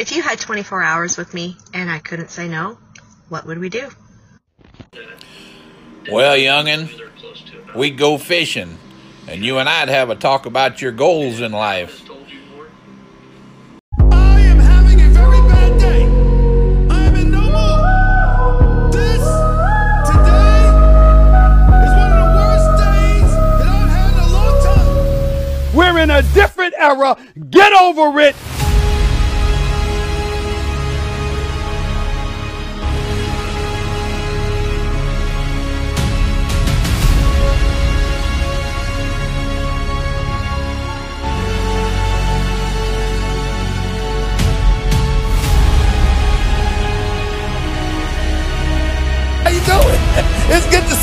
If you had 24 hours with me and I couldn't say no, what would we do? Well, youngin, we'd go fishing, and you and I'd have a talk about your goals in life. I am having a very bad day. I am in no mood. This today is one of the worst days that I've had in a long time. We're in a different era. Get over it.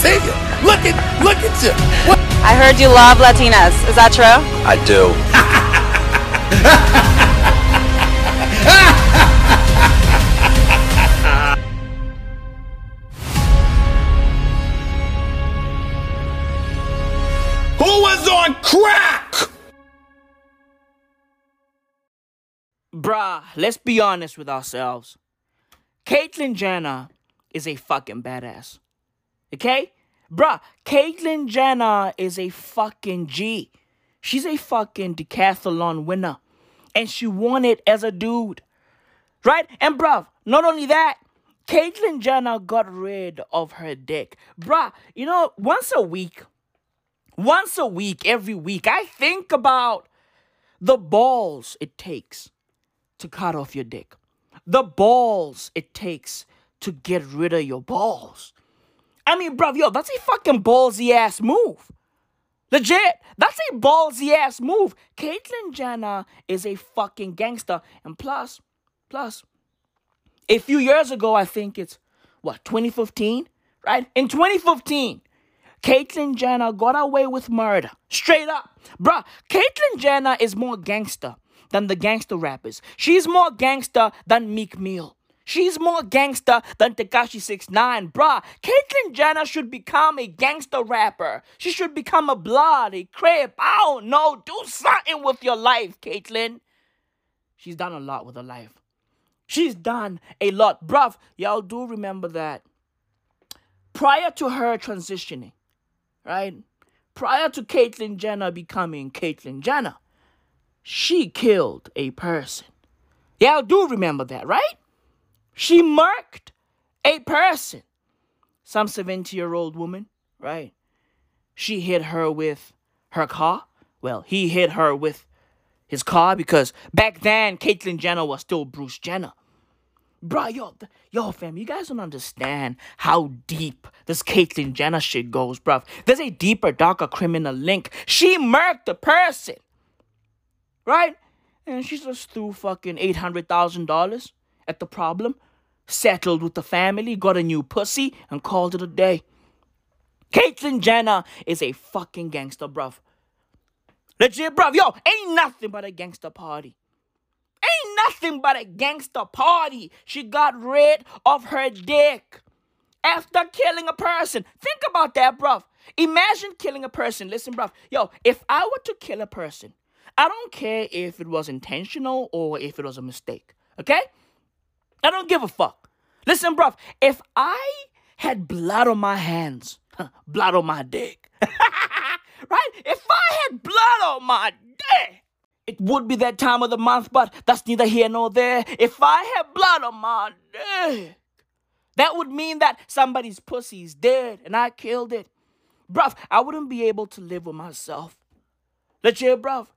It's good see you. Look at look at you. What? I heard you love Latinas. Is that true? I do. Who was on crack? Bruh, let's be honest with ourselves. Caitlyn Jenner is a fucking badass. Okay? Bruh, Caitlyn Jenner is a fucking G. She's a fucking decathlon winner. And she won it as a dude. Right? And bruh, not only that, Caitlyn Jenner got rid of her dick. Bruh, you know, once a week, once a week, every week, I think about the balls it takes to cut off your dick. The balls it takes to get rid of your balls. I mean, bruv, yo, that's a fucking ballsy ass move. Legit, that's a ballsy ass move. Caitlyn Jenner is a fucking gangster. And plus, plus, a few years ago, I think it's what, 2015? Right? In 2015, Caitlyn Jenner got away with murder. Straight up. Bruh, Caitlyn Jenner is more gangster than the gangster rappers. She's more gangster than Meek Mill. She's more gangster than Tekashi 69. Bruh, Caitlyn Jenner should become a gangster rapper. She should become a blood, a crip. I don't know. Do something with your life, Caitlyn. She's done a lot with her life. She's done a lot. Bruv, y'all do remember that prior to her transitioning, right? Prior to Caitlyn Jenner becoming Caitlyn Jenner, she killed a person. Y'all do remember that, right? She murked a person. Some 70 year old woman, right? She hit her with her car. Well, he hit her with his car because back then Caitlyn Jenner was still Bruce Jenner. Bro, yo, yo, fam, you guys don't understand how deep this Caitlyn Jenner shit goes, bruv. There's a deeper, darker criminal link. She murked a person, right? And she just threw fucking $800,000 at the problem, settled with the family, got a new pussy, and called it a day. Caitlyn Jenner is a fucking gangster, bruv. Legit, bruv. Yo, ain't nothing but a gangster party. Ain't nothing but a gangster party. She got rid of her dick after killing a person. Think about that, bruv. Imagine killing a person. Listen, bruv. Yo, if I were to kill a person, I don't care if it was intentional or if it was a mistake. Okay? I don't give a fuck. Listen, bruv. If I had blood on my hands, blood on my dick, right? If I had blood on my dick, it would be that time of the month, but that's neither here nor there. If I had blood on my dick, that would mean that somebody's pussy is dead and I killed it. Bruv, I wouldn't be able to live with myself. Legit, bruv.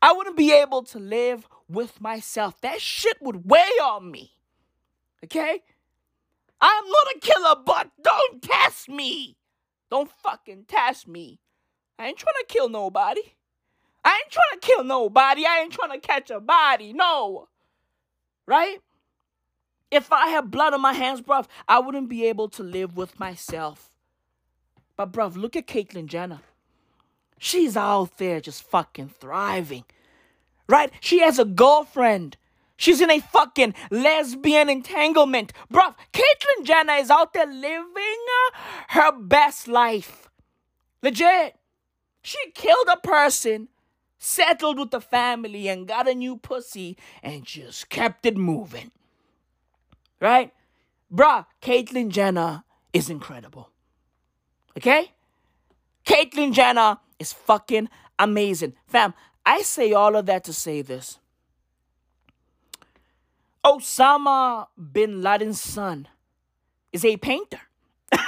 I wouldn't be able to live with myself. That shit would weigh on me. Okay? I'm not a killer, but don't test me. Don't fucking test me. I ain't trying to kill nobody. I ain't trying to kill nobody. I ain't trying to catch a body. No. Right? If I had blood on my hands, bruv, I wouldn't be able to live with myself. But, bruv, look at Caitlyn Jenner. She's out there just fucking thriving. Right? She has a girlfriend. She's in a fucking lesbian entanglement. Bruv, Caitlyn Jenner is out there living her best life. Legit. She killed a person settled with the family and got a new pussy and just kept it moving. Right? Bruh, Caitlyn Jenner is incredible. Okay? Caitlyn Jenner is fucking amazing. Fam, I say all of that to say this. Osama bin Laden's son is a painter. the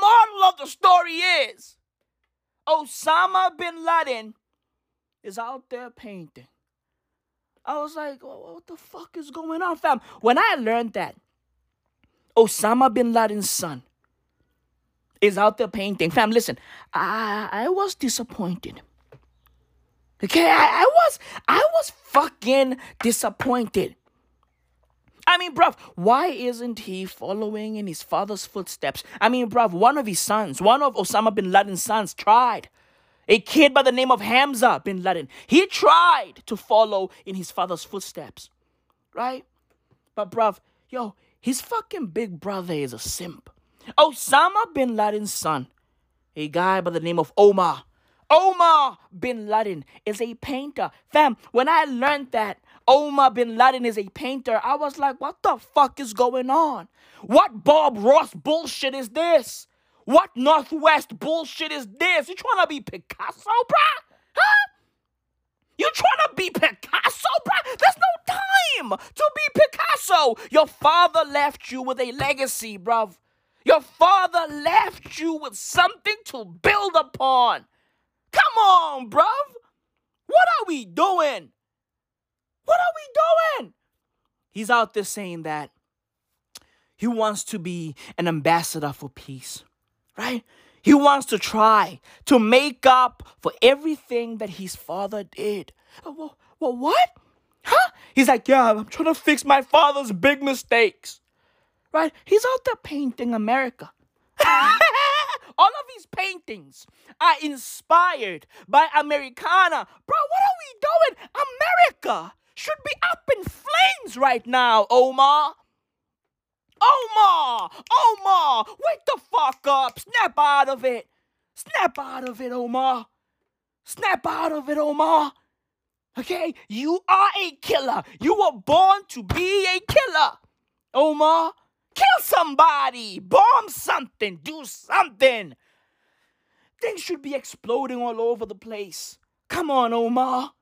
moral of the story is Osama bin Laden is out there painting. I was like, what the fuck is going on, fam? When I learned that Osama bin Laden's son is out there painting, fam, listen, I, I was disappointed. Okay, I, I was I was fucking disappointed. I mean, bruv, why isn't he following in his father's footsteps? I mean, bruv, one of his sons, one of Osama bin Laden's sons tried. A kid by the name of Hamza bin Laden. He tried to follow in his father's footsteps. Right? But bruv, yo, his fucking big brother is a simp. Osama bin Laden's son, a guy by the name of Omar, Omar bin Laden is a painter. Fam, when I learned that Omar bin Laden is a painter, I was like, what the fuck is going on? What Bob Ross bullshit is this? What Northwest bullshit is this? You trying to be Picasso, bruh? Huh? You trying to be Picasso, bruh? There's no time to be Picasso. Your father left you with a legacy, bruv. Your father left you with something to build upon. Come on, bruv. What are we doing? What are we doing? He's out there saying that he wants to be an ambassador for peace, right? He wants to try to make up for everything that his father did. Uh, well, well what? Huh? He's like, yeah, I'm trying to fix my father's big mistakes. Right? He's out there painting America. All of these paintings are inspired by Americana. Bro, what are we doing? America should be up in flames right now, Omar. Omar! Omar! Wake the fuck up! Snap out of it! Snap out of it, Omar! Snap out of it, Omar! Okay? You are a killer. You were born to be a killer. Omar, kill somebody, bomb something, do something. Things should be exploding all over the place. Come on, Omar.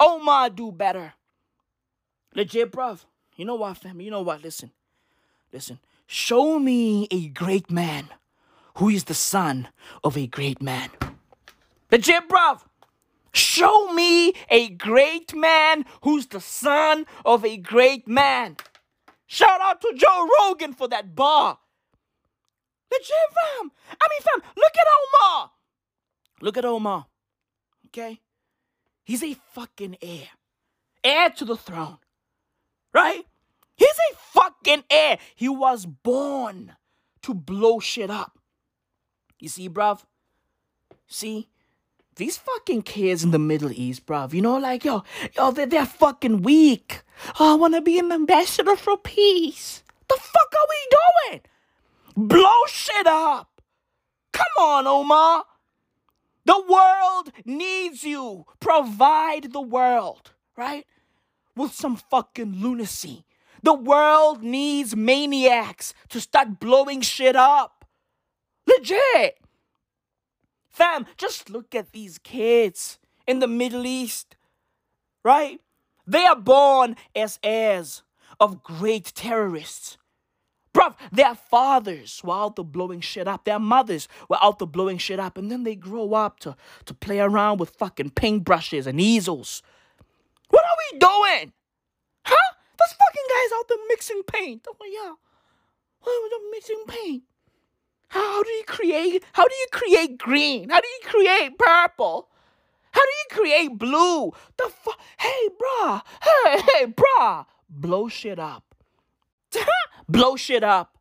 Omar, do better. Legit, bruv. You know what, fam? You know what? Listen. Listen. Show me a great man who is the son of a great man. Legit, bruv. Show me a great man who's the son of a great man. Shout out to Joe Rogan for that bar. Legit, fam. I mean, fam, look at Omar. Look at Omar. Okay? He's a fucking heir. Heir to the throne. Right? He's a fucking heir. He was born to blow shit up. You see, bruv? See? These fucking kids in the Middle East, bruv, you know, like, yo, yo, they're, they're fucking weak. Oh, I wanna be an ambassador for peace. The fuck are we doing? Blow shit up. Come on, Omar. The world needs you. Provide the world, right? With some fucking lunacy. The world needs maniacs to start blowing shit up. Legit. Fam, just look at these kids in the Middle East, right? They are born as heirs of great terrorists. Bruv, their fathers were out there blowing shit up. Their mothers were out there blowing shit up. And then they grow up to, to play around with fucking paintbrushes and easels. What are we doing? Huh? Those fucking guys out there mixing paint. Oh, yeah. What are we mixing paint? How do you create? How do you create green? How do you create purple? How do you create blue? The fuck? Hey, bruh. Hey, hey, bruh. Blow shit up. Blow shit up.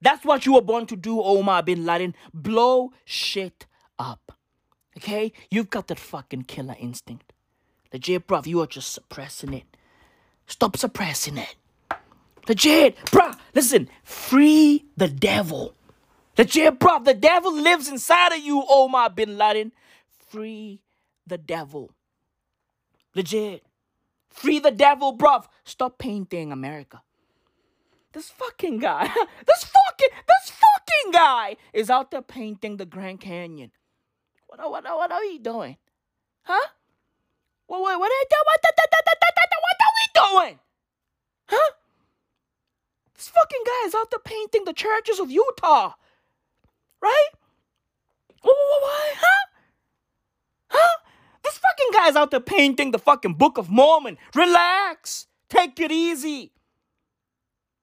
That's what you were born to do, Omar bin Laden. Blow shit up. Okay? You've got that fucking killer instinct. Legit, bruv, you are just suppressing it. Stop suppressing it. Legit, bruh, listen, free the devil. Legit, bruv, the devil lives inside of you, Omar bin Laden. free the devil. Legit. Free the devil, bruv. Stop painting America. This fucking guy, this fucking, this fucking guy is out there painting the Grand Canyon. What, what, what are we doing? Huh? What, what, what, what, what, what are we doing? Huh? This fucking guy is out there painting the churches of Utah. Right? What, huh? Huh? This fucking guy's out there painting the fucking Book of Mormon. Relax. Take it easy.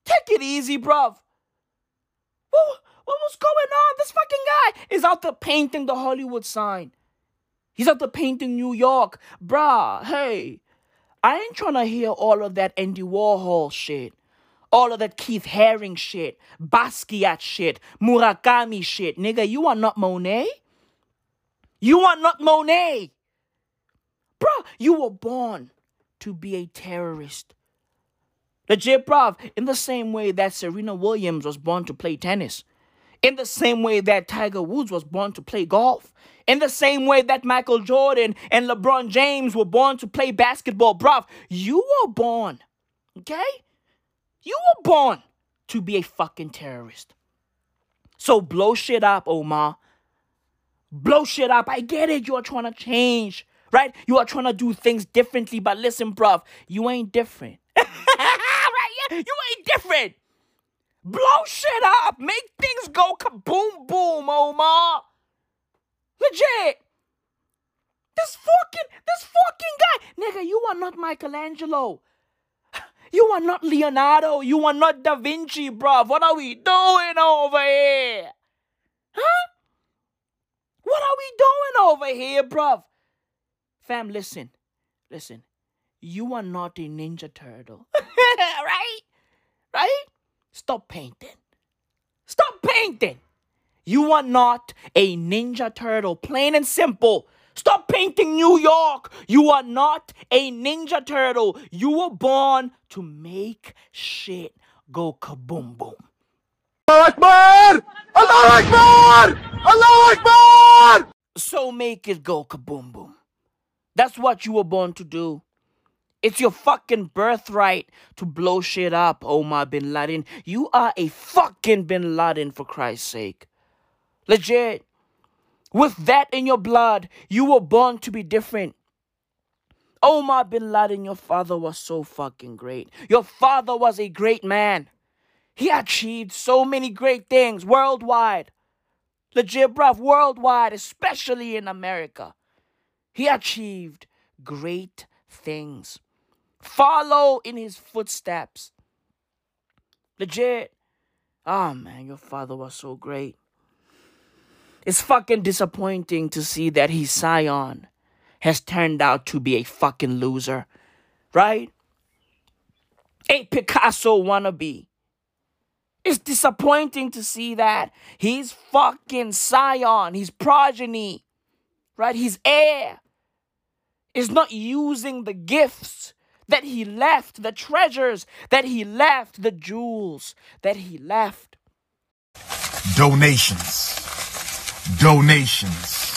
Take it easy, bruv. What, what was going on? This fucking guy is out there painting the Hollywood sign. He's out there painting New York. Bruh, hey. I ain't trying to hear all of that Andy Warhol shit. All of that Keith Haring shit. Basquiat shit. Murakami shit. Nigga, you are not Monet. You are not Monet. Bro, you were born to be a terrorist. Legit, bruv, in the same way that Serena Williams was born to play tennis. In the same way that Tiger Woods was born to play golf. In the same way that Michael Jordan and LeBron James were born to play basketball. Bruv, you were born, okay? You were born to be a fucking terrorist. So blow shit up, Omar. Blow shit up. I get it. You are trying to change, right? You are trying to do things differently. But listen, bruv, you ain't different. right? Yeah, you ain't different. Blow shit up. Make things go kaboom boom, Omar. Legit. This fucking, this fucking guy. Nigga, you are not Michelangelo. You are not Leonardo. You are not Da Vinci, bruv. What are we doing over here? Huh? What are we doing over here, bruv? Fam, listen. Listen. You are not a Ninja Turtle. right? Right? Stop painting. Stop painting. You are not a Ninja Turtle. Plain and simple. Stop painting New York. You are not a Ninja Turtle. You were born to make shit go kaboom boom. Allah Akbar! Allah Akbar! Allah Akbar! So make it go kaboom boom. That's what you were born to do. It's your fucking birthright to blow shit up, Omar bin Laden. You are a fucking bin Laden for Christ's sake. Legit. With that in your blood, you were born to be different. Oh, Omar bin Laden, your father was so fucking great. Your father was a great man. He achieved so many great things worldwide. Legit, bruv, worldwide, especially in America. He achieved great things. Follow in his footsteps. Legit. Oh man, your father was so great. It's fucking disappointing to see that his scion has turned out to be a fucking loser. Right? A Picasso wannabe. It's disappointing to see that his fucking scion, his progeny, right, his heir, is not using the gifts that he left, the treasures that he left, the jewels that he left. Donations. Donations.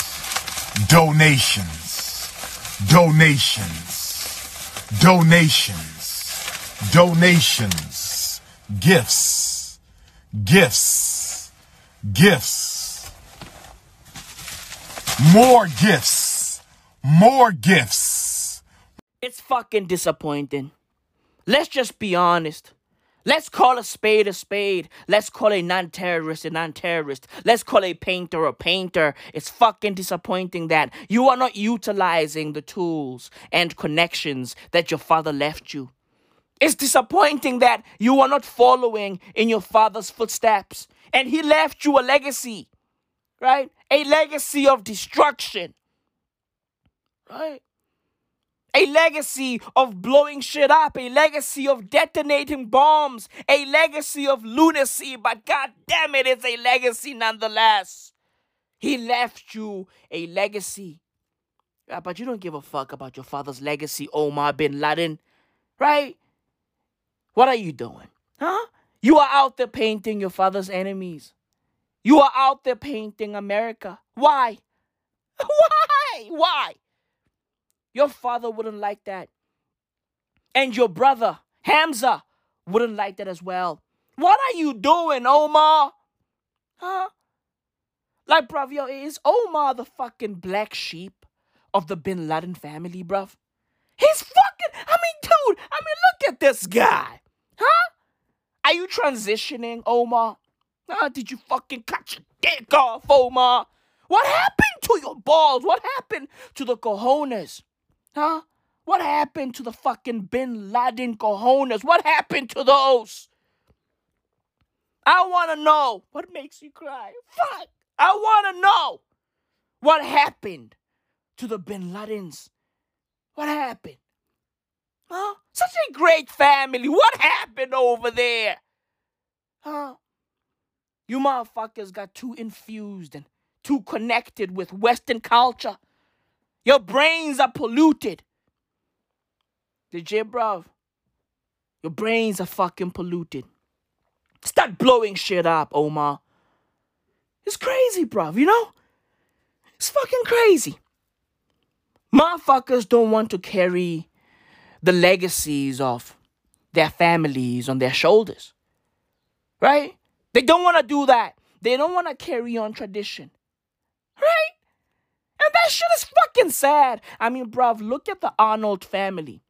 Donations. Donations. Donations. Donations. Gifts. Gifts. Gifts. More gifts. More gifts. It's fucking disappointing. Let's just be honest. Let's call a spade a spade. Let's call a non terrorist a non terrorist. Let's call a painter a painter. It's fucking disappointing that you are not utilizing the tools and connections that your father left you. It's disappointing that you are not following in your father's footsteps. And he left you a legacy, right? A legacy of destruction, right? A legacy of blowing shit up, a legacy of detonating bombs, a legacy of lunacy, but god damn it, it's a legacy nonetheless. He left you a legacy. Yeah, but you don't give a fuck about your father's legacy, Omar bin Laden, right? What are you doing? Huh? You are out there painting your father's enemies. You are out there painting America. Why? Why? Why? Your father wouldn't like that. And your brother, Hamza, wouldn't like that as well. What are you doing, Omar? Huh? Like, bruv, yo, is Omar the fucking black sheep of the Bin Laden family, bruv? He's fucking, I mean, dude, I mean, look at this guy. Huh? Are you transitioning, Omar? Huh? Did you fucking cut your dick off, Omar? What happened to your balls? What happened to the cojones? Huh? What happened to the fucking Bin Laden cojones? What happened to those? I want to know. What makes you cry? Fuck. I want to know what happened to the Bin Ladens. What happened? Huh? Such a great family. What happened over there? Huh? You motherfuckers got too infused and too connected with Western culture. Your brains are polluted. Legit, bruv. Your brains are fucking polluted. Start blowing shit up, Omar. It's crazy, bruv, you know? It's fucking crazy. Motherfuckers don't want to carry the legacies of their families on their shoulders. Right? They don't want to do that. They don't want to carry on tradition. And that shit is fucking sad. I mean, bruv, look at the Arnold family.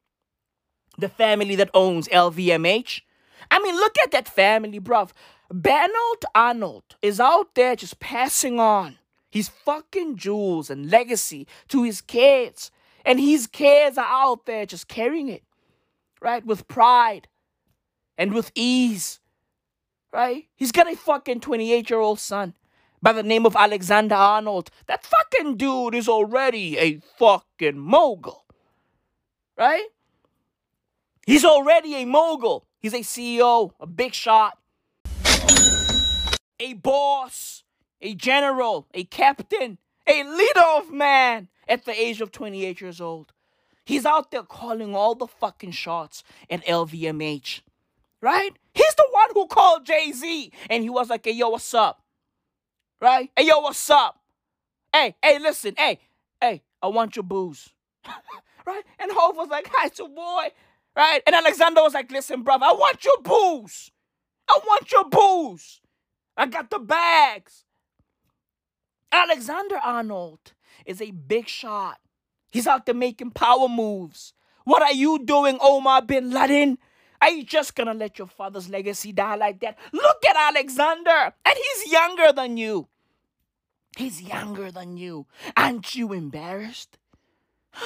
The family that owns LVMH. I mean, look at that family, bruv. Bernard Arnold is out there just passing on his fucking jewels and legacy to his kids. And his kids are out there just carrying it, right? With pride and with ease, right? He's got a fucking 28 year old son by the name of Alexander Arnold. That fucking dude is already a fucking mogul, right? He's already a mogul. He's a CEO, a big shot, a boss, a general, a captain, a leader of man at the age of 28 years old. He's out there calling all the fucking shots at LVMH. Right? He's the one who called Jay Z and he was like, hey, yo, what's up? Right? Hey, yo, what's up? Hey, hey, listen, hey, hey, I want your booze. right? And Hov was like, hi, your boy. Right? And Alexander was like, listen, brother, I want your booze. I want your booze. I got the bags. Alexander Arnold is a big shot. He's out there making power moves. What are you doing, Omar bin Laden? Are you just gonna let your father's legacy die like that? Look at Alexander, and he's younger than you. He's younger than you. Aren't you embarrassed?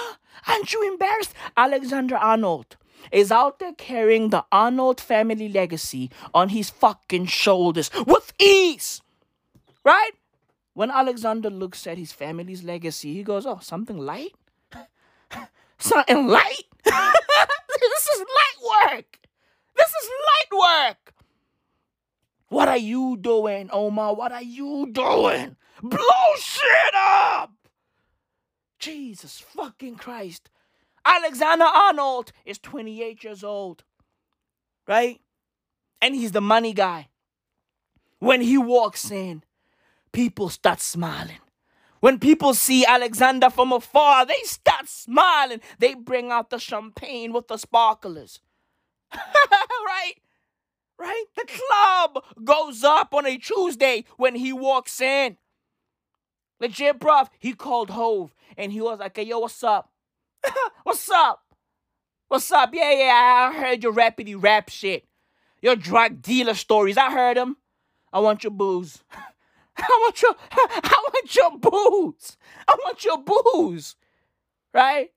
Aren't you embarrassed? Alexander Arnold is out there carrying the Arnold family legacy on his fucking shoulders with ease. Right? When Alexander looks at his family's legacy, he goes, Oh, something light? something light? this is light work. This is light work. What are you doing, Omar? What are you doing? Blow shit up! Jesus fucking Christ. Alexander Arnold is 28 years old, right? And he's the money guy. When he walks in, people start smiling. When people see Alexander from afar, they start smiling. They bring out the champagne with the sparklers. right? Right? The club goes up on a Tuesday when he walks in. Legit, bruv. He called Hov and he was like, hey, yo, what's up? What's up? What's up? Yeah, yeah, I heard your rapidy rap shit. Your drug dealer stories. I heard them. I want your booze. I want your I want your booze. I want your booze. Right?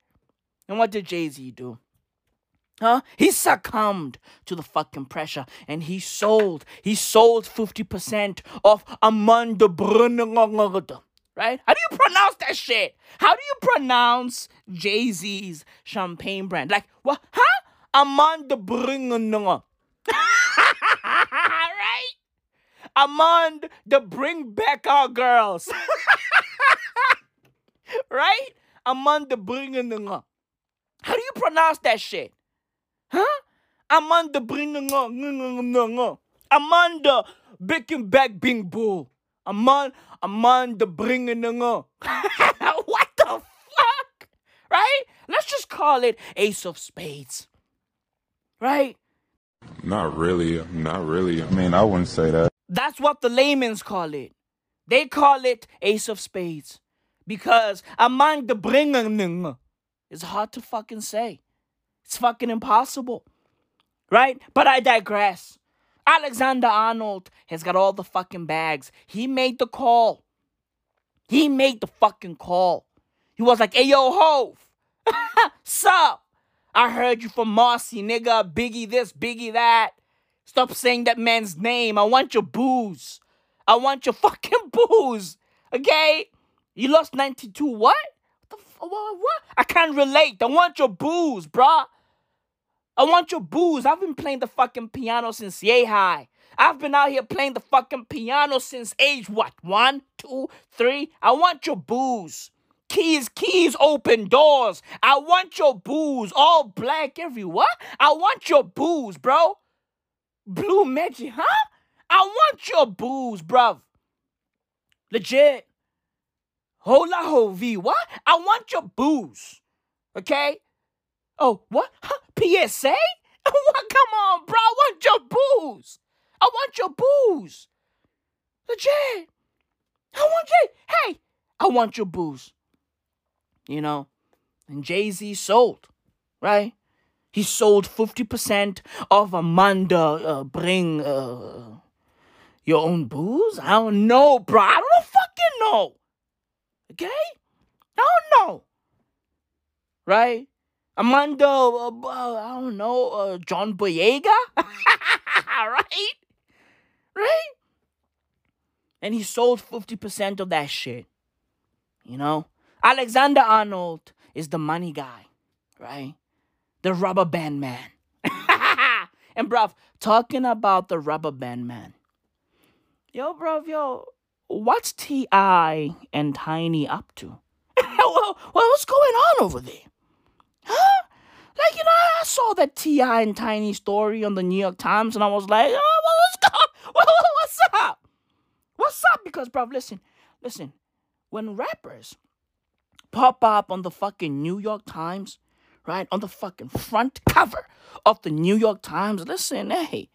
And what did Jay-Z do? Huh? He succumbed to the fucking pressure and he sold. He sold 50% of Amanda Brunner right? How do you pronounce that shit? How do you pronounce Jay Z's champagne brand? Like, what? Huh? Amanda Bringenunga. right? Amand the Bring Back Our Girls. right? Amanda Bringenunga. How do you pronounce that shit? Huh? Amanda Bringenunga. Amanda Bickenback Bing Bull. Amanda Amanda bringing nga. what the fuck? right? Let's just call it Ace of Spades, right? Not really. Not really. I mean, I wouldn't say that. That's what the laymen's call it. They call it Ace of Spades because among the bringen is hard to fucking say. It's fucking impossible, right? But I digress. Alexander Arnold has got all the fucking bags. He made the call. He made the fucking call. He was like, hey, yo, Hov, sup? I heard you from Marcy, nigga. Biggie this, Biggie that. Stop saying that man's name. I want your booze. I want your fucking booze. Okay? You lost 92 what? What? What? I can't relate. I want your booze, bruh. I want your booze. I've been playing the fucking piano since yay high. I've been out here playing the fucking piano since age what? One, two, three. I want your booze. Keys, keys, open doors. I want your booze. All black everywhere. I want your booze, bro. Blue magic, huh? I want your booze, bruv. Legit. Hola hovi, what? I want your booze. Okay? Oh, what? Huh? PSA? What? Come on, bro. I want your booze. I want your booze. Legit. I want you. Hey, I want your booze. You know? And Jay Z sold, right? He sold 50% of Amanda uh, Bring uh, your own booze? I don't know, bro. I don't fucking know. Okay? I don't know. Right? Amanda, uh, uh, I don't know, uh, John Boyega? right? Right? And he sold 50% of that shit. You know? Alexander Arnold is the money guy, right? The rubber band man. and bruv, talking about the rubber band man. Yo, bruv, yo, what's T.I. and Tiny up to? well, what's going on over there? Huh? Like, you know, I saw that T.I. and Tiny story on the New York Times and I was like, oh, well, what's, go- well, what's up? What's up? Because, bruv, listen, listen, when rappers pop up on the fucking New York Times, right? On the fucking front cover of the New York Times. Listen, hey,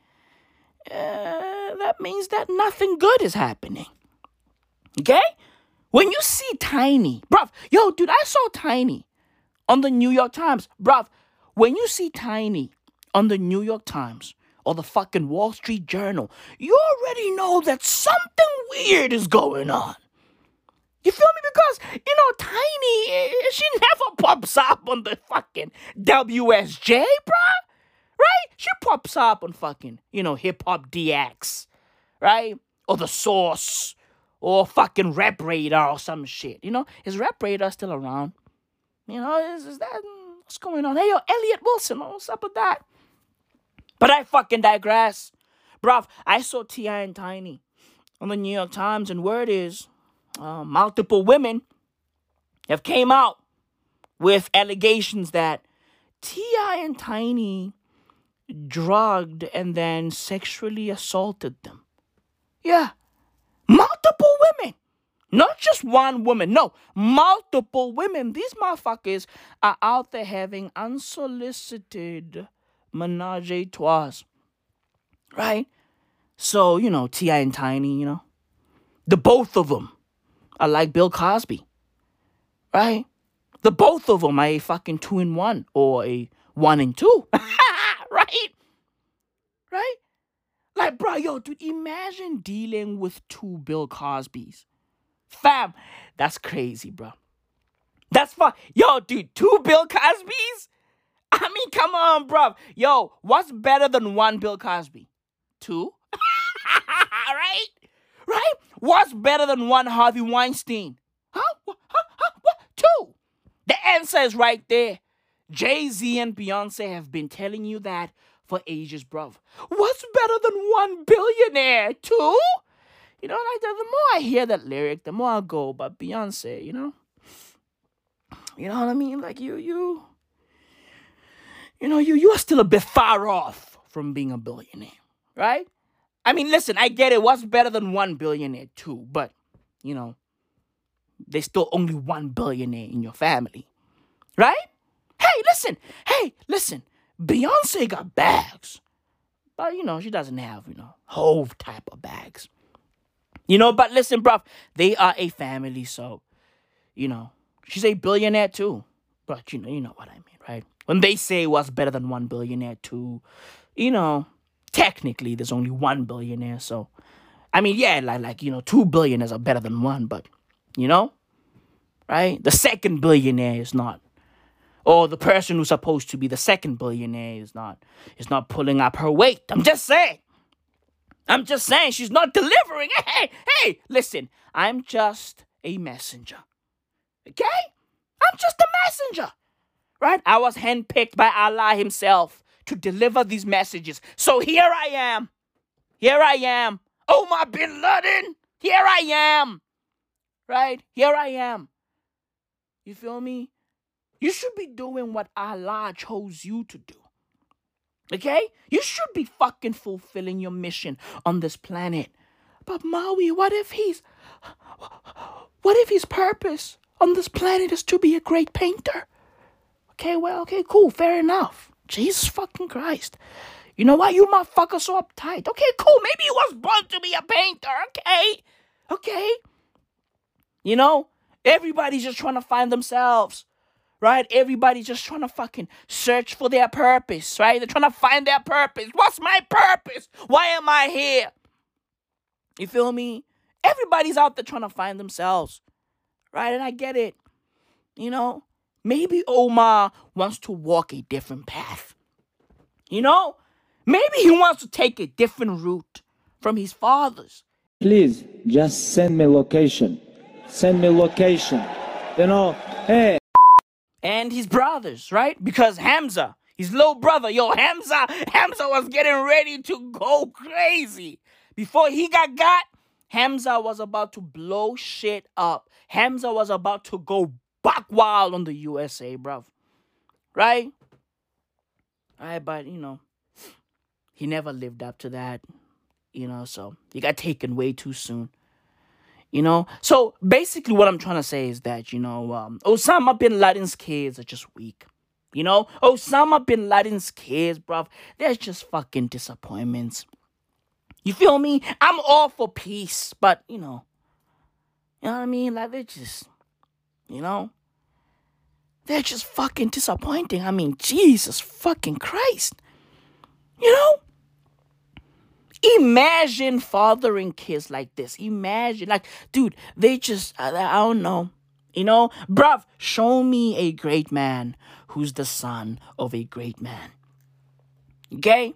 uh, that means that nothing good is happening. Okay? When you see Tiny, bruv, yo, dude, I saw Tiny on the New York Times. Bruv, when you see Tiny on the New York Times or the fucking Wall Street Journal, you already know that something weird is going on. You feel me? Because, you know, Tiny, eh, she never pops up on the fucking WSJ, bruh. Right? She pops up on fucking, you know, Hip Hop DX, right? Or The Source, or fucking Rap Radar or some shit. You know, is Rap Radar still around? You know, is, is that, what's going on? Hey, yo, Elliott Wilson, what's up with that? But I fucking digress. Bruv, I saw T.I. and Tiny on the New York Times, and word is, uh, multiple women have came out with allegations that T.I. and Tiny drugged and then sexually assaulted them. Yeah. Multiple women. Not just one woman. No, multiple women. These motherfuckers are out there having unsolicited menage a trois. Right? So, you know, T.I. and Tiny, you know, the both of them are like Bill Cosby. Right? The both of them are a fucking two in one or a one in two. right? Right? Like, bro, yo, dude, imagine dealing with two Bill Cosbys. Fam, that's crazy, bro. That's fun. Yo, dude, two Bill Cosbys? I mean, come on, bro. Yo, what's better than one Bill Cosby? Two? right? Right? What's better than one Harvey Weinstein? Huh? Huh? Huh? What? Two. The answer is right there. Jay Z and Beyonce have been telling you that for ages, bruv. What's better than one billionaire? Two? You know, like the, the more I hear that lyric, the more I go, but Beyonce, you know? You know what I mean? Like you, you, you know, you, you are still a bit far off from being a billionaire, right? I mean, listen, I get it. What's better than one billionaire, too? But, you know, there's still only one billionaire in your family. Right? Hey, listen. Hey, listen. Beyonce got bags. But you know, she doesn't have, you know, Hov type of bags. You know, but listen, bruv, they are a family, so you know, she's a billionaire too. But you know, you know what I mean, right? When they say what's better than one billionaire too, you know, technically there's only one billionaire, so I mean, yeah, like like you know, two billionaires are better than one, but you know, right? The second billionaire is not or the person who's supposed to be the second billionaire is not is not pulling up her weight. I'm just saying. I'm just saying she's not delivering. Hey, hey, listen, I'm just a messenger. Okay? I'm just a messenger. Right? I was handpicked by Allah Himself to deliver these messages. So here I am. Here I am. Oh, Omar bin Laden. Here I am. Right? Here I am. You feel me? You should be doing what Allah chose you to do. Okay? You should be fucking fulfilling your mission on this planet. But Maui, what if he's. What if his purpose on this planet is to be a great painter? Okay, well, okay, cool, fair enough. Jesus fucking Christ. You know what? You motherfucker so uptight. Okay, cool. Maybe he was born to be a painter. Okay. Okay. You know, everybody's just trying to find themselves right? Everybody's just trying to fucking search for their purpose, right? They're trying to find their purpose. What's my purpose? Why am I here? You feel me? Everybody's out there trying to find themselves, right? And I get it. You know, maybe Omar wants to walk a different path. You know, maybe he wants to take a different route from his father's. Please, just send me location. Send me location. You know, hey and his brothers, right? Because Hamza, his little brother, yo, Hamza, Hamza was getting ready to go crazy. Before he got got, Hamza was about to blow shit up. Hamza was about to go back wild on the USA, bruv. Right? Right, but you know, he never lived up to that. You know, so he got taken way too soon. You know, so basically, what I'm trying to say is that you know, um, Osama bin Laden's kids are just weak. You know, Osama bin Laden's kids, bruv, they're just fucking disappointments. You feel me? I'm all for peace, but you know, you know what I mean? Like they're just, you know, they're just fucking disappointing. I mean, Jesus fucking Christ. You know? Imagine fathering kids like this. Imagine, like, dude, they just, I, don't know. You know, bruv, show me a great man who's the son of a great man. Okay?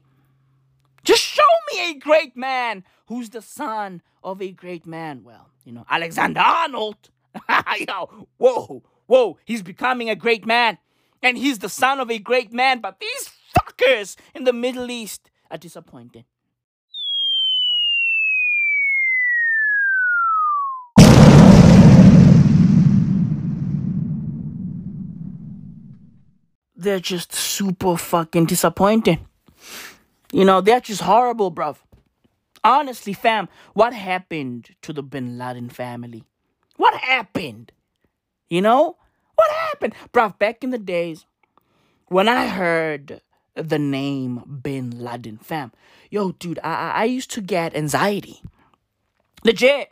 Just show me a great man who's the son of a great man. Well, you know, Alexander Arnold. Yo, whoa, whoa, he's becoming a great man. And he's the son of a great man, but these fuckers in the Middle East are disappointed. They're just super fucking disappointing. You know, they're just horrible, bruv. Honestly, fam, what happened to the Bin Laden family? What happened? You know? What happened? Bruv, back in the days, when I heard the name Bin Laden, fam, yo, dude, I, I used to get anxiety. Legit.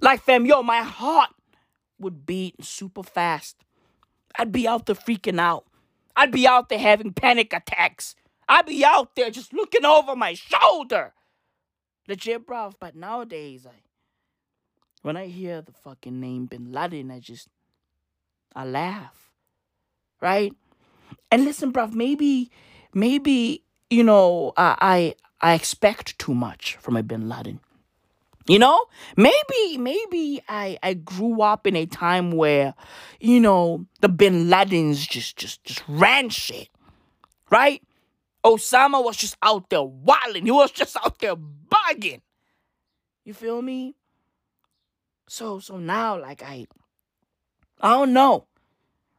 Like, fam, yo, my heart would beat super fast. I'd be out there freaking out. I'd be out there having panic attacks. I'd be out there just looking over my shoulder. Legit, bro. But nowadays, I, when I hear the fucking name Bin Laden, I just, I laugh. Right? And listen, bro, maybe, maybe, you know, I, I, I expect too much from a Bin Laden. You know, maybe maybe I I grew up in a time where, you know, the Bin Ladens just just just ran shit, right? Osama was just out there wilding. He was just out there bugging. You feel me? So so now like I I don't know.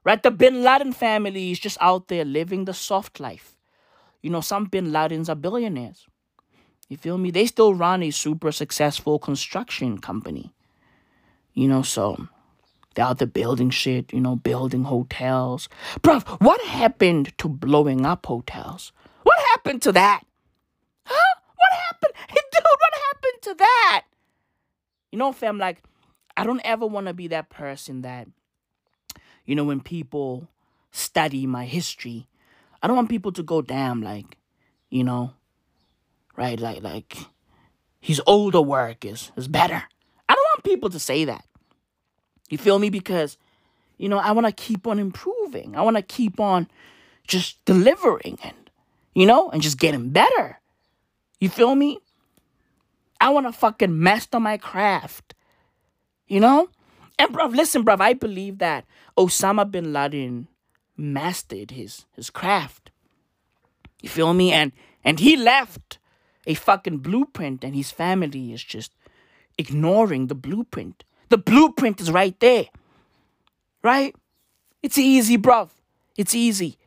Right? The Bin Laden family is just out there living the soft life. You know, some Bin Ladens are billionaires. You feel me? They still run a super successful construction company. You know, so They're out there building shit, you know, building hotels. Bruv, what happened to blowing up hotels? What happened to that? Huh? What happened? Hey, dude, what happened to that? You know, fam, like, I don't ever want to be that person that, you know, when people study my history, I don't want people to go, damn, like, you know, right? Like, like, his older work is, is better. I don't want people to say that. You feel me? Because, you know, I want to keep on improving. I want to keep on just delivering and, you know, and just getting better. You feel me? I want to fucking master my craft. You know? And bruv, listen, bruv, I believe that Osama bin Laden mastered his his craft. You feel me? And and he left a fucking blueprint and his family is just ignoring the blueprint. The blueprint is right there. Right? It's easy, bruv. It's easy.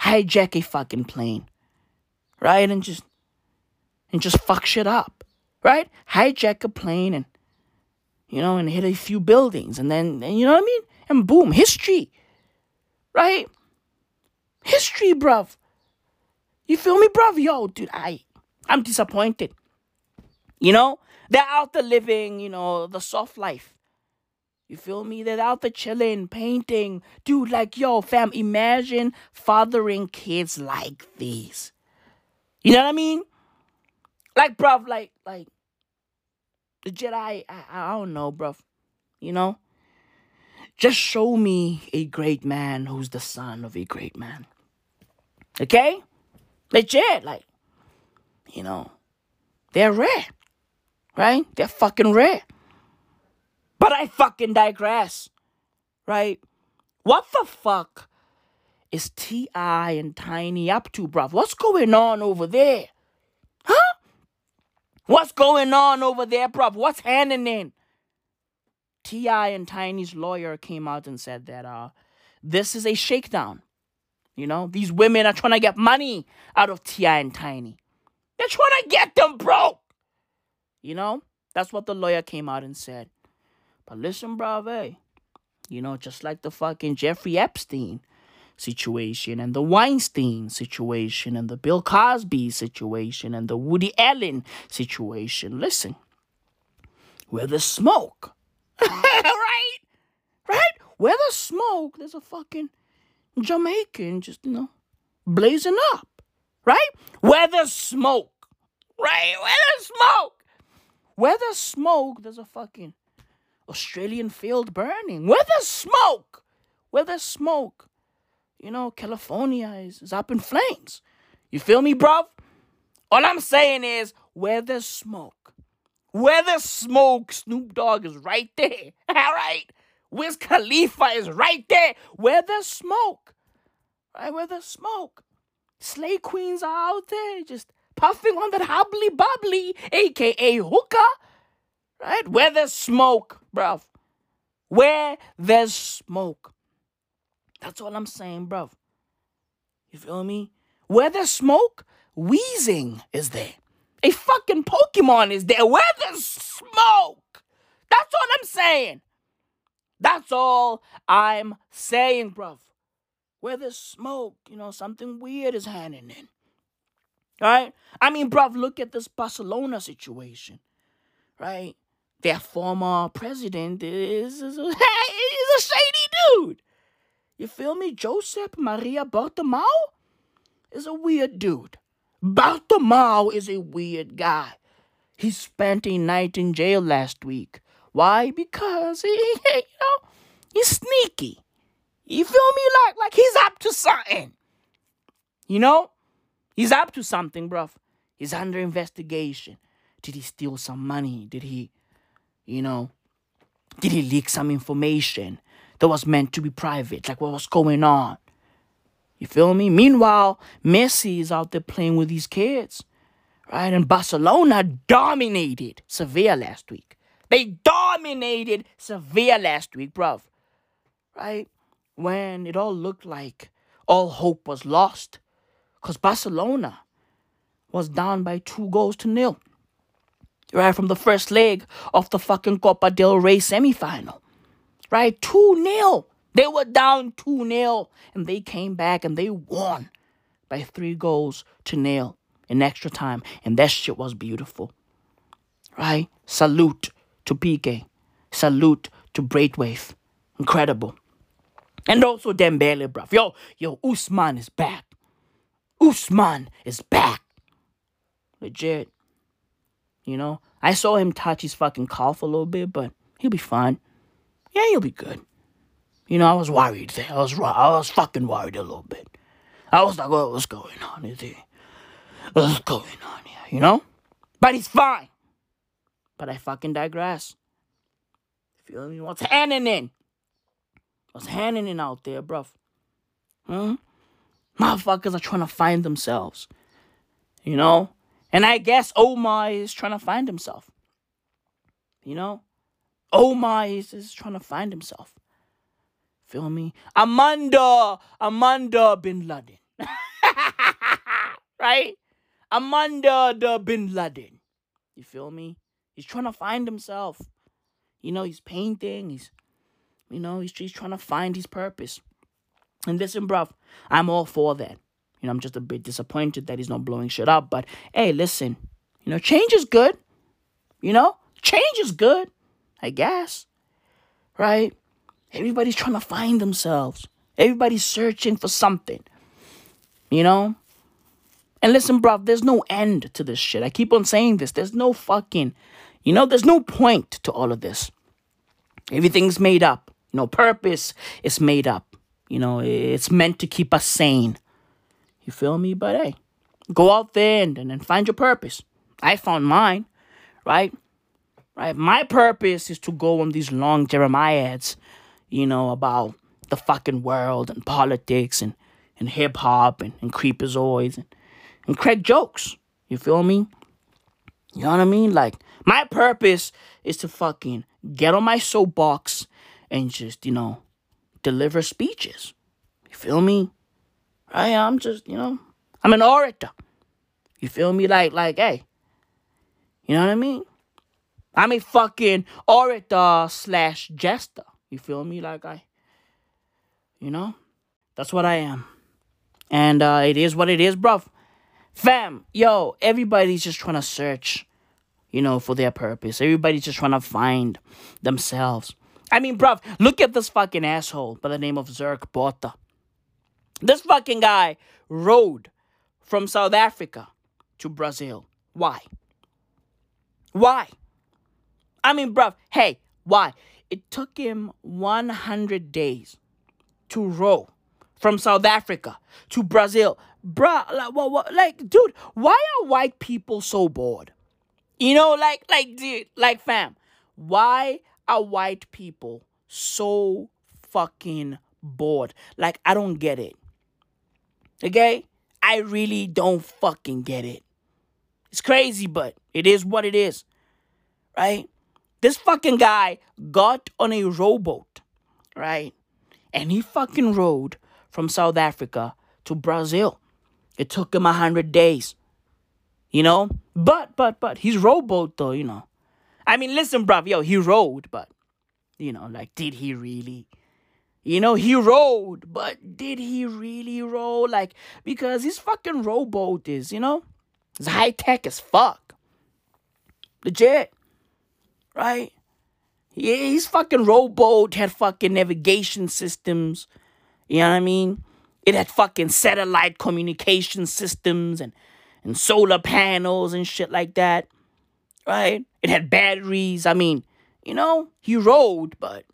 Hijack a fucking plane. Right? And just and just fuck shit up. Right? Hijack a plane and you know, and hit a few buildings and then and you know what I mean? And boom, history. Right? History, bruv. You feel me, bruv? Yo, dude, I I'm disappointed. You know? They're out there living, you know, the soft life. You feel me? They're out there chilling, painting. Dude, like, yo, fam, imagine fathering kids like these. You know what I mean? Like, bruv, like, like, the Jedi, I, I don't know, bruv. You know? Just show me a great man who's the son of a great man. Okay? Legit, like, you know, they're rare. Right? They're fucking rare. But I fucking digress. Right? What the fuck is T.I. and Tiny up to, bruv? What's going on over there? Huh? What's going on over there, bruv? What's happening? T.I. and Tiny's lawyer came out and said that uh this is a shakedown. You know, these women are trying to get money out of T.I. and Tiny. They're trying to get them broke. You know, that's what the lawyer came out and said. But listen, bruv, you know, just like the fucking Jeffrey Epstein situation and the Weinstein situation and the Bill Cosby situation and the Woody Allen situation. Listen, where there's smoke, right? Right? Where there's smoke, there's a fucking Jamaican just, you know, blazing up, right? Where there's smoke, right? Where there's smoke, where there's smoke, there's a fucking Australian field burning. Where there's smoke, where there's smoke, you know, California is, is up in flames. You feel me, bruv? All I'm saying is, where there's smoke, where there's smoke, Snoop Dogg is right there. All right? Wiz Khalifa is right there. Where there's smoke, right? Where there's smoke. Slay queens are out there just puffing on that hubbly bubbly, aka hookah, right? Where there's smoke, bruv. Where there's smoke. That's all I'm saying, bruv. You feel me? Where there's smoke, wheezing is there. A fucking Pokemon is there. Where there's smoke. That's all I'm saying. That's all I'm saying, bruv. Where there's smoke, you know, something weird is happening. Right? I mean, bruv, look at this Barcelona situation. Right? Their former president is, is, a, is a shady dude. You feel me? Josep Maria Bartomeu is a weird dude. Bartomeu is a weird guy. He spent a night in jail last week. Why? Because he, you know, he's sneaky. You feel me? Like, like he's up to something. You know? He's up to something, bruv. He's under investigation. Did he steal some money? Did he, you know, did he leak some information that was meant to be private? Like what was going on? You feel me? Meanwhile, Messi is out there playing with these kids. Right? And Barcelona dominated Sevilla last week. They dominated Sevilla last week, bruv. Right? When it all looked like all hope was lost. Because Barcelona was down by two goals to nil. Right from the first leg of the fucking Copa del Rey semifinal. right? 2 0. They were down 2 0, and they came back and they won by three goals to nil in extra time. And that shit was beautiful, right? Salute to Pique. Salute to Braithwaite. Incredible. And also Dembele, bruv. Yo, yo, Usman is back. Usman is back. Legit. You know, I saw him touch his fucking cough a little bit, but he'll be fine. Yeah, he'll be good. You know, I was worried there. I was I was fucking worried a little bit. I was like, oh, what's going on? Is he? What's going on here? You know? But he's fine. But I fucking digress. Feel me? What's happening? What's happening out there, bruv? Hmm? Motherfuckers are trying to find themselves. You know? And I guess Omar is trying to find himself. You know? Omar is, is trying to find himself. Feel me? Amanda, Amanda bin Laden. right? Amanda the bin Laden. You feel me? He's trying to find himself. You know, he's painting. He's, you know, he's, he's trying to find his purpose. And listen, bruv, I'm all for that. You know, I'm just a bit disappointed that he's not blowing shit up. But hey, listen, you know, change is good. You know, change is good, I guess. Right? Everybody's trying to find themselves. Everybody's searching for something. You know? And listen, bruv, there's no end to this shit. I keep on saying this. There's no fucking, you know, there's no point to all of this. Everything's made up. Know, purpose is made up. You know, it's meant to keep us sane. You feel me? But hey, go out there and, and, find your purpose. I found mine, right? Right. My purpose is to go on these long jeremiads, you know, about the fucking world and politics and, and hip hop and, and creepazoids and, and crack jokes. You feel me? You know what I mean? Like, my purpose is to fucking get on my soapbox and just, you know, deliver speeches. You feel me? Right? I am just, you know, I'm an orator. You feel me? Like, like, hey, you know what I mean? I'm a fucking orator slash jester. You feel me? Like I, you know, that's what I am, and uh, it is what it is, bruv. Fam, yo, everybody's just trying to search, you know, for their purpose. Everybody's just trying to find themselves. I mean, bruv, look at this fucking asshole by the name of Zirk Botha. This fucking guy rowed from South Africa to Brazil. Why? Why? I mean, bruv, hey, why? It took him 100 days to row from South Africa to Brazil. Bruh, like, what, what, like, dude, why are white people so bored? You know, like, like, dude, like, fam, why are white people so fucking bored? Like, I don't get it. Okay? I really don't fucking get it. It's crazy, but it is what it is. Right? This fucking guy got on a rowboat, right? And he fucking rowed from South Africa to Brazil. It took him a hundred days. You know? But, but, but, his rowboat though, you know. I mean, listen, bruv, yo, he rowed, but, you know, like, did he really? You know, he rowed, but did he really row? Like, because his fucking rowboat is, you know, it's high tech as fuck. Legit. Right? Yeah, his fucking rowboat had fucking navigation systems. You know what I mean? It had fucking satellite communication systems and, and solar panels and shit like that. Right? It had batteries. I mean, you know, he rowed, but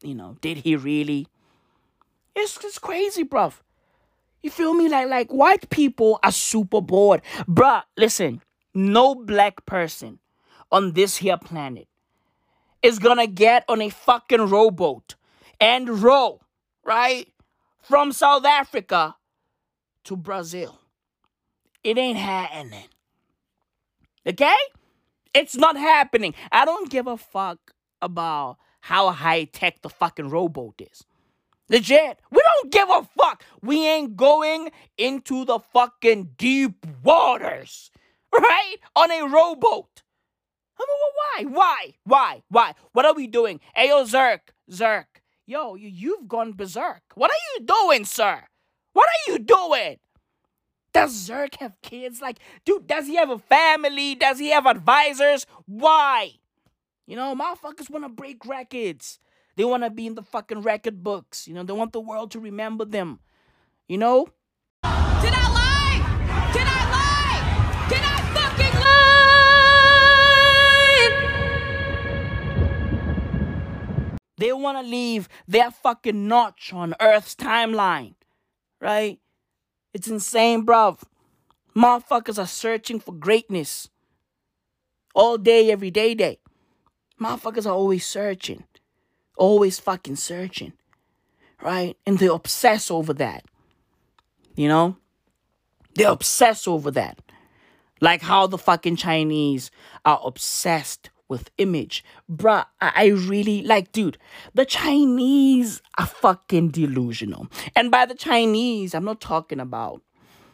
you know, did he really? It's it's crazy, bruv. You feel me? Like like white people are super bored. Bruh, listen, no black person on this here planet is gonna get on a fucking rowboat and row, right? From South Africa to Brazil. It ain't happening. Okay? It's not happening. I don't give a fuck about how high tech the fucking rowboat is. Legit. We don't give a fuck. We ain't going into the fucking deep waters, right? On a rowboat. I mean, why? Why? Why? Why? What are we doing? Ayo, Zirk, Zirk, yo, you, you've gone berserk. What are you doing, sir? What are you doing? Does Zirk have kids? Like, dude, does he have a family? Does he have advisors? Why? You know, motherfuckers want to break records. They want to be in the fucking record books. You know, they want the world to remember them. You know? Did I lie? Did I lie? Did I fucking lie? They want to leave their fucking notch on Earth's timeline. Right? It's insane, bruv. Motherfuckers are searching for greatness. All day, every day, day. Motherfuckers are always searching. Always fucking searching. Right? And they obsess over that. You know? They obsess over that. Like how the fucking Chinese are obsessed with image. Bruh, I, really like, dude, the Chinese are fucking delusional. And by the Chinese, I'm not talking about,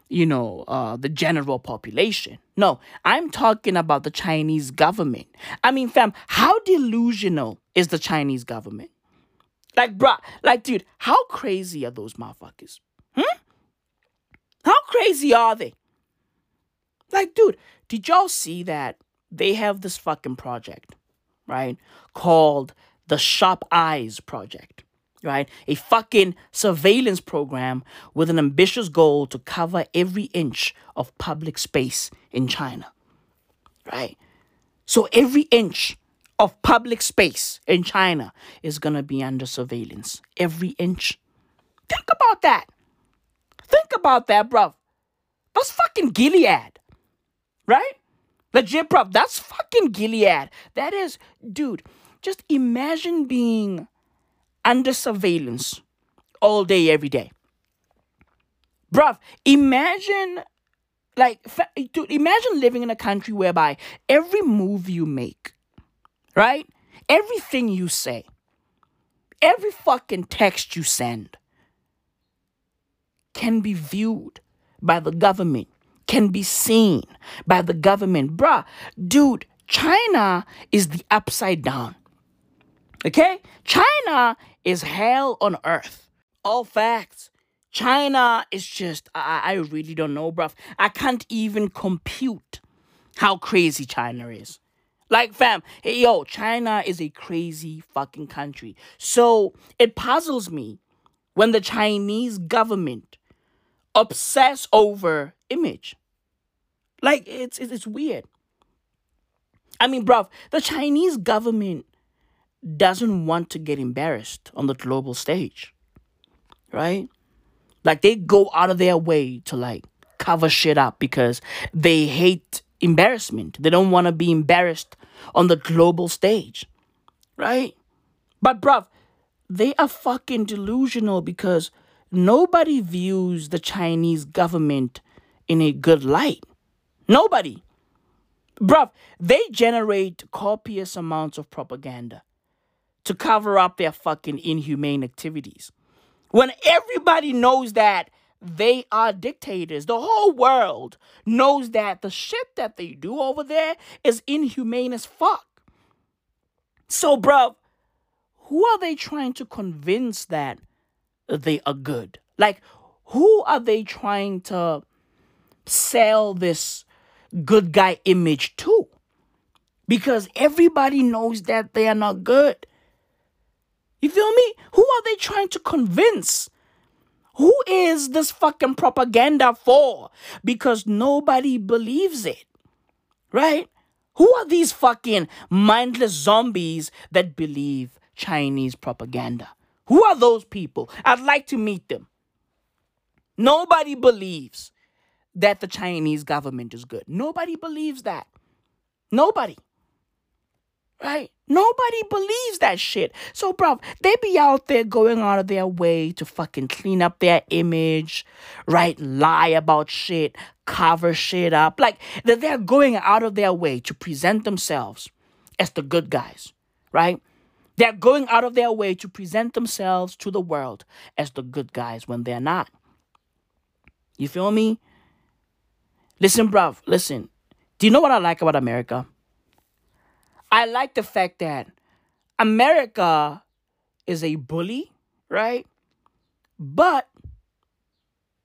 you know, uh, the general population. No, I'm talking about the Chinese government. I mean, fam, how delusional is the Chinese government? Like, bruh, like, dude, how crazy are those motherfuckers? Hmm? How crazy are they? Like, dude, did y'all see that they have this fucking project, right? Called the Sharp Eyes Project, right? A fucking surveillance program with an ambitious goal to cover every inch of public space in China, right? So every inch of public space in China is gonna be under surveillance. Every inch. Think about that. Think about that, bruv. That's fucking Gilead, right? Legit, bruv. That's fucking Gilead. That is, dude, just imagine being under surveillance all day, every day. Bruv, imagine, like, fa- dude, imagine living in a country whereby every move you make, right? Everything you say, every fucking text you send can be viewed by the government, can be seen by the government. Bruh, dude, China is the upside down. Okay? China is hell on earth. All facts. China is just, I, I really don't know, bruv. I can't even compute how crazy China is. Like, fam, hey, yo, China is a crazy fucking country. So it puzzles me when the Chinese government obsess over image. Like, it's, it's, weird. I mean, bruv, the Chinese government doesn't want to get embarrassed on the global stage, right? Like they go out of their way to like cover shit up because they hate embarrassment. They don't want to be embarrassed on the global stage, right? But bruv, they are fucking delusional because nobody views the Chinese government in a good light. Nobody. Bruv, they generate copious amounts of propaganda to cover up their fucking inhumane activities. When everybody knows that they are dictators, the whole world knows that the shit that they do over there is inhumane as fuck. So, bruv, who are they trying to convince that they are good? Like, who are they trying to sell this good guy image too. Because everybody knows that they are not good. You feel me? Who are they trying to convince? Who is this fucking propaganda for? Because nobody believes it. Right? Who are these fucking mindless zombies that believe Chinese propaganda? Who are those people? I'd like to meet them. Nobody believes that the Chinese government is good. Nobody believes that. Nobody. Right? Nobody believes that shit. So, bro, they be out there going out of their way to fucking clean up their image, right? Lie about shit, cover shit up. Like, they're going out of their way to present themselves as the good guys, right? They're going out of their way to present themselves to the world as the good guys when they're not. You feel me? Listen, bruv, listen. Do you know what I like about America? I like the fact that America is a bully, right? But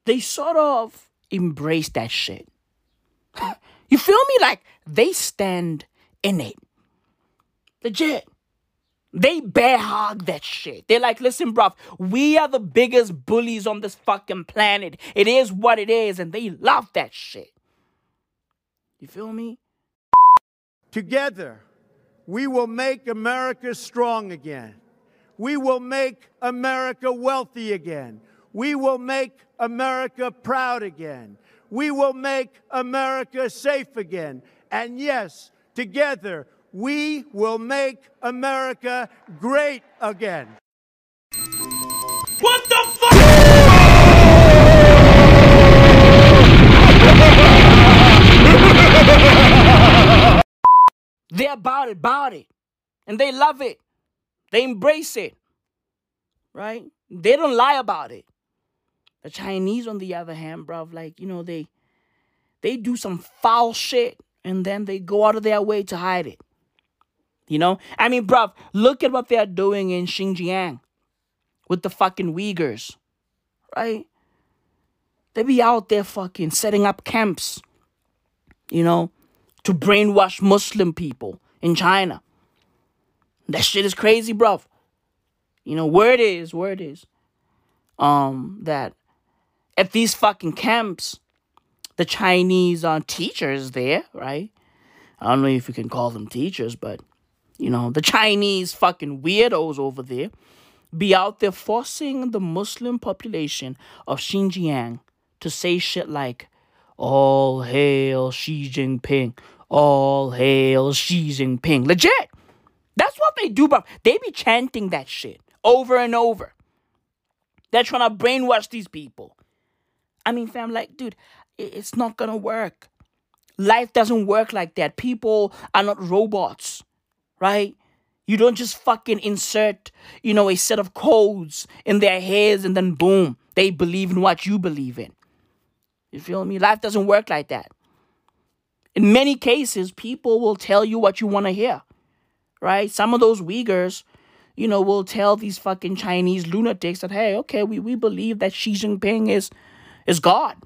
they sort of embrace that shit. you feel me? Like they stand in it. Legit. They bear hug that shit. They're like, listen, bruv, we are the biggest bullies on this fucking planet. It is what it is, and they love that shit. You feel me? Together, we will make America strong again. We will make America wealthy again. We will make America proud again. We will make America safe again. And yes, together, we will make America great again. What the They're about it, about it. And they love it. They embrace it. Right? They don't lie about it. The Chinese, on the other hand, bruv, like, you know, they they do some foul shit and then they go out of their way to hide it. You know? I mean, bruv, look at what they're doing in Xinjiang with the fucking Uyghurs. Right? They be out there fucking setting up camps, you know, to brainwash Muslim people in China. That shit is crazy, bruv. You know, word is, word is, um, that at these fucking camps, the Chinese uh, teachers there, right? I don't know if you can call them teachers, but you know, the Chinese fucking weirdos over there be out there forcing the Muslim population of Xinjiang to say shit like, All hail Xi Jinping. All hail Xi Jinping. Legit. That's what they do, bro. They be chanting that shit over and over. They're trying to brainwash these people. I mean, fam, like, dude, it's not gonna work. Life doesn't work like that. People are not robots, right? You don't just fucking insert, you know, a set of codes in their heads and then boom, they believe in what you believe in. You feel me? Life doesn't work like that. In many cases, people will tell you what you want to hear, right? Some of those Uyghurs, you know, will tell these fucking Chinese lunatics that, hey, okay, we, we believe that Xi Jinping is is God,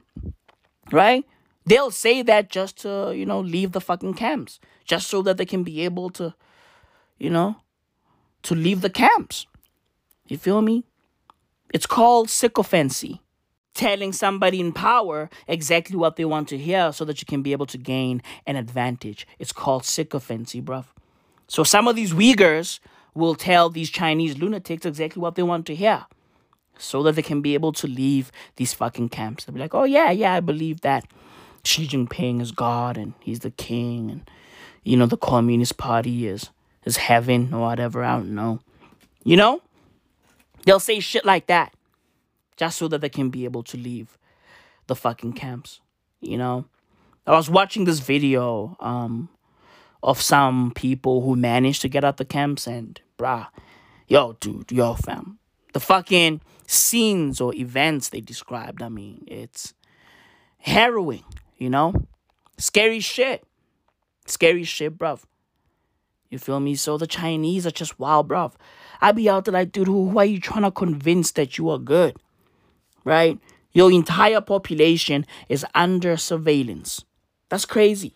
right? They'll say that just to, you know, leave the fucking camps, just so that they can be able to, you know, to leave the camps. You feel me? It's called sycophancy. Telling somebody in power exactly what they want to hear so that you can be able to gain an advantage. It's called sycophancy, bruv. So some of these Uyghurs will tell these Chinese lunatics exactly what they want to hear so that they can be able to leave these fucking camps. They'll be like, oh, yeah, yeah, I believe that Xi Jinping is God and he's the king and, you know, the Communist Party is, is heaven or whatever. I don't know. You know? They'll say shit like that just so that they can be able to leave the fucking camps. You know? I was watching this video um, of some people who managed to get out the camps and, bruh, yo, dude, yo, fam. The fucking scenes or events they described, I mean, it's harrowing, you know? Scary shit. Scary shit, bruv. You feel me? So the Chinese are just wild, bruv. I be out there like, dude, who, who are you trying to convince that you are good? Right? Your entire population is under surveillance. That's crazy.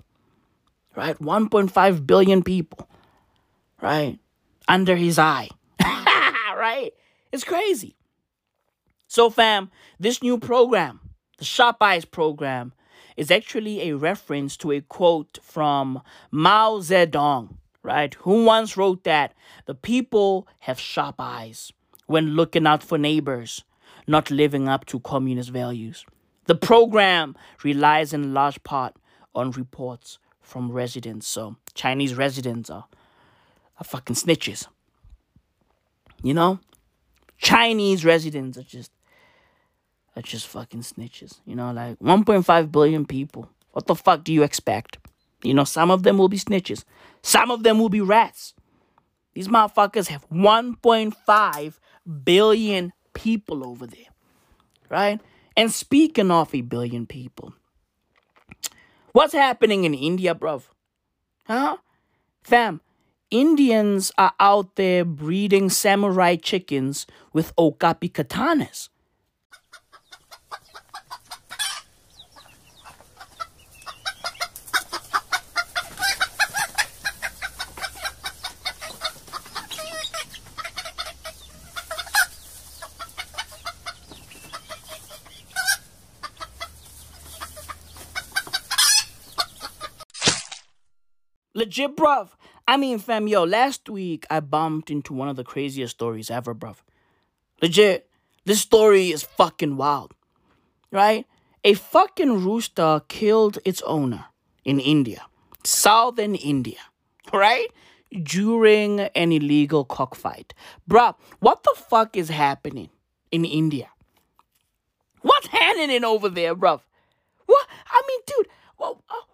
Right? 1.5 billion people. Right? Under his eye. right? It's crazy. So, fam, this new program, the Sharp Eyes program, is actually a reference to a quote from Mao Zedong, right? Who once wrote that the people have sharp eyes when looking out for neighbors, not living up to communist values. The program relies in large part on reports from residents. So, Chinese residents are, are fucking snitches. You know? Chinese residents are just are just fucking snitches. You know, like 1.5 billion people. What the fuck do you expect? You know, some of them will be snitches. Some of them will be rats. These motherfuckers have 1.5 billion people over there. Right? And speaking of a billion people, what's happening in India, bruv? Huh? Fam, Indians are out there breeding samurai chickens with okapi katanas. Legit, bruv. I mean, fam, yo, last week I bumped into one of the craziest stories ever, bruv. Legit, this story is fucking wild, right? A fucking rooster killed its owner in India, southern India, right? During an illegal cockfight. Bruh, what the fuck is happening in India? What's happening over there, bruv? What? I mean, dude,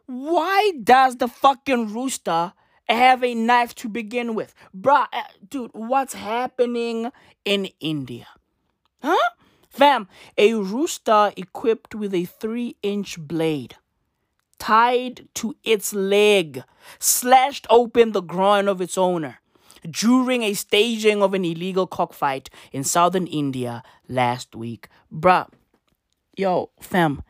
why does the fucking rooster have a knife to begin with? Bruh, uh, dude, what's happening in India? Huh? Fam, a rooster equipped with a three inch blade tied to its leg slashed open the groin of its owner during a staging of an illegal cockfight in southern India last week. Bruh, yo, fam.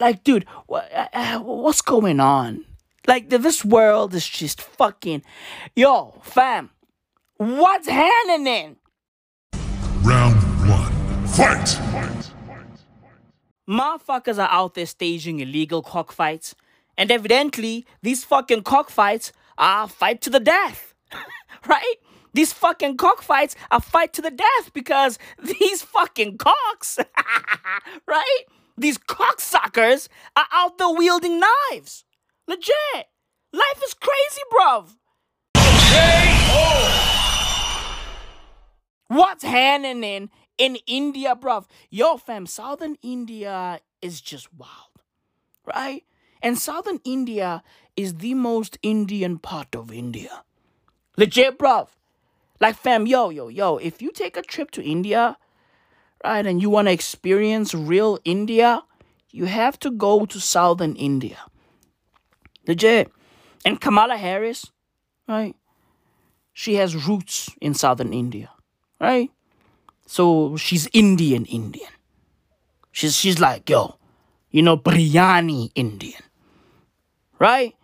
Like, dude, what, uh, what's going on? Like, this world is just fucking. Yo, fam, what's happening? Round one. Fight! Motherfuckers are out there staging illegal cockfights, and evidently, these fucking cockfights are fight to the death, right? These fucking cockfights are fight to the death because these fucking cocks, right? These cocksuckers are out there wielding knives. Legit. Life is crazy, bruv. What's happening in India, bruv? Yo, fam, Southern India is just wild, right? And Southern India is the most Indian part of India. Legit, bruv. Like, fam, yo, yo, yo, if you take a trip to India, right, and you want to experience real India, you have to go to Southern India. Legit. And Kamala Harris, right? She has roots in Southern India, right? So she's Indian Indian. She's she's like, yo, you know, biryani Indian. Right?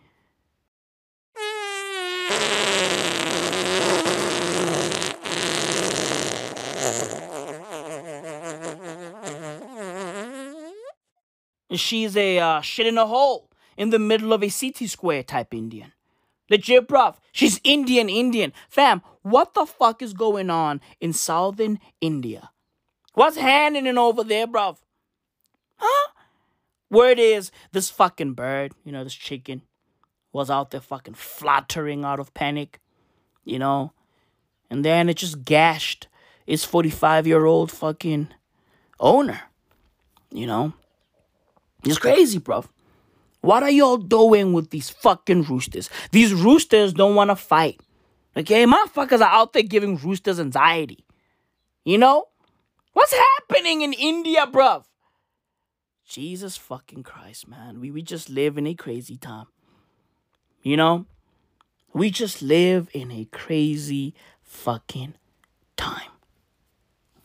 She's a uh, shit in a hole in the middle of a city square type Indian. Legit, bruv. She's Indian, Indian. Fam, what the fuck is going on in southern India? What's happening over there, bruv? Huh? Word is, this fucking bird, you know, this chicken, was out there fucking fluttering out of panic, you know? And then it just gashed its 45 year old fucking owner, you know? It's crazy, bro. What are y'all doing with these fucking roosters? These roosters don't want to fight. Okay, motherfuckers are out there giving roosters anxiety. You know? What's happening in India, bruv? Jesus fucking Christ, man. We, we just live in a crazy time. You know? We just live in a crazy fucking time.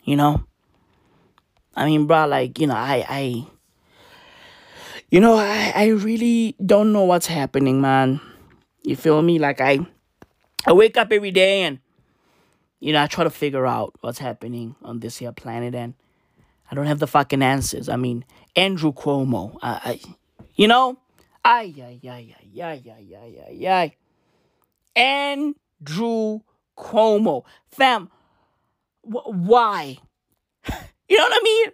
You know? I mean, bro, like, you know, I, I, you know, I, I really don't know what's happening, man. You feel me? Like I I wake up every day and you know, I try to figure out what's happening on this here planet and I don't have the fucking answers. I mean, Andrew Cuomo, I, I you know, ay. Andrew Cuomo, fam, wh- why? you know what I mean?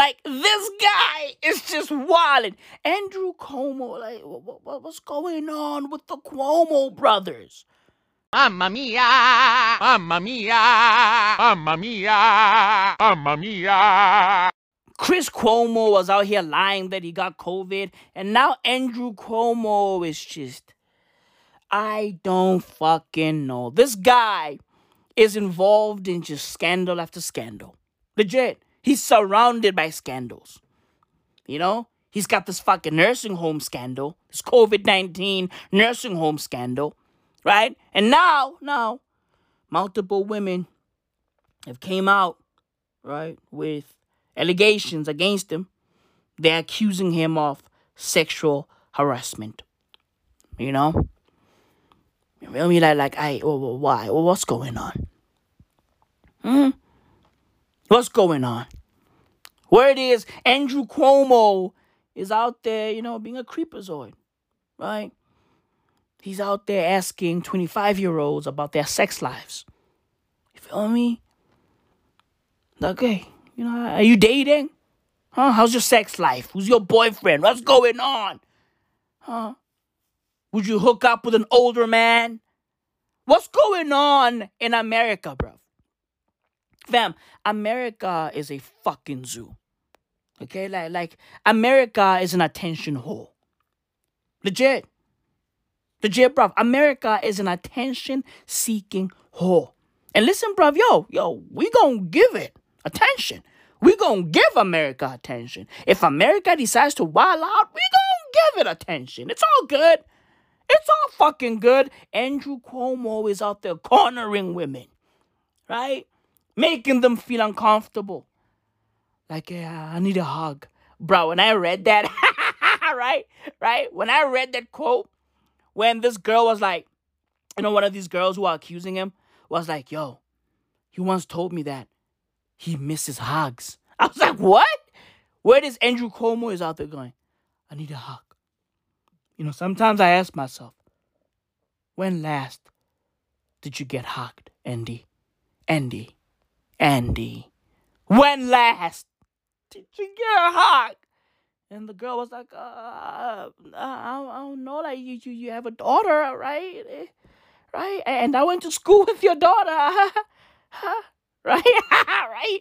Like this guy is just wilding. Andrew Cuomo, like what, what, what's going on with the Cuomo brothers? Mamma mia! Mamma mia! Mamma mia! Mamma mia! Chris Cuomo was out here lying that he got COVID, and now Andrew Cuomo is just. I don't fucking know. This guy is involved in just scandal after scandal. Legit. He's surrounded by scandals. You know, he's got this fucking nursing home scandal, this COVID 19 nursing home scandal. right? And now, now, multiple women have came out, right, with allegations against him. They're accusing him of sexual harassment. You know? You feel me? Like, like, I, oh, why? Well, what's going on? Hmm? What's going on? Where it is, Andrew Cuomo is out there, you know, being a creepazoid, right? He's out there asking 25 year olds about their sex lives. You feel me? Okay, you know, are you dating? Huh? How's your sex life? Who's your boyfriend? What's going on? Huh? Would you hook up with an older man? What's going on in America, bro? Fam, America is a fucking zoo. Okay, like like America is an attention whore. Legit. Legit, bruv. America is an attention seeking whore. And listen, bruv, yo, yo, we gonna give it attention. We gonna give America attention. If America decides to wild out, we gonna give it attention. It's all good. It's all fucking good. Andrew Cuomo is out there cornering women, right? Making them feel uncomfortable. Like, yeah, I need a hug. Bro, when I read that, right? Right? When I read that quote, when this girl was like, you know, one of these girls who are accusing him was like, yo, he once told me that he misses hugs. I was like, what? Where does Andrew Cuomo is out there going? I need a hug. You know, sometimes I ask myself, when last did you get hugged, Andy? Andy. Andy. When last did you get a hug? And the girl was like, uh, I, I don't know, like you, you, you have a daughter, right? Right? And I went to school with your daughter. right? right?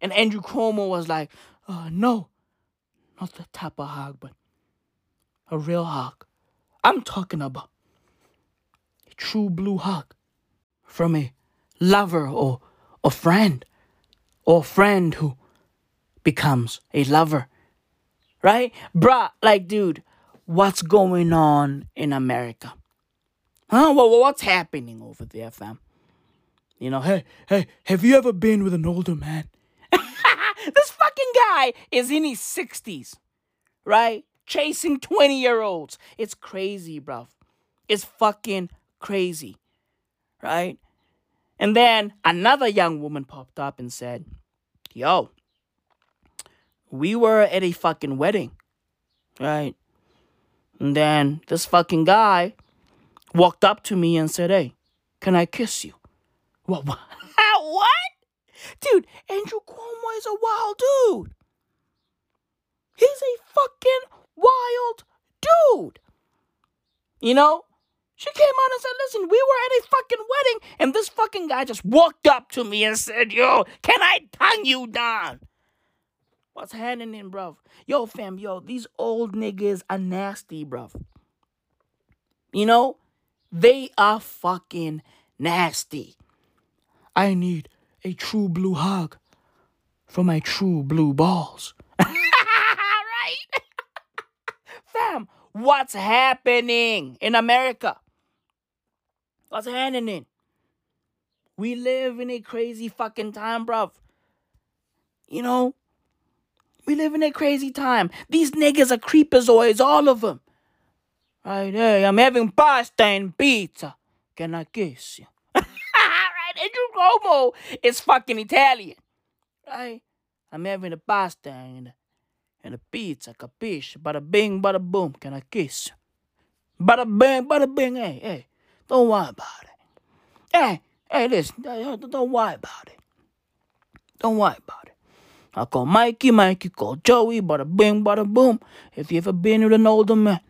And Andrew Cuomo was like, uh, no, not the type of hug, but a real hug. I'm talking about a true blue hug from a lover or a friend or friend who becomes a lover. Right? Bruh, like, dude, what's going on in America? Huh? Well, what's happening over there, fam? You know, hey, hey, have you ever been with an older man? this fucking guy is in his 60s, right? Chasing 20 year olds. It's crazy, bruv. It's fucking crazy, right? And then another young woman popped up and said, Yo, we were at a fucking wedding, right? And then this fucking guy walked up to me and said, Hey, can I kiss you? What? What? what? Dude, Andrew Cuomo is a wild dude. He's a fucking wild dude. You know? She came out and said, Listen, we were at a fucking wedding, and this fucking guy just walked up to me and said, Yo, can I tongue you down? What's happening, bruv? Yo, fam, yo, these old niggas are nasty, bruv. You know? They are fucking nasty. I need a true blue hug for my true blue balls. right? Fam, what's happening in America? What's happening? We live in a crazy fucking time, bruv. You know? We live in a crazy time. These niggas are creepazoids, all of them. Right, hey, I'm having pasta and pizza. Can I kiss you? right, Andrew Cuomo is fucking Italian. Right? I'm having a pasta and, and a pizza, capiche? Bada bing, bada boom. Can I kiss you? Bada bing, bada bing. Hey, hey, don't worry about it. Hey, hey, listen, don't worry about it. Don't worry about it. I call Mikey, Mikey call Joey, bada bing, bada boom. If you ever been with an older man,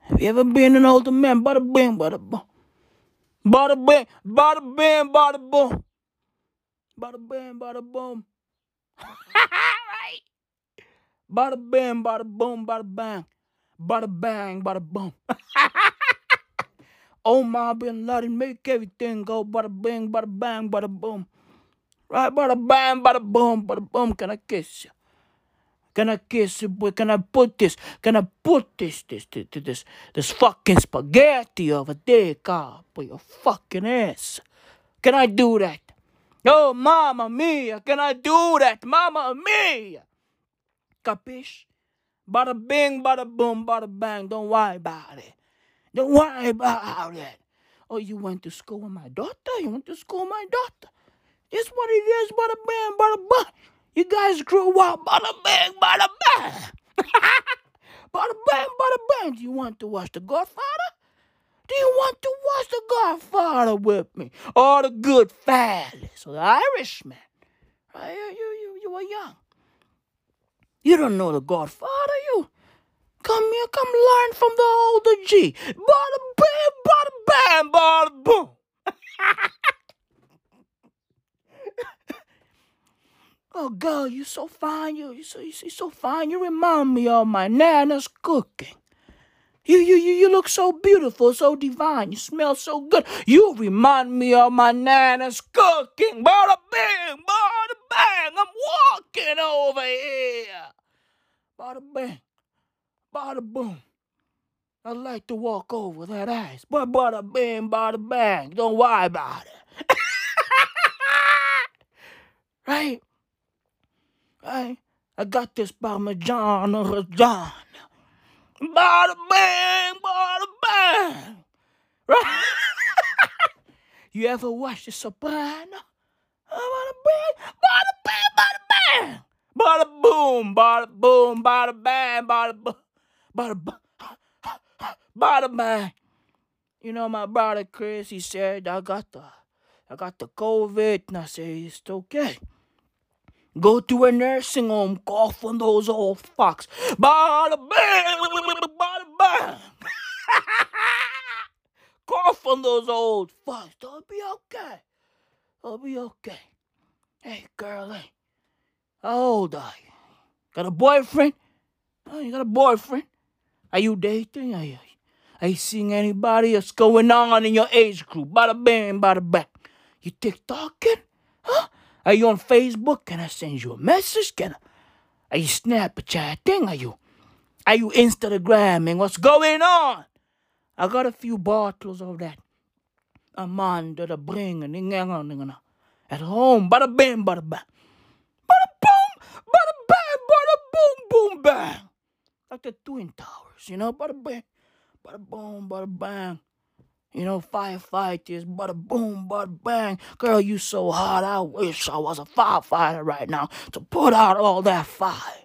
have you ever been an older man? Bada bing, bada boom. Bada bing, bada bing, bada boom. Bada bing, bada boom. right? Bada bing, bada boom, bada bang. Bada bang, bada boom. Oh, Omar bin Laden make everything go bada bing, bada bang, bada boom. Right? Bada bang, bada boom, bada boom. Can I kiss you? Can I kiss you, boy? Can I put this? Can I put this, this, this, this, this, fucking spaghetti over there, God, for your fucking ass? Can I do that? Oh, mamma mia, can I do that? Mamma mia! Capish? Bada bing, bada boom, bada bang. Don't worry about it. Don't worry about it. Oh, you went to school with my daughter? You went to school with my daughter? This what it is, bada bang, bada bang. You guys grew up, bada bang, bada bang. bada bang, bada bang. Do you want to watch The Godfather? Do you want to watch The Godfather with me? Or The Good Fellas, The Irishman? Right? You, you, you, you were young. You don't know The Godfather, you. Come here, come learn from the older G. Bada bam, bada bam, bada boom. oh, girl, you so fine. You, you so, you so fine. You remind me of my nana's cooking. You, you, you, you look so beautiful, so divine. You smell so good. You remind me of my nana's cooking. Bada bing, bada bang. I'm walking over here. Bada bing, bada boom. I like to walk over that ice. But bada bing, bada bang. Don't worry about it. right? Right? I got this Parmigiano Reggiano. Bada bang, bada bang. Right? you ever watch The Soprano? Bada bang, bada bang, bada bang. Bada boom, bada boom, bada bang, bada boom, bada bada bang. You know my brother Chris, he said I got the, I got the COVID, and I said it's okay. Go to a nursing home, cough on those old fucks. Bada bang, bada bang. cough on those old fucks. They'll be okay. They'll be okay. Hey, girlie, how old are you? Got a boyfriend? Oh, you got a boyfriend? Are you dating? Are you, are you seeing anybody? What's going on in your age group? Bada bang, bada bang. You TikToking? Huh? Are you on Facebook? Can I send you a message? Can I, are you Snapchatting? Are you are you Instagramming? What's going on? I got a few bottles of that. Amanda the bring and at home. Bada bang, bada bang. Bada boom, bada bang, bada boom, boom, bang. Like the Twin Towers, you know? Bada bang, bada boom, bada bang. You know, firefighters, bada boom, bada bang. Girl, you so hot, I wish I was a firefighter right now to put out all that fire.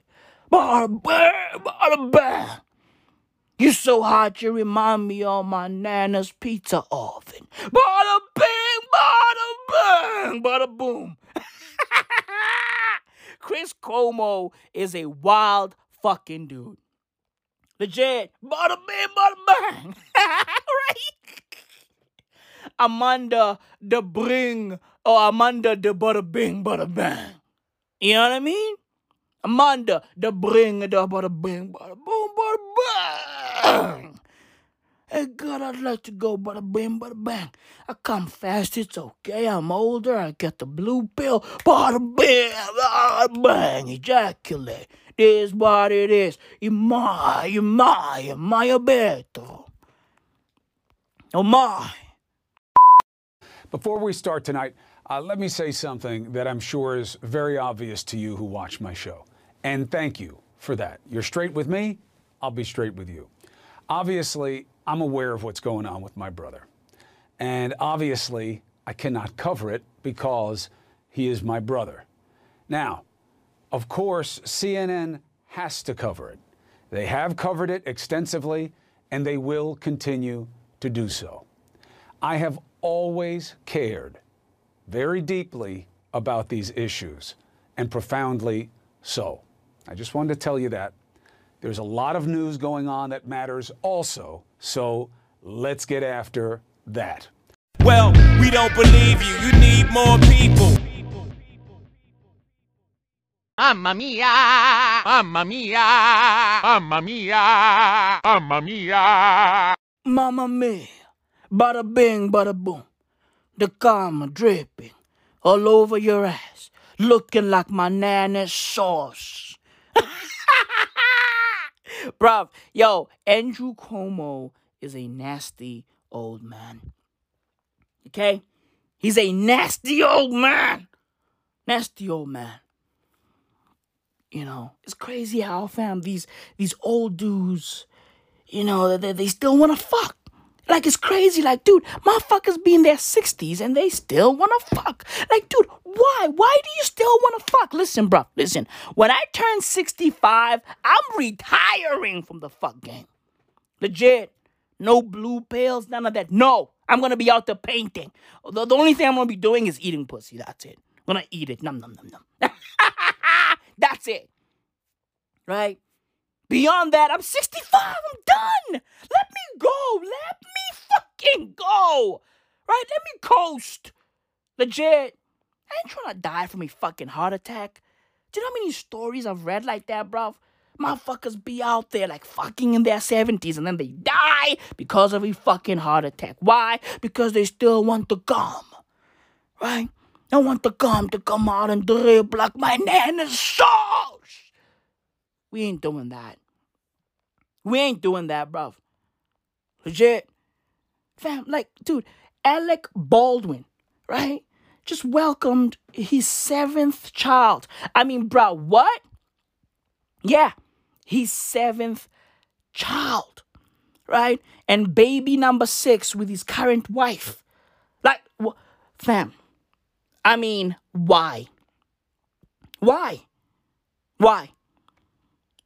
Bada bang, bada bang. You so hot, you remind me of my nana's pizza oven. Bada bang, bada bang, bada boom. Chris Cuomo is a wild fucking dude. Legit. Bada bang, bada bang. right? Amanda the Bring or Amanda the Bada Bing Bada Bang. You know what I mean? Amanda the Bring the Bada Bing Bada Boom Bada Bang. Hey God, I'd like to go bada bing bada bang. I come fast, it's okay. I'm older, I get the blue pill. Bada bing, bada bang, ejaculate. This what it is. My, you my, you my aberto. Oh my. Before we start tonight, uh, let me say something that I'm sure is very obvious to you who watch my show. And thank you for that. You're straight with me, I'll be straight with you. Obviously, I'm aware of what's going on with my brother. And obviously, I cannot cover it because he is my brother. Now, of course, CNN has to cover it. They have covered it extensively, and they will continue to do so. I have always cared very deeply about these issues, and profoundly so. I just wanted to tell you that. There's a lot of news going on that matters also, so let's get after that. Well, we don't believe you. You need more people. Mamma mia! Mamma mia! Mamma mia! Mamma mia! Mamma mia. Bada bing, bada boom. The karma dripping all over your ass, looking like my nana's sauce. Bruv, yo, Andrew Cuomo is a nasty old man. Okay? He's a nasty old man. Nasty old man. You know, it's crazy how fam these these old dudes, you know, they, they still wanna fuck. Like it's crazy. Like, dude, motherfuckers be in their 60s and they still wanna fuck. Like, dude, why? Why do you still wanna fuck? Listen, bro, listen. When I turn 65, I'm retiring from the fuck game. Legit. No blue pills, none of that. No. I'm gonna be out there painting. The, the only thing I'm gonna be doing is eating pussy. That's it. I'm gonna eat it. Num num num num. That's it. Right? Beyond that, I'm 65. I'm done. Let me go. Let me fucking go. Right? Let me coast. Legit. I ain't trying to die from a fucking heart attack. Do you know how many stories I've read like that, bruv? Motherfuckers be out there like fucking in their 70s and then they die because of a fucking heart attack. Why? Because they still want the gum. Right? I want the gum to come out and drip like my nana's sauce. We ain't doing that. We ain't doing that, bruv. Legit. Fam, like, dude, Alec Baldwin, right? Just welcomed his seventh child. I mean, bro, what? Yeah, his seventh child, right? And baby number six with his current wife. Like, wh- fam, I mean, why? Why? Why?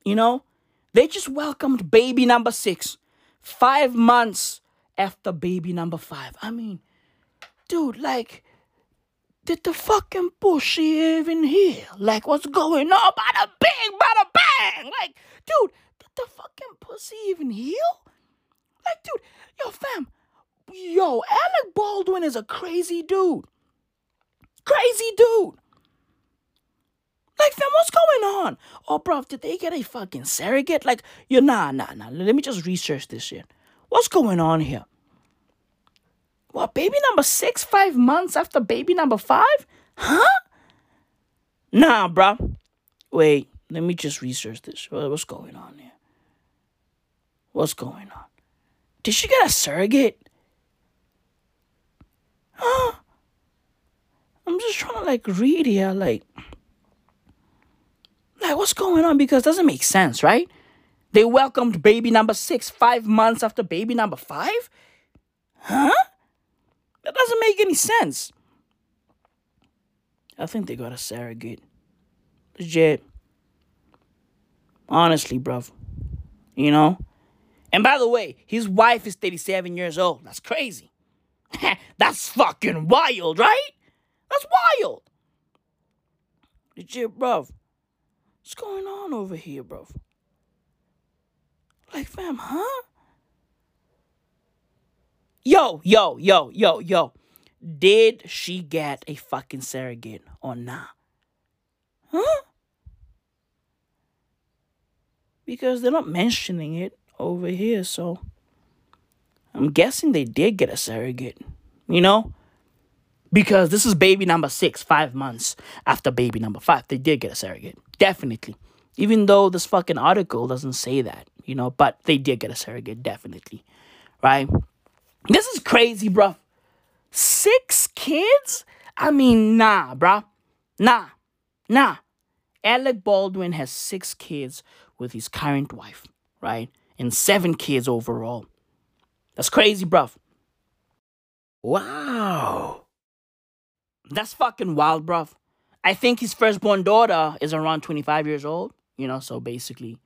You know, they just welcomed baby number six five months after baby number five. I mean, dude, like, did the fucking pussy even heal? Like, what's going on? Bada bing, bada bang! Like, dude, did the fucking pussy even heal? Like, dude, yo, fam, yo, Alec Baldwin is a crazy dude. Crazy dude. Like, fam, what's going on? Oh, bro, did they get a fucking surrogate? Like, yo, nah, nah, nah. Let me just research this shit. What's going on here? What, baby number six, five months after baby number five? Huh? Nah, bro. Wait, let me just research this. What's going on here? What's going on? Did she get a surrogate? Huh? I'm just trying to like read here, like, like what's going on? Because doesn't make sense, right? They welcomed baby number six five months after baby number five? Huh? That doesn't make any sense. I think they got a surrogate. Legit. Honestly, bruv. You know? And by the way, his wife is 37 years old. That's crazy. That's fucking wild, right? That's wild. Legit, bruv. What's going on over here, bruv? Like, fam, huh? Yo, yo, yo, yo, yo. Did she get a fucking surrogate or not? Huh? Because they're not mentioning it over here, so I'm guessing they did get a surrogate. You know? Because this is baby number six, five months after baby number five. They did get a surrogate. Definitely. Even though this fucking article doesn't say that, you know, but they did get a surrogate, definitely. Right? This is crazy, bro. Six kids? I mean, nah, bro. Nah. Nah. Alec Baldwin has six kids with his current wife, right? And seven kids overall. That's crazy, bruv. Wow. That's fucking wild, bruv. I think his firstborn daughter is around 25 years old, you know, so basically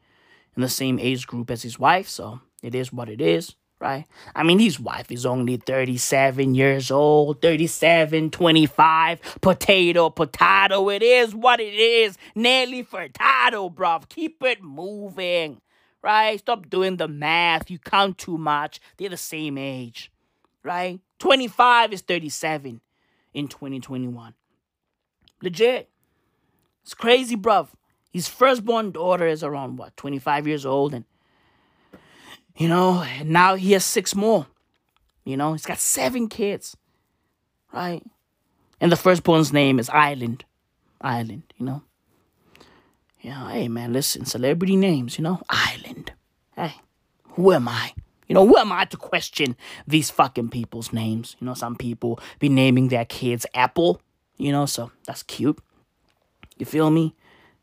in the same age group as his wife, so it is what it is, right? I mean, his wife is only 37 years old, 37, 25, potato, potato, it is what it is. Nearly potato, bruv. Keep it moving, right? Stop doing the math. You count too much. They're the same age, right? 25 is 37 in 2021. Legit. It's crazy, bruv. His firstborn daughter is around, what, 25 years old. And, you know, now he has six more. You know, he's got seven kids, right? And the firstborn's name is Island. Island, you know? Yeah, hey, man, listen, celebrity names, you know? Island. hey, who am I? You know, who am I to question these fucking people's names? You know, some people be naming their kids Apple, you know, so that's cute. You feel me?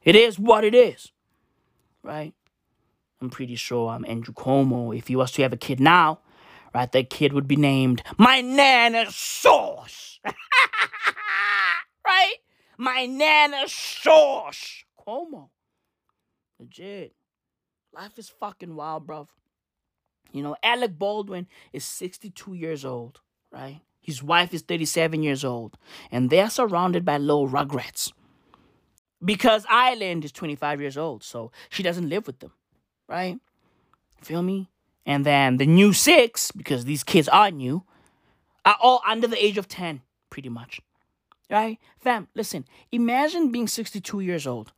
It is what it is, right? I'm pretty sure I'm Andrew Cuomo. If he was to have a kid now, right, that kid would be named My Nana Sauce. right? My Nana Sauce. Cuomo. Legit. Life is fucking wild, bruv. You know, Alec Baldwin is 62 years old, right? His wife is 37 years old, and they're surrounded by little rugrats. Because Ireland is 25 years old, so she doesn't live with them, right? Feel me? And then the new six, because these kids are new, are all under the age of 10, pretty much. Right? Fam, listen, imagine being 62 years old,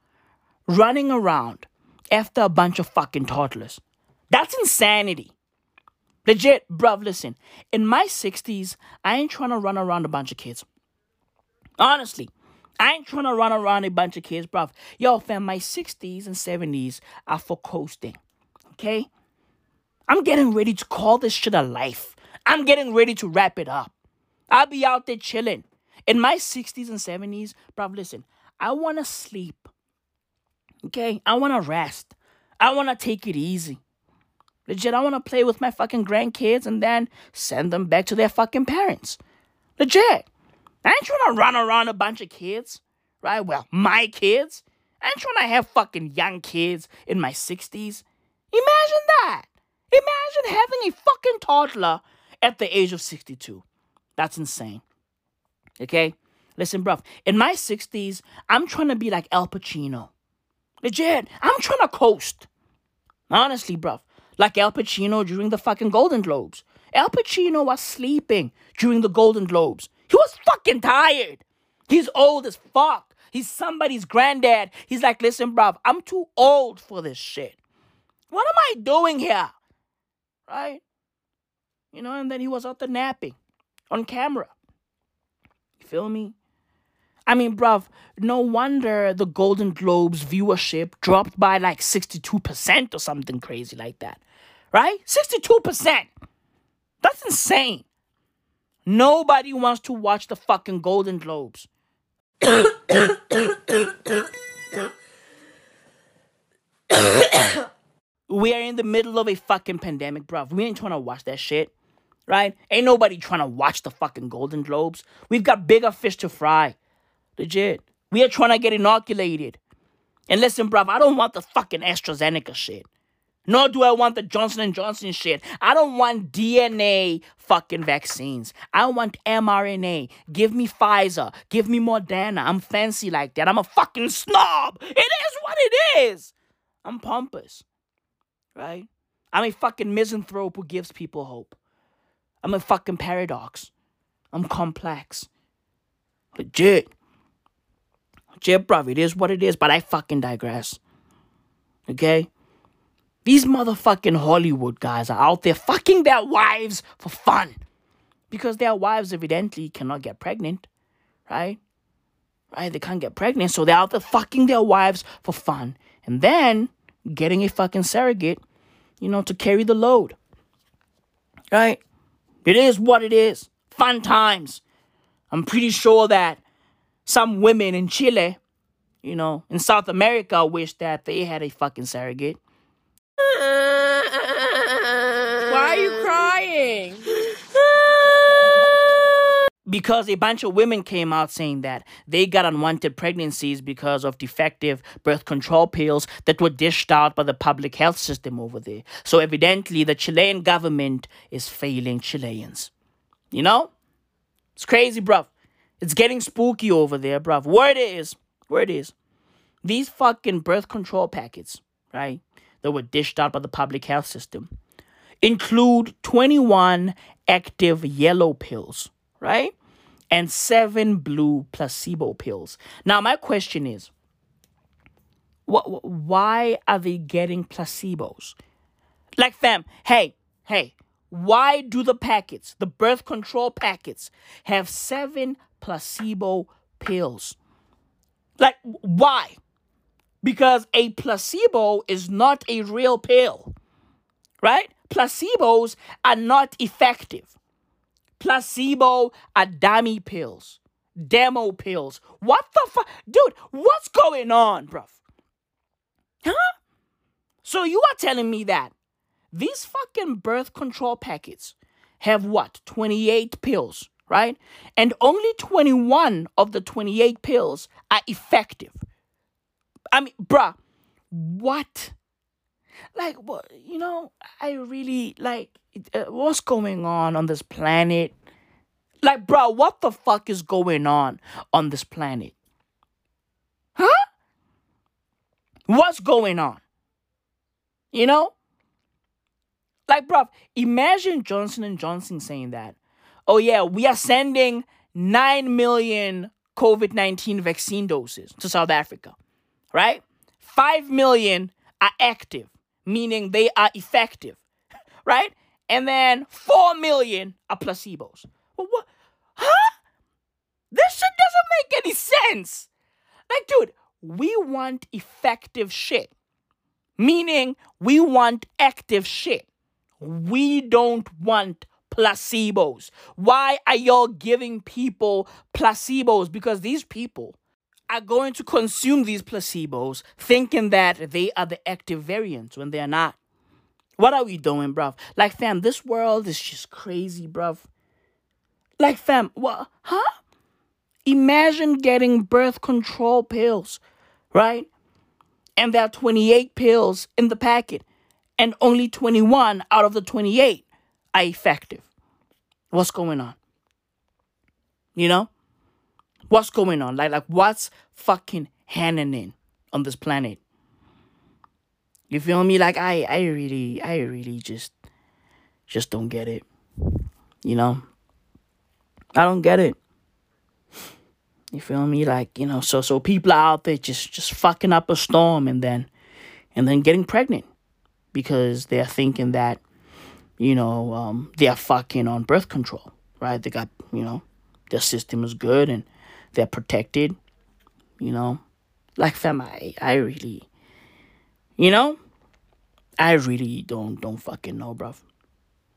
running around after a bunch of fucking toddlers. That's insanity. Legit, bruv, listen. In my 60s, I ain't trying to run around a bunch of kids. Honestly, I ain't trying to run around a bunch of kids, bruv. Yo, fam, my 60s and 70s are for coasting. Okay? I'm getting ready to call this shit a life. I'm getting ready to wrap it up. I'll be out there chilling. In my 60s and 70s, bruv, listen, I want to sleep. Okay? I want to rest. I want to take it easy. Legit, I want to play with my fucking grandkids and then send them back to their fucking parents. Legit. I ain't trying to run around a bunch of kids, right? Well, my kids. I ain't trying to have fucking young kids in my 60s. Imagine that. Imagine having a fucking toddler at the age of 62. That's insane. Okay? Listen, bruv, in my 60s, I'm trying to be like Al Pacino. Legit, I'm trying to coast. Honestly, bruv, like Al Pacino during the fucking Golden Globes. Al Pacino was sleeping during the Golden Globes. He was fucking tired. He's old as fuck. He's somebody's granddad. He's like, listen, bruv, I'm too old for this shit. What am I doing here? Right? You know, and then he was out there napping on camera. You feel me? I mean, bruv, no wonder the Golden Globes viewership dropped by like 62% or something crazy like that right? 62%. That's insane. Nobody wants to watch the fucking Golden Globes. we are in the middle of a fucking pandemic, bruv. We ain't trying to watch that shit, right? Ain't nobody trying to watch the fucking Golden Globes. We've got bigger fish to fry. Legit. We are trying to get inoculated. And listen, bruv, I don't want the fucking AstraZeneca shit. Nor do I want the Johnson and Johnson shit. I don't want DNA fucking vaccines. I want mRNA. Give me Pfizer. Give me Moderna. I'm fancy like that. I'm a fucking snob. It is what it is. I'm pompous. Right? I'm a fucking misanthrope who gives people hope. I'm a fucking paradox. I'm complex. Legit. Legit, bruv. It is what it is, but I fucking digress. Okay? These motherfucking Hollywood guys are out there fucking their wives for fun. Because their wives evidently cannot get pregnant, right? Right? They can't get pregnant, so they're out there fucking their wives for fun. And then getting a fucking surrogate, you know, to carry the load. Right? It is what it is. Fun times. I'm pretty sure that some women in Chile, you know, in South America wish that they had a fucking surrogate. Why are you crying? because a bunch of women came out saying that they got unwanted pregnancies because of defective birth control pills that were dished out by the public health system over there. So evidently the Chilean government is failing Chileans. You know? It's crazy, bruv. It's getting spooky over there, bruv. Where it is, where it is. These fucking birth control packets, right? That were dished out by the public health system include 21 active yellow pills, right? And seven blue placebo pills. Now, my question is wh- why are they getting placebos? Like, fam, hey, hey, why do the packets, the birth control packets, have seven placebo pills? Like, why? Because a placebo is not a real pill. right? Placebos are not effective. Placebo are dummy pills, demo pills. What the fuck? Dude, what's going on, bruv? Huh? So you are telling me that these fucking birth control packets have what? 28 pills, right? And only 21 of the 28 pills are effective. I mean, bruh, what? Like, what? You know, I really like uh, what's going on on this planet. Like, bruh, what the fuck is going on on this planet? Huh? What's going on? You know? Like, bruv, imagine Johnson and Johnson saying that. Oh yeah, we are sending nine million COVID nineteen vaccine doses to South Africa, right? Five million are active, meaning they are effective, right? And then four million are placebos. Well, what? Huh? This shit doesn't make any sense. Like, dude, we want effective shit, meaning we want active shit. We don't want placebos. Why are y'all giving people placebos? Because these people are going to consume these placebos thinking that they are the active variants when they are not. What are we doing, bruv? Like, fam, this world is just crazy, bruv. Like, fam, what? Huh? Imagine getting birth control pills, right? And there are 28 pills in the packet and only 21 out of the 28 are effective. What's going on? You know? What's going on? Like, like what's fucking happening on this planet? You feel me? Like I I really I really just just don't get it. You know? I don't get it. You feel me? Like, you know, so so people are out there just just fucking up a storm and then and then getting pregnant because they're thinking that, you know, um, they're fucking on birth control, right? They got, you know, their system is good and they're protected, you know. Like fam, I, I really, you know, I really don't don't fucking know, bruv.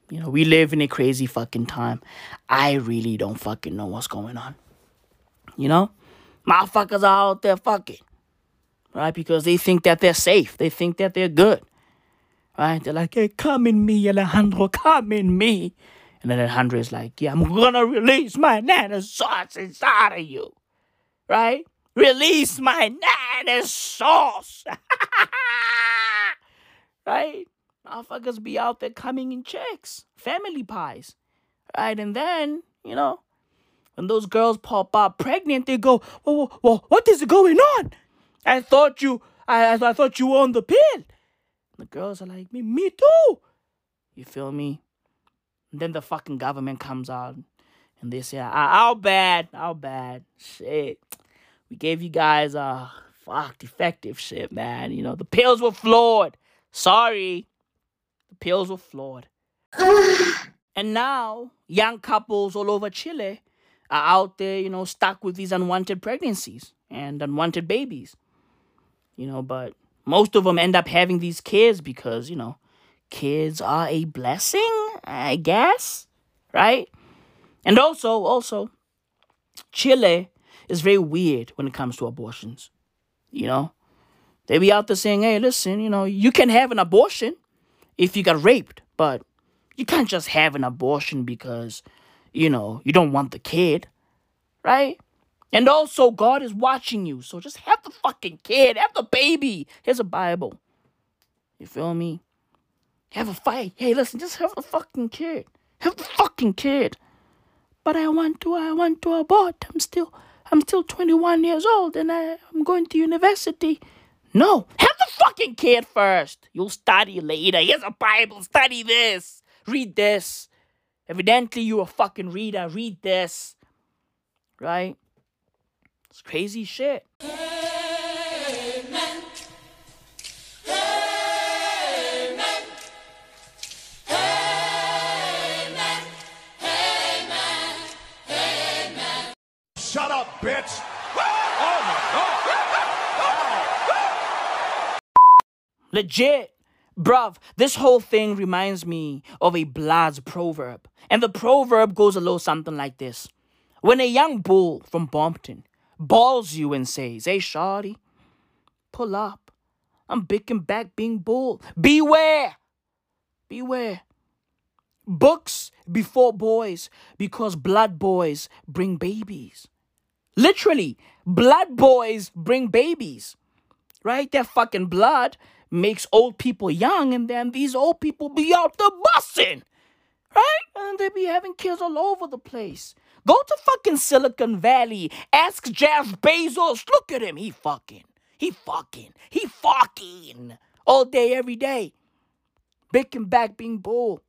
You know, we live in a crazy fucking time. I really don't fucking know what's going on. You know, motherfuckers are out there fucking, right? Because they think that they're safe. They think that they're good. Right? They're like, hey, come in me, Alejandro, come in me. And then Alejandro is like, yeah, I'm gonna release my nana sauce inside of you. Right? Release my nana sauce. right? Motherfuckers be out there coming in checks, family pies. Right? And then, you know, when those girls pop up pregnant, they go, well, well what is going on? I thought you, I, I thought you were on the pill. The girls are like, me, me too. You feel me? And then the fucking government comes out and they say, how bad, how bad, shit. We gave you guys uh fuck defective shit, man. You know, the pills were flawed. Sorry. The pills were flawed. and now young couples all over Chile are out there, you know, stuck with these unwanted pregnancies and unwanted babies. You know, but most of them end up having these kids because, you know, kids are a blessing, I guess, right? And also, also, Chile is very weird when it comes to abortions. You know, they be out there saying, hey, listen, you know, you can have an abortion if you got raped, but you can't just have an abortion because, you know, you don't want the kid, right? And also, God is watching you. So just have the fucking kid. Have the baby. Here's a Bible. You feel me? Have a fight. Hey, listen, just have the fucking kid. Have the fucking kid. But I want to, I want to abort. I'm still, I'm still 21 years old and I, I'm going to university. No, have the fucking kid first. You'll study later. Here's a Bible. Study this. Read this. Evidently, you're a fucking reader. Read this. Right? It's crazy shit. Legit. Bruv, this whole thing reminds me of a Bloods proverb. And the proverb goes a little something like this. When a young bull from Bompton balls you and says, Hey, shawty, pull up. I'm and back being bull. Beware! Beware. Books before boys because blood boys bring babies. Literally, blood boys bring babies. Right? Their fucking blood makes old people young, and then these old people be out the bussing. Right? And they be having kids all over the place. Go to fucking Silicon Valley. Ask Jeff Bezos. Look at him. He fucking. He fucking. He fucking. All day, every day. Big and back being bull.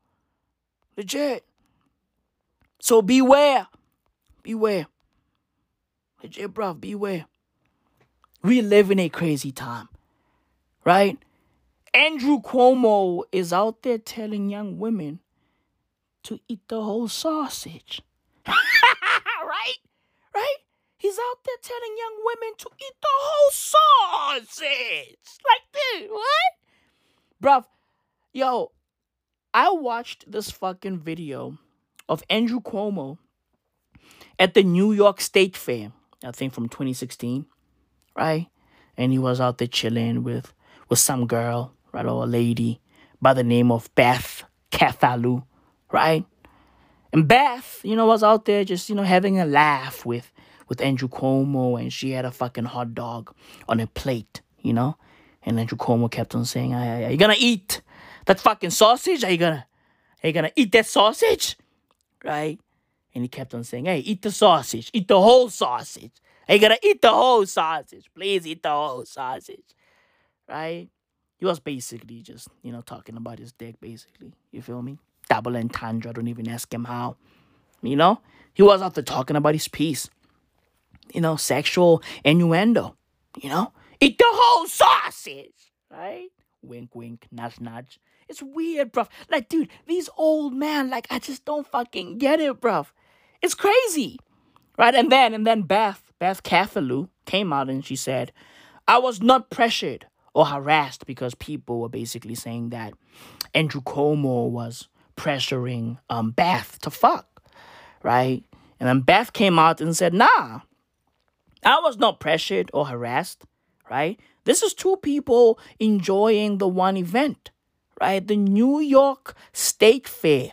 Legit. So beware. Beware. Legit, bruv, beware. We live in a crazy time. Right? Andrew Cuomo is out there telling young women to eat the whole sausage. right? Right? He's out there telling young women to eat the whole sausage. Like this. What? Bruv, yo, I watched this fucking video of Andrew Cuomo at the New York State Fair, I think from 2016, right? And he was out there chilling with with some girl, right, or a lady by the name of Beth Kathalu, right? And Beth, you know, was out there just, you know, having a laugh with with Andrew Cuomo and she had a fucking hot dog on a plate, you know? And Andrew Cuomo kept on saying, Are you gonna eat that fucking sausage? Are you gonna are you gonna eat that sausage? Right? And he kept on saying, Hey, eat the sausage, eat the whole sausage. Are you gonna eat the whole sausage? Please eat the whole sausage. Right? He was basically just, you know, talking about his dick, basically. You feel me? Double entendre. Don't even ask him how. You know? He was out there talking about his piece. You know, sexual innuendo. You know? Eat the whole sausage. Right? Wink, wink, nudge, nudge. It's weird, bruv. Like, dude, these old man, like, I just don't fucking get it, bruv. It's crazy. Right? And then, and then Beth, Beth Kathalu came out and she said, I was not pressured or harassed because people were basically saying that Andrew Cuomo was pressuring um, Beth to fuck, right? And then Beth came out and said, nah, I was not pressured or harassed, right? This is two people enjoying the one event, right? The New York State Fair.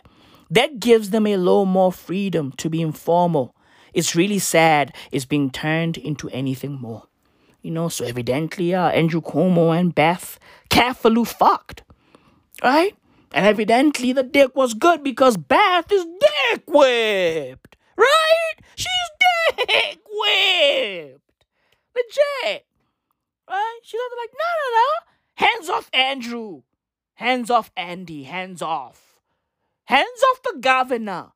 That gives them a little more freedom to be informal. It's really sad it's being turned into anything more. You know, so evidently uh, Andrew Cuomo and Beth carefully fucked, right? And evidently the dick was good because Beth is dick whipped, right? She's dick whipped, legit, right? She's like, no, no, no, hands off Andrew, hands off Andy, hands off, hands off the governor,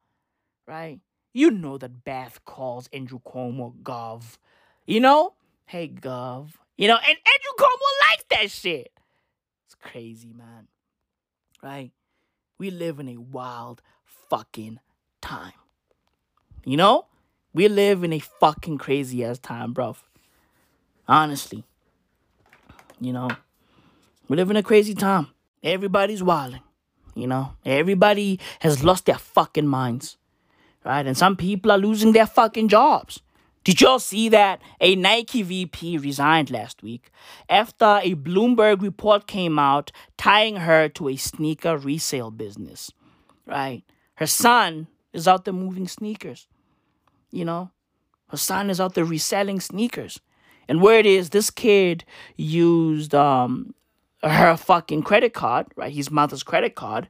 right? You know that Beth calls Andrew Cuomo Gov, you know? Hey, Gov. You know, and Andrew Cuomo likes that shit. It's crazy, man. Right? We live in a wild fucking time. You know? We live in a fucking crazy ass time, bruv. Honestly. You know? We live in a crazy time. Everybody's wilding. You know? Everybody has lost their fucking minds. Right? And some people are losing their fucking jobs. Did y'all see that a Nike VP resigned last week after a Bloomberg report came out tying her to a sneaker resale business? Right? Her son is out there moving sneakers. You know, her son is out there reselling sneakers. And where it is, this kid used um, her fucking credit card, right? His mother's credit card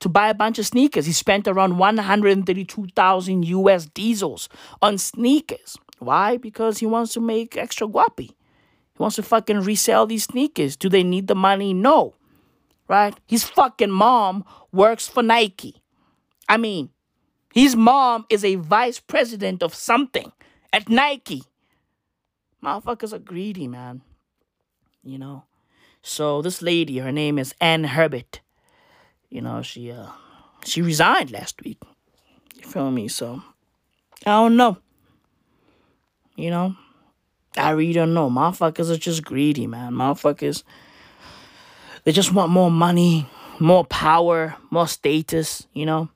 to buy a bunch of sneakers. He spent around 132,000 US diesels on sneakers. Why? Because he wants to make extra guapi. He wants to fucking resell these sneakers. Do they need the money? No. Right? His fucking mom works for Nike. I mean, his mom is a vice president of something at Nike. Motherfuckers are greedy, man. You know? So this lady, her name is Ann Herbert. You know, she uh she resigned last week. You feel me? So I don't know. You know? I really don't know. Motherfuckers are just greedy, man. Motherfuckers they just want more money, more power, more status, you know.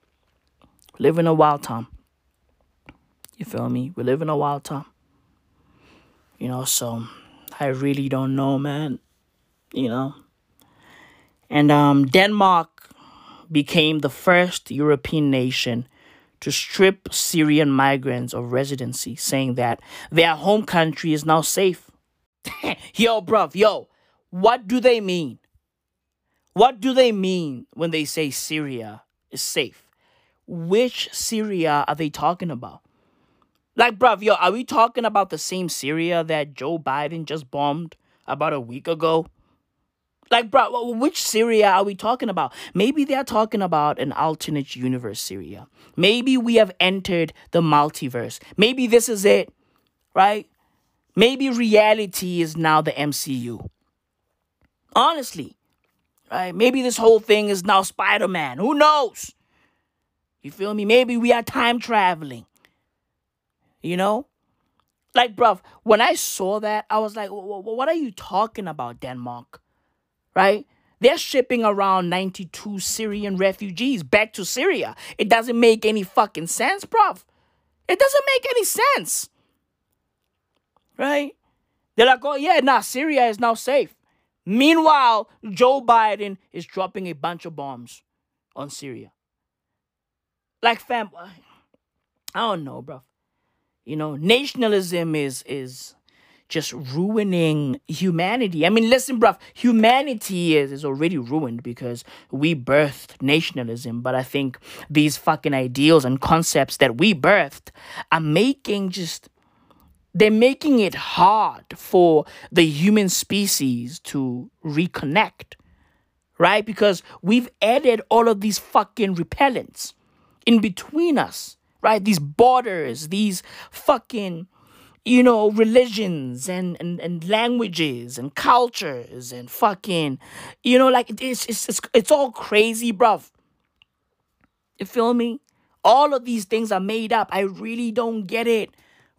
Live in a wild time. You feel me? We live in a wild time. You know, so I really don't know, man. You know. And um Denmark became the first European nation to strip Syrian migrants of residency, saying that their home country is now safe. yo, bruv, yo, what do they mean? What do they mean when they say Syria is safe? Which Syria are they talking about? Like, bruv, yo, are we talking about the same Syria that Joe Biden just bombed about a week ago? Like, bro, which Syria are we talking about? Maybe they're talking about an alternate universe Syria. Maybe we have entered the multiverse. Maybe this is it, right? Maybe reality is now the MCU. Honestly, right? Maybe this whole thing is now Spider Man. Who knows? You feel me? Maybe we are time traveling. You know? Like, bruv, when I saw that, I was like, what are you talking about, Denmark? Right? They're shipping around 92 Syrian refugees back to Syria. It doesn't make any fucking sense, bruv. It doesn't make any sense. Right? They're like, oh, yeah, nah, Syria is now safe. Meanwhile, Joe Biden is dropping a bunch of bombs on Syria. Like, fam, I don't know, bruv. You know, nationalism is is just ruining humanity. I mean, listen, bruv, humanity is, is already ruined because we birthed nationalism. But I think these fucking ideals and concepts that we birthed are making just they're making it hard for the human species to reconnect. Right? Because we've added all of these fucking repellents in between us right? These borders, these fucking, you know, religions and, and, and languages and cultures and fucking, you know, like it's, it's, it's, it's all crazy, bruv. You feel me? All of these things are made up. I really don't get it.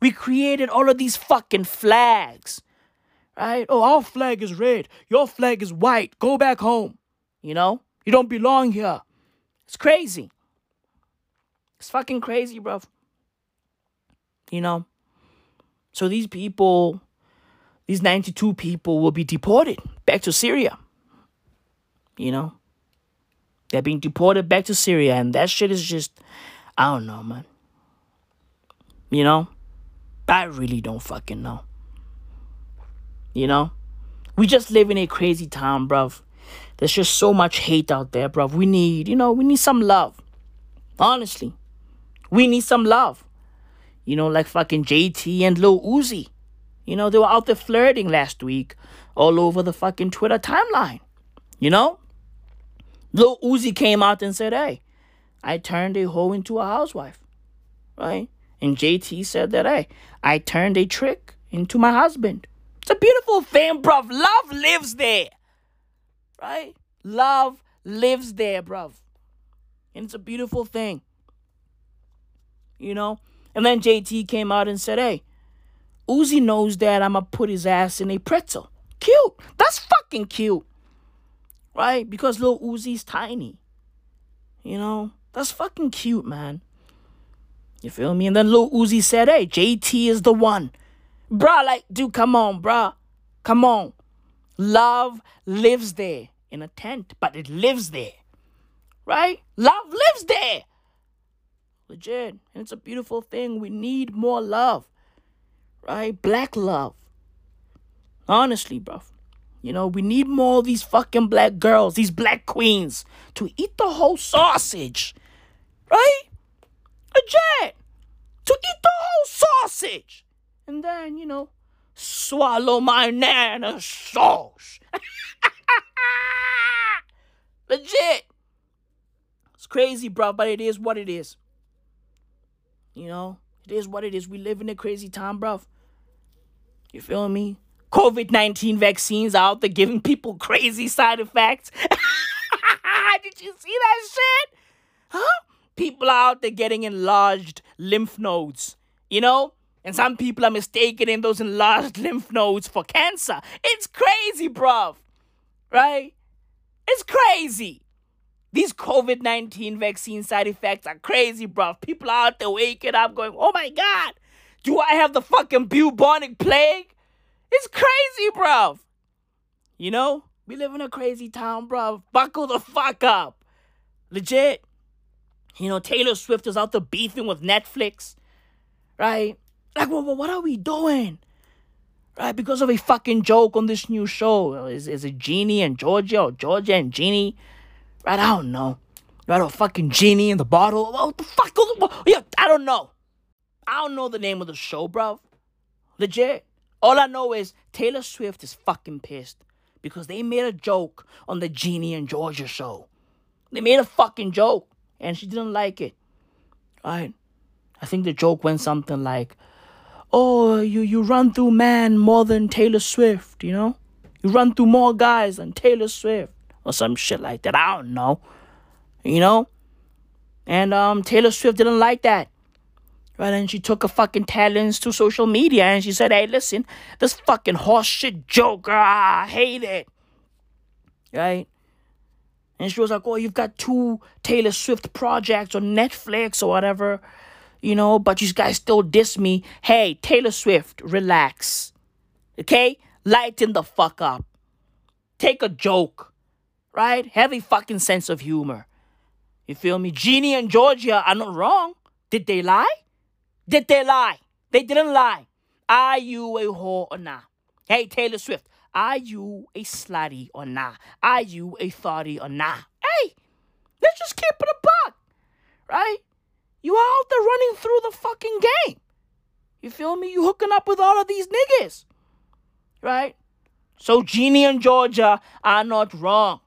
We created all of these fucking flags, right? Oh, our flag is red. Your flag is white. Go back home. You know? You don't belong here. It's crazy. It's fucking crazy, bro. You know? So these people, these 92 people will be deported back to Syria. You know? They're being deported back to Syria, and that shit is just, I don't know, man. You know? I really don't fucking know. You know? We just live in a crazy time, bruv. There's just so much hate out there, bruv. We need, you know, we need some love. Honestly. We need some love. You know, like fucking JT and Lil Uzi. You know, they were out there flirting last week all over the fucking Twitter timeline. You know? Lil Uzi came out and said, hey, I turned a hoe into a housewife. Right? And JT said that, hey, I turned a trick into my husband. It's a beautiful thing, bruv. Love lives there. Right? Love lives there, bruv. And it's a beautiful thing you know? And then JT came out and said, hey, Uzi knows that I'm gonna put his ass in a pretzel. Cute. That's fucking cute. Right? Because little Uzi's tiny. You know? That's fucking cute, man. You feel me? And then Lil Uzi said, hey, JT is the one. Bruh, like, dude, come on, bruh. Come on. Love lives there in a tent, but it lives there. Right? Love lives there. Legit. And it's a beautiful thing. We need more love. Right? Black love. Honestly, bro. You know, we need more of these fucking black girls, these black queens, to eat the whole sausage. Right? Legit. To eat the whole sausage. And then, you know, swallow my nana sauce. Legit. It's crazy, bro, but it is what it is. You know, it is what it is. We live in a crazy time, bruv. You feel me? COVID 19 vaccines out there giving people crazy side effects. Did you see that shit? Huh? People out there getting enlarged lymph nodes, you know? And some people are mistaken in those enlarged lymph nodes for cancer. It's crazy, bruv. Right? It's crazy. These COVID 19 vaccine side effects are crazy, bruv. People are out there waking up going, oh my God, do I have the fucking bubonic plague? It's crazy, bruv. You know, we live in a crazy town, bruv. Buckle the fuck up. Legit. You know, Taylor Swift is out there beefing with Netflix, right? Like, well, what are we doing? Right? Because of a fucking joke on this new show. Is, is it Ginny and Georgia or Georgia and Ginny? Right? I don't know. Right? Or fucking Genie in the bottle. What the fuck? Yeah, I don't know. I don't know the name of the show, bro. Legit. All I know is Taylor Swift is fucking pissed because they made a joke on the Ginny and Georgia show. They made a fucking joke and she didn't like it. Right? I think the joke went something like, "Oh, you you run through man more than Taylor Swift, you know? You run through more guys than Taylor Swift or some shit like that. I don't know. You know? And um Taylor Swift didn't like that. Right, and she took her fucking talents to social media and she said, Hey, listen, this fucking horseshit joke, ah, I hate it. Right? And she was like, Oh, you've got two Taylor Swift projects on Netflix or whatever, you know, but you guys still diss me. Hey, Taylor Swift, relax. Okay? Lighten the fuck up. Take a joke. Right? Have a fucking sense of humor. You feel me? Ginny and Georgia are not wrong. Did they lie? Did they lie? They didn't lie. Are you a whore or not? Hey, Taylor Swift, are you a slutty or not? Are you a thotty or not? Hey, let's just keep it a buck, right? You are out there running through the fucking game. You feel me? You hooking up with all of these niggas, right? So Ginny and Georgia are not wrong,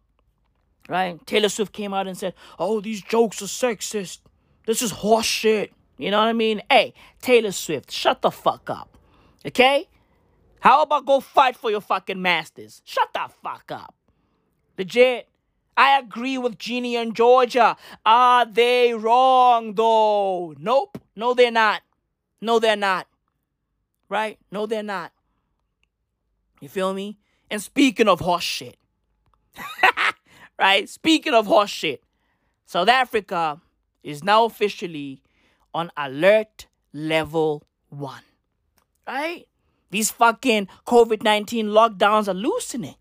right? Taylor Swift came out and said, "Oh, these jokes are sexist. This is horse shit." You know what I mean? Hey, Taylor Swift, shut the fuck up. Okay? How about go fight for your fucking masters? Shut the fuck up. Legit. I agree with Ginny and Georgia. Are they wrong though? Nope. No, they're not. No, they're not. Right? No, they're not. You feel me? And speaking of horse shit, right? Speaking of horse shit, South Africa is now officially on alert level one. Right? These fucking COVID 19 lockdowns are loosening.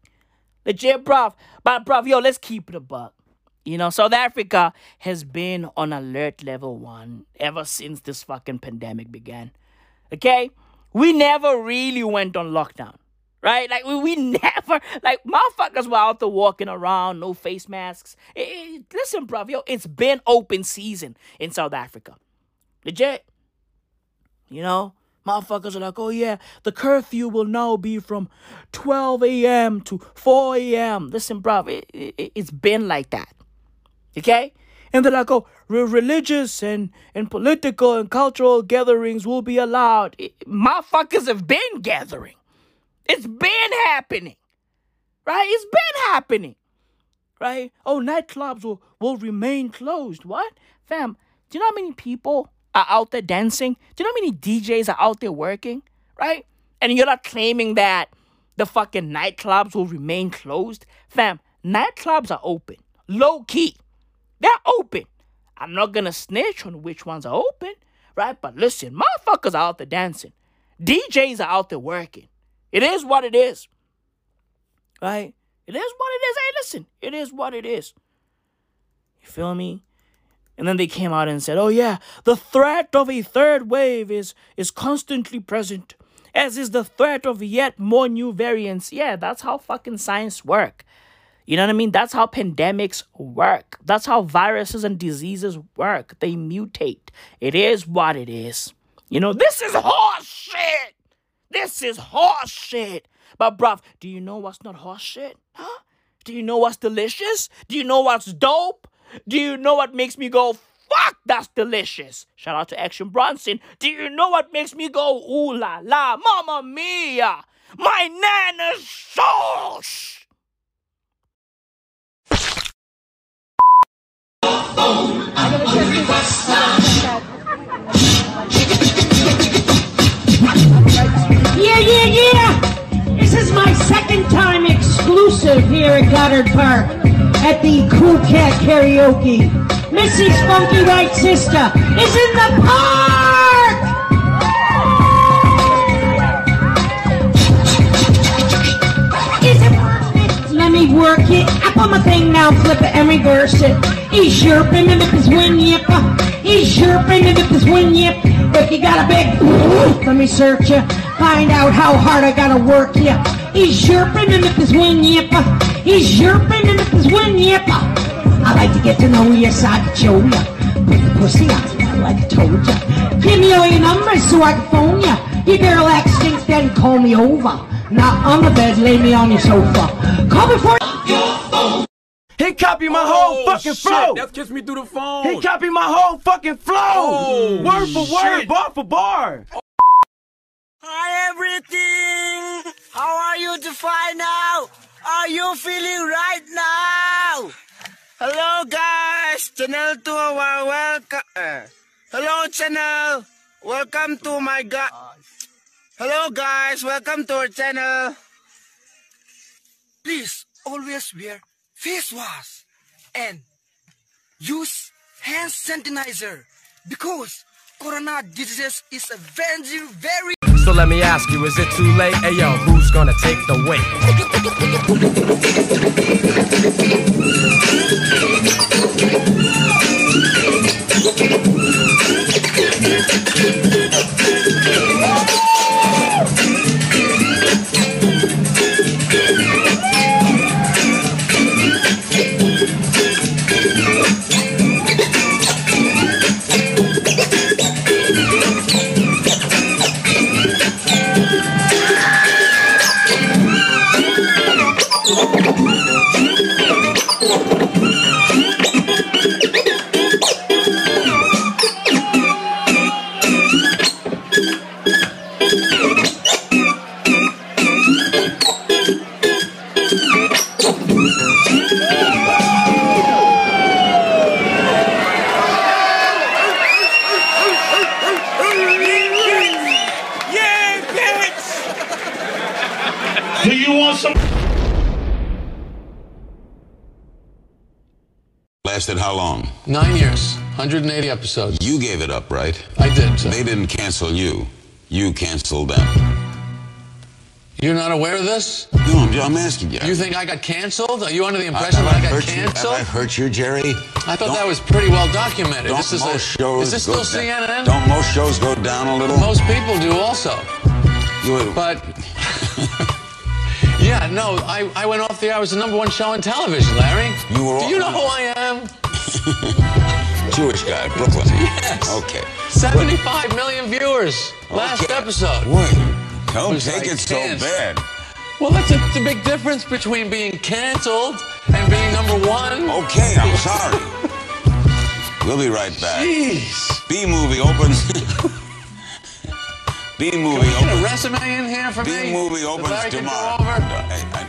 Legit, bruv. But, bruv, yo, let's keep it a buck. You know, South Africa has been on alert level one ever since this fucking pandemic began. Okay? We never really went on lockdown. Right? Like, we, we never, like, motherfuckers were out there walking around, no face masks. It, it, listen, bruv, yo, it's been open season in South Africa. Legit. You know, motherfuckers are like, oh yeah, the curfew will now be from 12 a.m. to 4 a.m. Listen, bro, it, it, it's been like that. Okay? And they're like, oh, re- religious and, and political and cultural gatherings will be allowed. It, motherfuckers have been gathering. It's been happening. Right? It's been happening. Right? Oh, nightclubs will, will remain closed. What? Fam, do you know how many people are out there dancing? Do you know how many DJs are out there working? Right? And you're not claiming that the fucking nightclubs will remain closed. Fam, nightclubs are open. Low key. They're open. I'm not gonna snitch on which ones are open, right? But listen, motherfuckers are out there dancing. DJs are out there working. It is what it is. Right? It is what it is. Hey, listen, it is what it is. You feel me? And then they came out and said, "Oh yeah, the threat of a third wave is is constantly present, as is the threat of yet more new variants." Yeah, that's how fucking science work. You know what I mean? That's how pandemics work. That's how viruses and diseases work. They mutate. It is what it is. You know, this is horse shit. This is horse shit. But bruv, do you know what's not horse shit? Huh? Do you know what's delicious? Do you know what's dope? Do you know what makes me go, fuck, that's delicious? Shout out to Action Bronson. Do you know what makes me go, ooh la la, mamma mia, my nana's sauce? Yeah, yeah, yeah! This is my second time exclusive here at Goddard Park. at the Cool Cat Karaoke. Missy's Funky White Sister is in the park! Let me work it. I put my thing now, flip it and reverse it. He's chirping and if his wing He's chirping and if his wing yip. If you got a big, let me search you. Find out how hard I gotta work you. He's chirping and if his wing yip. Uh, he's chirping and if his wing yip. Uh. I like to get to know you so I can show ya. Put the pussy on you like I told ya. Give me all your numbers so I can phone ya. Your girl acts stinks, then call me over. Not on the bed, lay me on your sofa. Call before He copied my whole fucking shit, flow. That's kissed me through the phone. He copied my whole fucking flow. Oh, word for word, bar for bar. Hi everything! How are you to find out? Are you feeling right now? Hello guys! Channel 2 are welcome. uh, hello channel! Welcome to my god. Hello guys! Welcome to our channel. Please always wear face wash and use hand sanitizer because corona disease is a very very So let me ask you, is it too late? Hey yo, who's gonna take the weight? Lasted how long? Nine years, 180 episodes. You gave it up, right? I did. They didn't cancel you. You canceled them. You're not aware of this? No, I'm, I'm asking you. You think I got canceled? Are you under the impression have that I got hurt You, have I hurt you, Jerry? I thought Don't- that was pretty well documented. Don't This is most a, shows is this go still down- CNN? Don't most shows go down a little? Most people do also. You- But yeah, no, I, I went off the air. I was the number one show on television, Larry. You were Do you know who I am? Jewish guy, Brooklyn. Yes. Okay. 75 million viewers last Okay. episode. Wait. Don't was take like it so tense. bad. Well, that's a, the big difference between being canceled and being number one. Okay, I'm sorry. We'll be right back. Jeez. B movie opens. B Can movie we get a opens. resume in here for B me? movie that opens Larry tomorrow. over? Uh, I- I-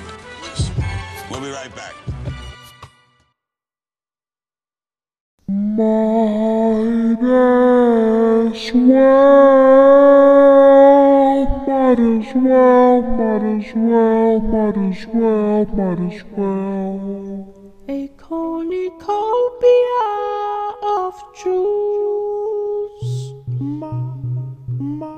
we'll be right back. Might as well, might as well, might as well, might as well, might as well. A cornucopia of Jews. Ma, ma,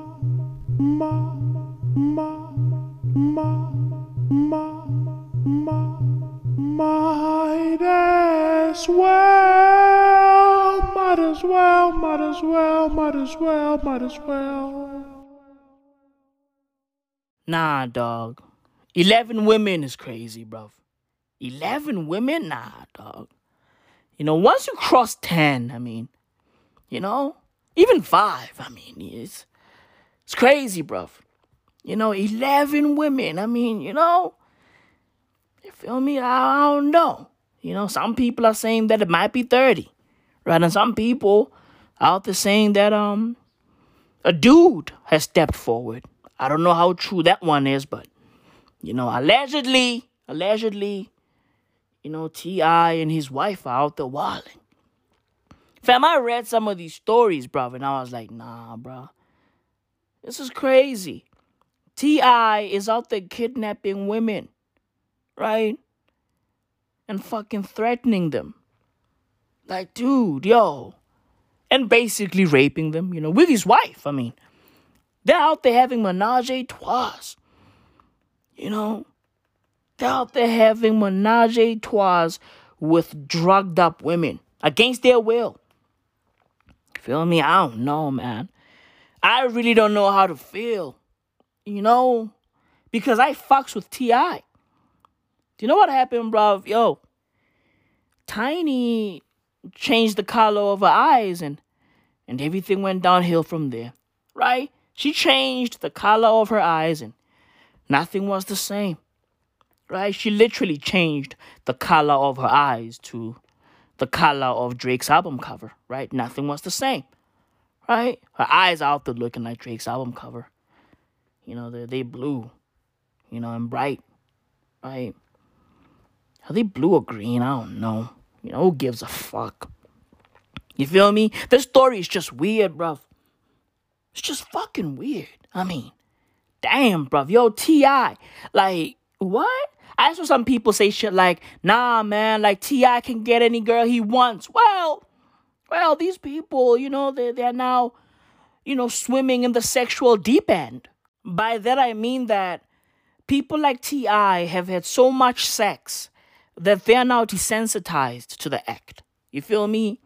Nah, dog. 11 women is crazy, bruv. 11 women? Nah, dog. You know, once you cross 10, I mean, you know, even five, I mean, it's, it's crazy, bruv. You know, 11 women, I mean, you know, you feel me? I, I don't know. You know, some people are saying that it might be 30, right? And some people out there saying that, um, a dude has stepped forward. I don't know how true that one is, but you know, allegedly, allegedly, you know, T.I. and his wife are out there wilding. Fam, I read some of these stories, bruv, and I was like, nah, bruh. This is crazy. T.I. is out there kidnapping women, right? and fucking threatening them. Like, dude, yo. And basically raping them, you know, with his wife. I mean, they're out there having menage a trois. You know, they're out there having menage a trois with drugged up women against their will. Feel me? I don't know, man. I really don't know how to feel. You know? Because I fucks with T.I. Do you know what happened, bro? Yo, Tiny changed the color of her eyes and and everything went downhill from there. Right? She changed the color of her eyes and nothing was the same. Right? She literally changed the color of her eyes to the color of Drake's album cover, right? Nothing was the same. Right? Her eyes out there looking like Drake's album cover. You know, they they blue, you know, and bright. Right? Are they blue or green? I don't know. You know, who gives a fuck? You feel me? This story is just weird, bruv. It's just fucking weird. I mean, damn, bruv. Yo, T.I. Like, what? I saw some people say shit like, nah, man, like T.I. can get any girl he wants. Well, well, these people, you know, they, they're now, you know, swimming in the sexual deep end. By that I mean that people like T.I. have had so much sex that they're now desensitized to the act. You feel me?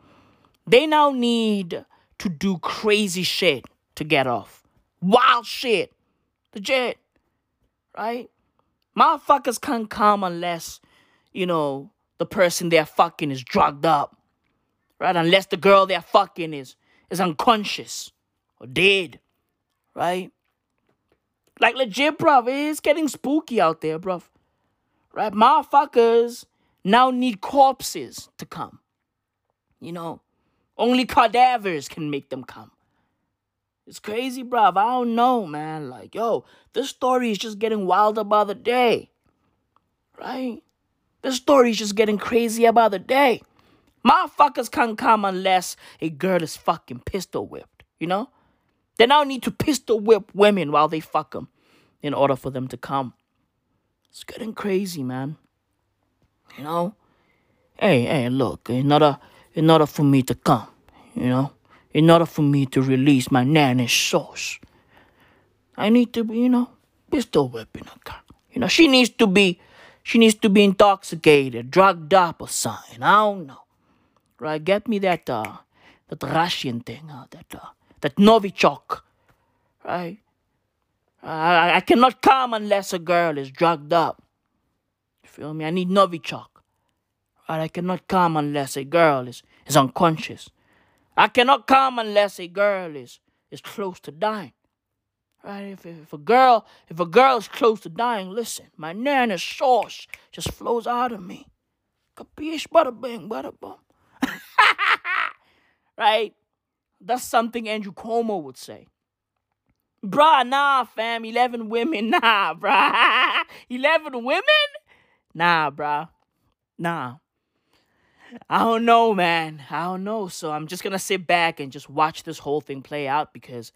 They now need to do crazy shit to get off. Wild shit. Legit. Right? Motherfuckers can't come unless, you know, the person they're fucking is drugged up. Right? Unless the girl they're fucking is is unconscious or dead. Right? Like legit, bruv. It's getting spooky out there, bruv. Right? Motherfuckers now need corpses to come. You know, only cadavers can make them come. It's crazy, bruv. I don't know, man. Like, yo, this story is just getting wilder by the day. Right? This story is just getting crazier by the day. Motherfuckers can't come unless a girl is fucking pistol whipped, you know? They now need to pistol whip women while they fuck them in order for them to come. It's getting crazy, man. You know? Hey, hey, look, in order, in order for me to come, you know, in order for me to release my nanny sauce, I need to be, you know, pistol whipping a girl. You know, she needs to be, she needs to be intoxicated, drugged up or something. I don't know. Right? Get me that, uh, that Russian thing, uh, that, uh, that Novichok. Right? I, I cannot come unless a girl is drugged up. You feel me? I need Novichok. Right? I cannot come unless a girl is, is unconscious. I cannot come unless a girl is, is close to dying. Right? If, if a girl if a girl is close to dying, listen, my nana sauce just flows out of me. Capiche? Bada bing, bada boom. Right? That's something Andrew Cuomo would say. Bruh, nah, fam. 11 women. Nah, bruh. 11 women? Nah, bruh. Nah. I don't know, man. I don't know. So I'm just going to sit back and just watch this whole thing play out because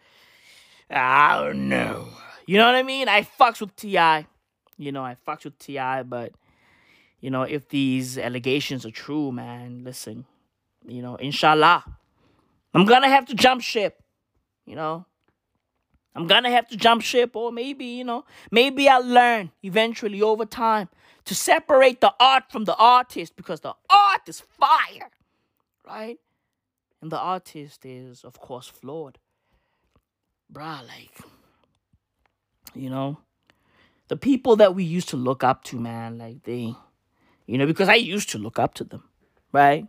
I don't know. You know what I mean? I fucks with T.I. You know, I fucks with T.I., but, you know, if these allegations are true, man, listen, you know, inshallah, I'm to have to jump ship, you know. I'm gonna have to jump ship, or maybe, you know, maybe I'll learn eventually over time to separate the art from the artist because the art is fire, right? And the artist is, of course, flawed. Bruh, like, you know, the people that we used to look up to, man, like, they, you know, because I used to look up to them, right?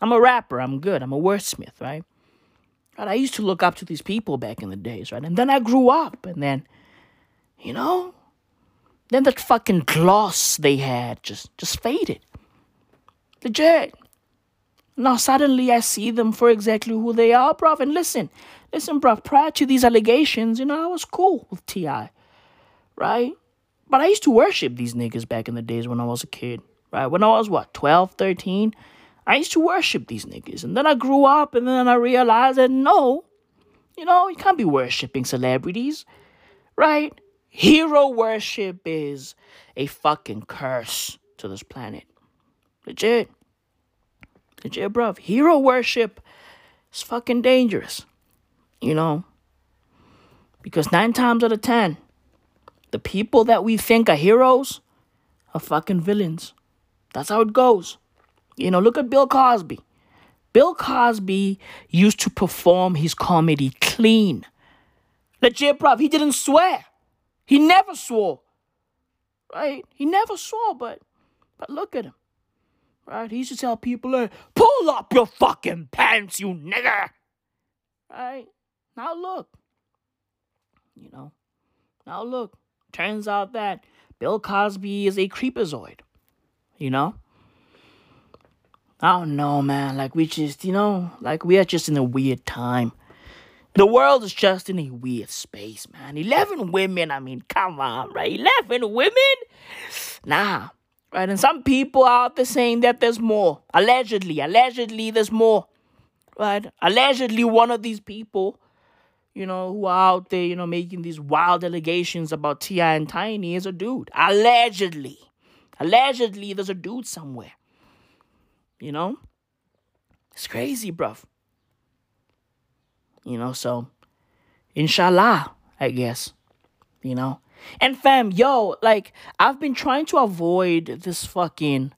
I'm a rapper, I'm good, I'm a wordsmith, right? Right? I used to look up to these people back in the days, right? And then I grew up, and then, you know, then that fucking gloss they had just just faded. Legit. Now suddenly I see them for exactly who they are, bruv. And listen, listen, bruv, prior to these allegations, you know, I was cool with T.I. Right? But I used to worship these niggas back in the days when I was a kid. Right? When I was what, 12, 13? I used to worship these niggas. And then I grew up and then I realized that no, you know, you can't be worshiping celebrities, right? Hero worship is a fucking curse to this planet, Legit. Legit, bruv. Hero worship is fucking dangerous. You know? Because nine times out of ten, the people that we think are heroes are fucking villains. That's how it goes. You know, look at Bill Cosby. Bill Cosby used to perform his comedy clean. Legit, bruv. He didn't swear. He never swore. Right? He never swore, but but look at him. Right? He used to tell people, hey, pull up your fucking pants, you nigger. Right? Now look. You know. Now look. Turns out that Bill Cosby is a creepazoid. You know? I don't know, man. Like we just, you know, like we are just in a weird time. The world is just in a weird space, man. 11 women, I mean, come on, right? 11 women? Nah, right? And some people are out there saying that there's more. Allegedly, allegedly, there's more, right? Allegedly, one of these people, you know, who are out there, you know, making these wild allegations about T.I. and Tiny is a dude. Allegedly. Allegedly, there's a dude somewhere. You know? It's crazy, bruv. You know, so inshallah, I guess. You know? And fam, yo, like I've been trying to avoid this fucking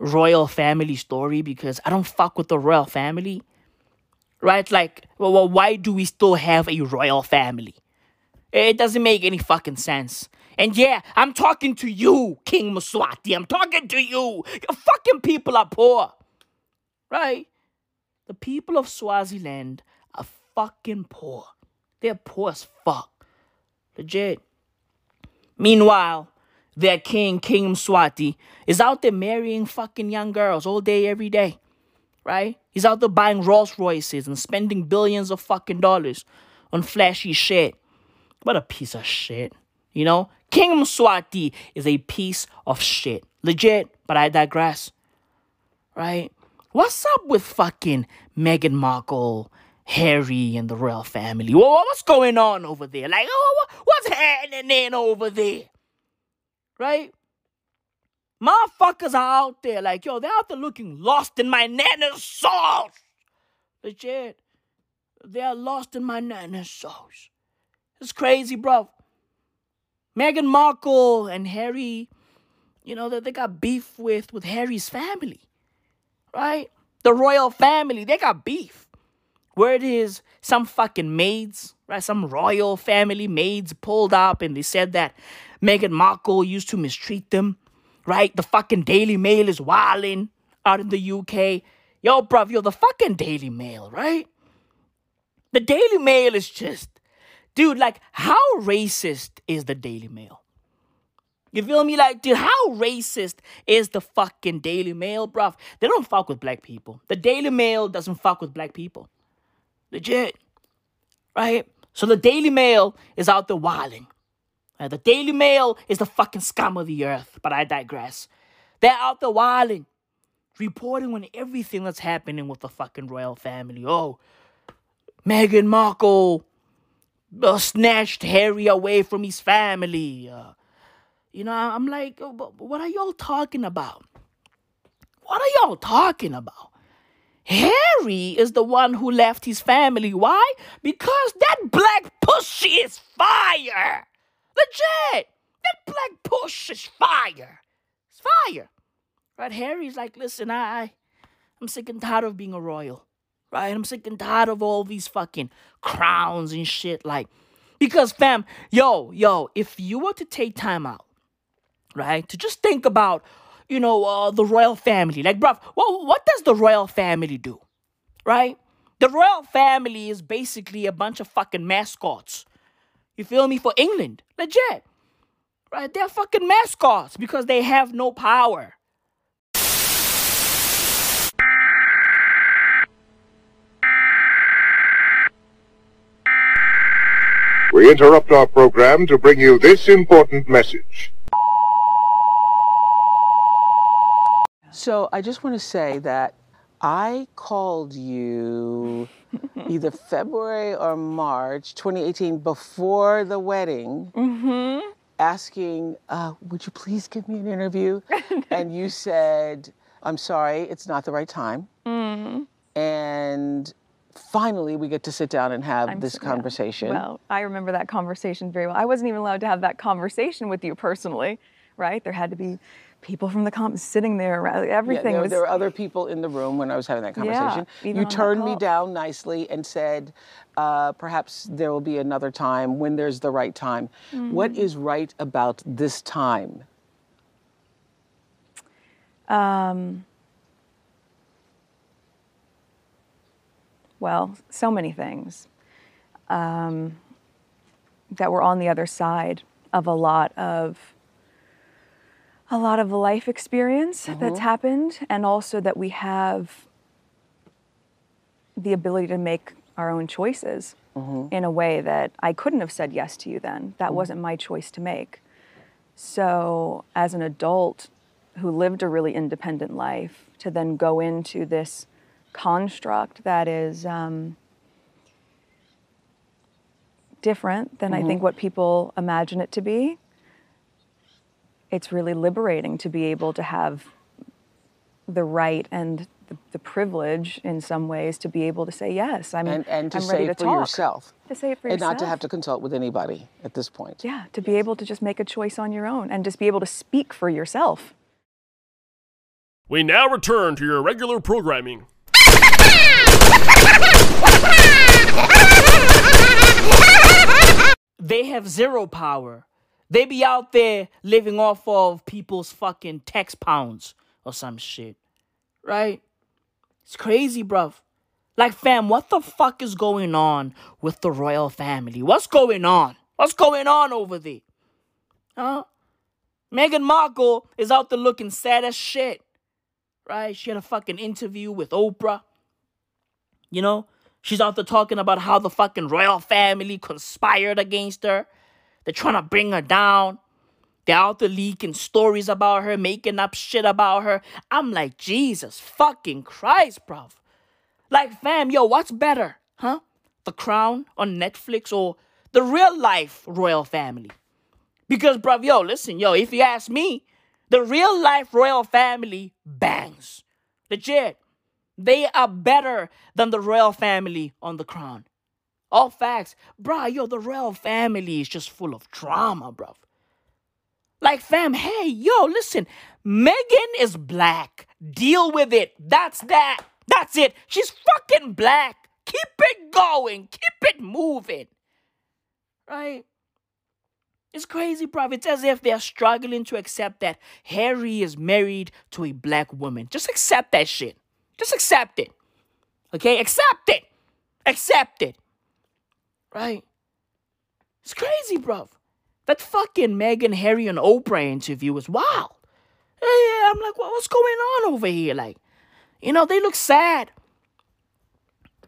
royal family story because I don't fuck with the royal family. Right? Like, well, well why do we still have a royal family? It doesn't make any fucking sense. And yeah, I'm talking to you, King Mswati. I'm talking to you. Your fucking people are poor. Right? The people of Swaziland are fucking poor. They're poor as fuck. Legit. Meanwhile, their king, King Mswati, is out there marrying fucking young girls all day, every day. Right? He's out there buying Rolls Royces and spending billions of fucking dollars on flashy shit. What a piece of shit. You know? King Mswati is a piece of shit. Legit, but I digress. Right? What's up with fucking Meghan Markle, Harry, and the royal family? Wha- What's going on over there? Like, oh, what's happening over there? Right? Motherfuckers are out there like, yo, they're out there looking lost in my nana's sauce. Legit. They're lost in my nana's sauce. It's crazy, bro. Meghan Markle and Harry, you know, that they got beef with with Harry's family. Right? The royal family, they got beef. Word is some fucking maids, right? Some royal family maids pulled up and they said that Meghan Markle used to mistreat them, right? The fucking Daily Mail is wilding out in the UK. Yo, bruv, yo, the fucking Daily Mail, right? The Daily Mail is just, dude, like, how racist is the Daily Mail? You feel me? Like, dude, how racist is the fucking Daily Mail, bruv? They don't fuck with black people. The Daily Mail doesn't fuck with black people. Legit. Right? So the Daily Mail is out there wilding. Uh, the Daily Mail is the fucking scum of the earth, but I digress. They're out there wilding, reporting on everything that's happening with the fucking royal family. Oh, Meghan Markle uh, snatched Harry away from his family. Uh, you know, I'm like, oh, what are y'all talking about? What are y'all talking about? Harry is the one who left his family. Why? Because that black pussy is fire. Legit. That black push is fire. It's fire. Right? Harry's like, listen, I, I I'm sick and tired of being a royal. Right? I'm sick and tired of all these fucking crowns and shit. Like, because fam, yo, yo, if you were to take time out, right, to just think about, you know, uh, the royal family, like, bruv, well, what does the royal family do? Right? The royal family is basically a bunch of fucking mascots. You feel me? For England. Legit. Right? They're fucking mascots because they have no power. We interrupt our program to bring you this important message. So I just want to say that I called you either February or March 2018 before the wedding, asking, uh, "Would you please give me an interview?" and you said, I'm sorry, it's not the right time. Mm. And finally, we get to sit down and have I'm this so- yeah. conversation. Well, I remember that conversation very well. I wasn't even allowed to have that conversation with you personally, right? There had to be people from the comp sitting there. around- Yeah, Everything there, was. there were other people in the room when I was having that conversation. even you turned me down nicely and said, uh, perhaps there will be another time when there's the right time. What Mhm. is right about this time? Um, well, so many things um, that we're on the other side of a lot of a lot of life experience that's Mhm. happened, and also that we have the ability to make our own choices Mhm. in a way that I couldn't have said yes to you then. That Mhm. wasn't my choice to make. So, as an adult who lived a really independent life, to then go into this construct that is um, different than I think Mhm. what people imagine it to be, it's really liberating to be able to have the right and the, the privilege in some ways to be able to say yes. I'm and, and to I'm say ready it to for talk. yourself. To say it for and yourself. not to have to consult with anybody at this point. Yeah, to be able to just make a choice on your own and just be able to speak for yourself. We now return to your regular programming. They have zero power. They be out there living off of people's fucking tax pounds or some shit. Right? It's crazy, bruv. Like, fam, what the fuck is going on with the royal family? What's going on? What's going on over there? Huh? Meghan Markle is out there looking sad as shit. Right? She had a fucking interview with Oprah. You know? She's out there talking about how the fucking royal family conspired against her. They're trying to bring her down. They're out there leaking stories about her, making up shit about her. I'm like, Jesus fucking Christ, bruv. Like, fam, yo, what's better? Huh? The Crown on Netflix or the real life royal family? Because, bruv, yo, listen, yo, if you ask me, the real life royal family bangs. Legit. They are better than the royal family on the crown. All facts. Bruh, yo, the royal family is just full of drama, bruv. Like, fam, hey, yo, listen, Meghan is black. Deal with it. That's that. That's it. She's fucking black. Keep it going. Keep it moving. Right? It's crazy, bruv. It's as if they're struggling to accept that Harry is married to a black woman. Just accept that shit. Just accept it. Okay? Accept it. Accept it. Right? It's crazy, bruv. That fucking Meghan, Harry, and Oprah interview was wild. Yeah, I'm like, what, what's going on over here? Like, you know, they look sad.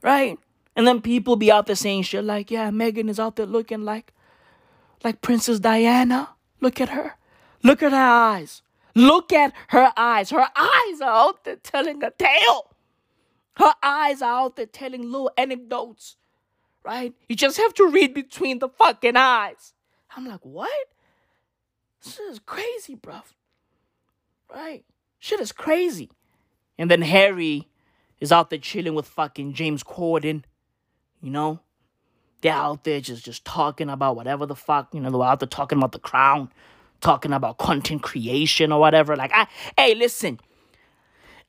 Right? And then people be out there saying shit like, yeah, Meghan is out there looking like like Princess Diana. Look at her. Look at her eyes. Look at her eyes. Her eyes are out there telling a tale. Her eyes are out there telling little anecdotes. Right? You just have to read between the fucking eyes. I'm like, what? This is crazy, bruv. Right? Shit is crazy. And then Harry is out there chilling with fucking James Corden. You know? They're out there just, just talking about whatever the fuck, you know, they're out there talking about the crown, talking about content creation or whatever. Like, I, hey, listen,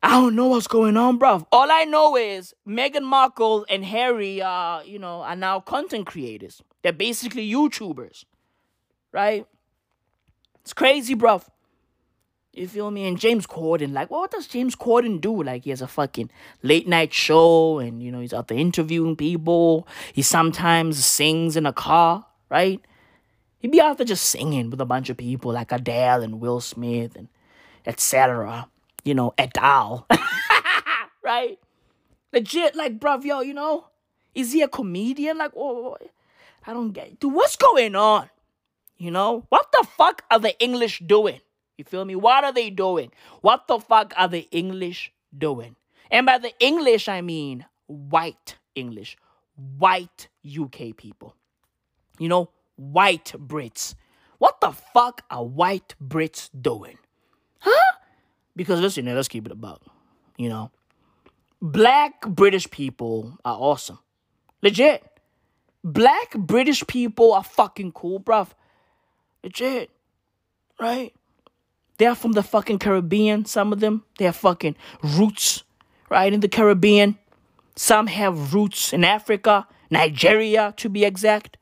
I don't know what's going on, bruv. All I know is Meghan Markle and Harry, uh, you know, are now content creators. They're basically YouTubers, right? It's crazy, bruv. You feel me? And James Corden, like, well, what does James Corden do? Like, he has a fucking late night show and, you know, he's out there interviewing people. He sometimes sings in a car, right? He'd be out there just singing with a bunch of people like Adele and Will Smith and etc. You know, al. right? Legit, like, bruv, yo, you know, is he a comedian? Like, oh, I don't get Dude, what's going on? You know, what the fuck are the English doing? You feel me? What are they doing? What the fuck are the English doing? And by the English, I mean white English, white UK people. You know, white Brits. What the fuck are white Brits doing? Huh? Because listen, let's keep it about. You know, black British people are awesome. Legit. Black British people are fucking cool, bruv. Legit. Right? They're from the fucking Caribbean, some of them. They have fucking roots, right, in the Caribbean. Some have roots in Africa, Nigeria to be exact,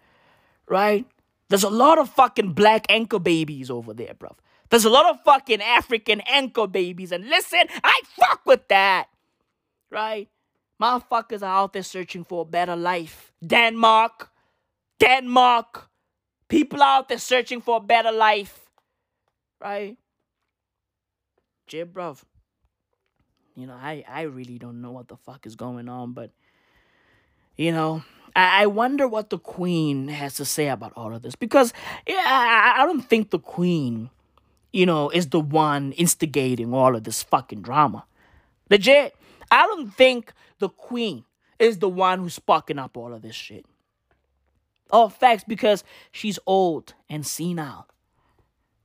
right? There's a lot of fucking black anchor babies over there, bruv. There's a lot of fucking African anchor babies. And listen, I fuck with that, right? Motherfuckers are out there searching for a better life. Denmark, Denmark. People out there searching for a better life, right? Jib, bruv. You know, I, I really don't know what the fuck is going on, but, you know, I, I wonder what the Queen has to say about all of this. Because, yeah, I, I don't think the Queen, you know, is the one instigating all of this fucking drama. Legit. I don't think the Queen is the one who's fucking up all of this shit. All facts because she's old and senile.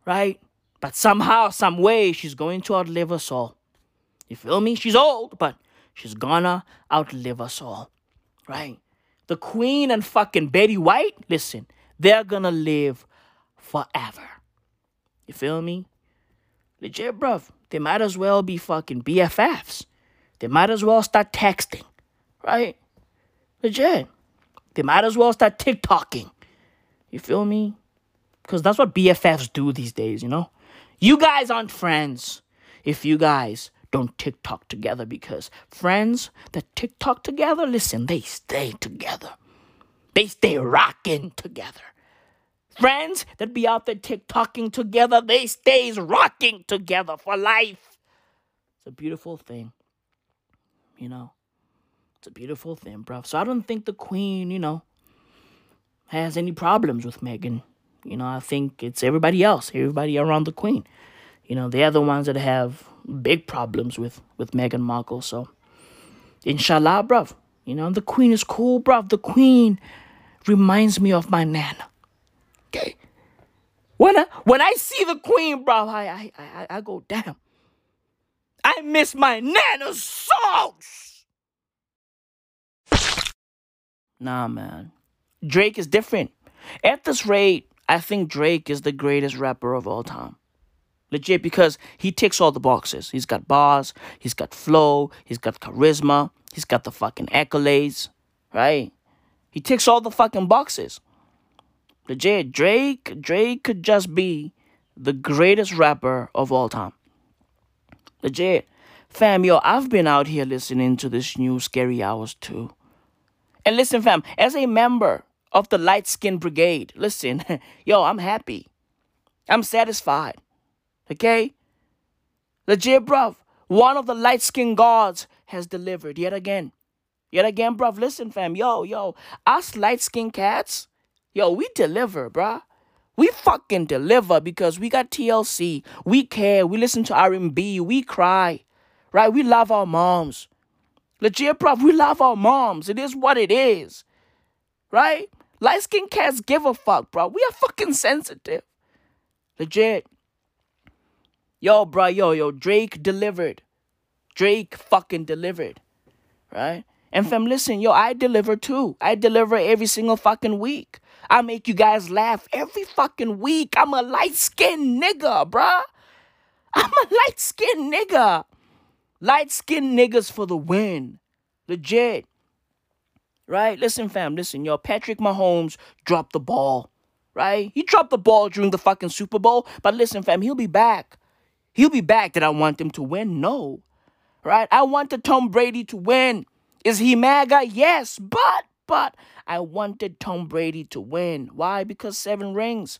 Right? But somehow, some way, she's going to outlive us all. You feel me? She's old, but she's gonna outlive us all. Right? The Queen and fucking Betty White, listen, they're gonna live forever. You feel me? Legit, bruv. They might as well be fucking BFFs. They might as well start texting. Right? Legit. They might as well start TikToking. You feel me? Because that's what BFFs do these days, you know? You guys aren't friends if you guys don't TikTok together because friends that TikTok together, listen, they stay together. They stay rocking together. Friends that be out there TikToking together, they stays rocking together for life. It's a beautiful thing. You know? It's a beautiful thing, bruv. So I don't think the queen, you know, has any problems with Meghan. You know, I think it's everybody else, everybody around the queen. You know, they're the ones that have big problems with with Meghan Markle. So, inshallah, bruv. You know, the queen is cool, bruv. The queen reminds me of my nana. Okay. When I when I see the queen, bruv, I I I, I go damn. I miss my nana's songs. Nah, man. Drake is different. At this rate, I think Drake is the greatest rapper of all time. Legit, because he ticks all the boxes. He's got bars, he's got flow, he's got charisma, he's got the fucking accolades, right? He ticks all the fucking boxes. Legit, Drake, Drake could just be the greatest rapper of all time. Legit. Fam, yo, I've been out here listening to this new Scary Hours 2. And listen, fam, as a member of the light skin brigade, listen, yo, I'm happy. I'm satisfied. Okay? Legit, bruv. One of the light skinned gods has delivered yet again. Yet again, bruv. Listen, fam. Yo, yo. Us light skinned cats, yo, we deliver, bruh. We fucking deliver because we got TLC. We care. We listen to R&B. We cry. Right? We love our moms. Legit, bruv. We love our moms. It is what it is. Right? Light skinned cats give a fuck, bro. We are fucking sensitive. Legit. Yo, bro, yo, yo, Drake delivered. Drake fucking delivered. Right? And fam, listen, yo, I deliver too. I deliver every single fucking week. I make you guys laugh every fucking week. I'm a light skinned nigga, bruh. I'm a light skinned nigga. Light skinned niggas for the win. Legit. Right? Listen, fam, listen, yo, Patrick Mahomes dropped the ball. Right? He dropped the ball during the fucking Super Bowl. But listen, fam, he'll be back. He'll be back. Did I want him to win? No. Right? I wanted Tom Brady to win. Is he MAGA? Yes. But, but, I wanted Tom Brady to win. Why? Because seven rings.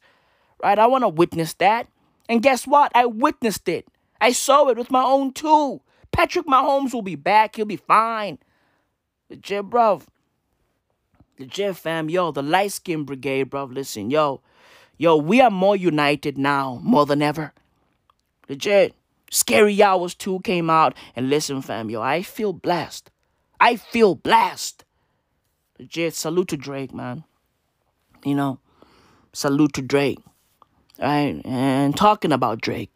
Right? I want to witness that. And guess what? I witnessed it. I saw it with my own two. Patrick Mahomes will be back. He'll be fine. Legit, bruv. Legit, fam. Yo, the light skin brigade, bruv. Listen, yo. Yo, we are more united now, more than ever. Legit. Scary Hours 2 came out. And listen, fam, yo, I feel blessed. I feel blessed. Legit. Salute to Drake, man. You know, salute to Drake. Right? And talking about Drake,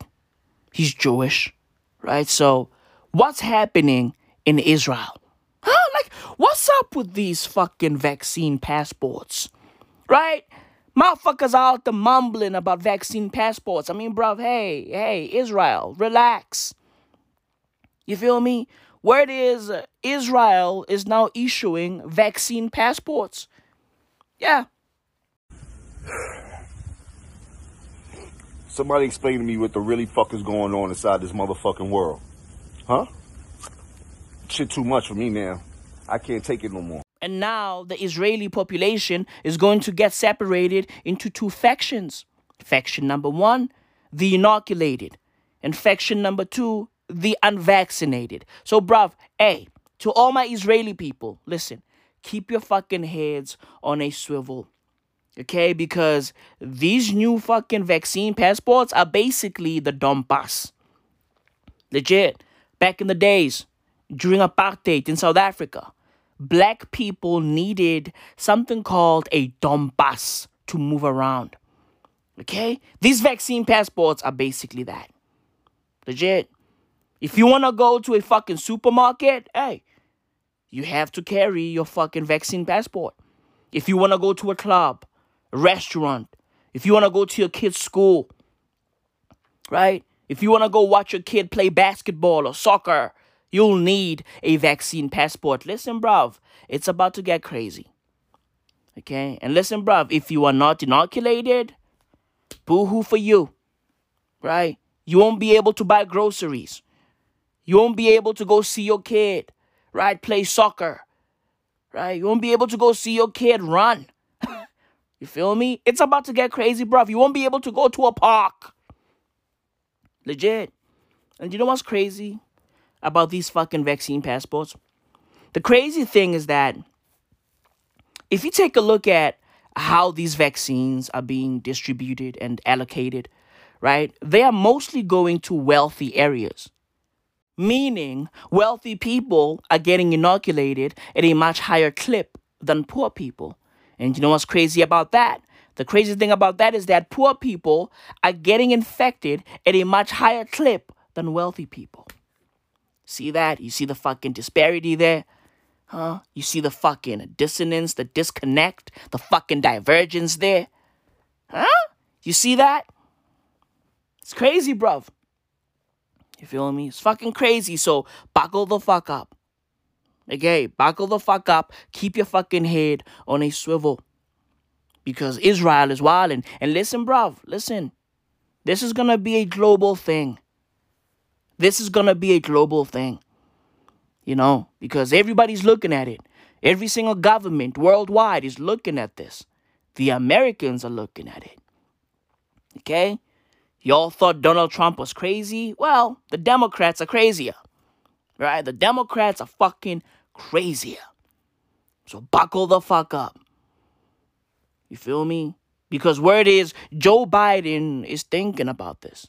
he's Jewish, Right? So, what's happening in Israel? Huh? Like, what's up with these fucking vaccine passports? Right? Motherfuckers out there mumbling about vaccine passports. I mean, bruv, hey, hey, Israel, relax. You feel me? Word is uh, Israel is now issuing vaccine passports. Yeah. Somebody explain to me what the really fuck is going on inside this motherfucking world. Huh? Shit too much for me now. I can't take it no more. And now the Israeli population is going to get separated into two factions. Faction number one, the inoculated. And faction number two, the unvaccinated. So, bruv, hey, to all my Israeli people, listen, keep your fucking heads on a swivel. Okay, because these new fucking vaccine passports are basically the dompas. Legit. Back in the days, during apartheid in South Africa, black people needed something called a dompas to move around. Okay? These vaccine passports are basically that. Legit. If you want to go to a fucking supermarket, hey, you have to carry your fucking vaccine passport. If you want to go to a club, a restaurant, if you want to go to your kid's school, right? If you want to go watch your kid play basketball or soccer, you'll need a vaccine passport. Listen, bruv, it's about to get crazy. Okay? And listen, bruv, if you are not inoculated, boo hoo for you. Right? You won't be able to buy groceries. You won't be able to go see your kid, right? Play soccer, right? You won't be able to go see your kid run. you feel me? It's about to get crazy, bruv. You won't be able to go to a park. Legit. And you know what's crazy about these fucking vaccine passports? The crazy thing is that if you take a look at how these vaccines are being distributed and allocated, right, they are mostly going to wealthy areas. Meaning, wealthy people are getting inoculated at a much higher clip than poor people. And you know what's crazy about that? The crazy thing about that is that poor people are getting infected at a much higher clip than wealthy people. See that? You see the fucking disparity there? Huh? You see the fucking dissonance, the disconnect, the fucking divergence there? Huh? You see that? It's crazy, bruv. You feel me? It's fucking crazy. So buckle the fuck up. Okay, buckle the fuck up. Keep your fucking head on a swivel. Because Israel is wilding. And listen, bruv, listen. This is gonna be a global thing. This is gonna be a global thing. You know, because everybody's looking at it. Every single government worldwide is looking at this. The Americans are looking at it. Okay? Y'all thought Donald Trump was crazy? Well, the Democrats are crazier. Right? The Democrats are fucking crazier. So buckle the fuck up. You feel me? Because word is Joe Biden is thinking about this.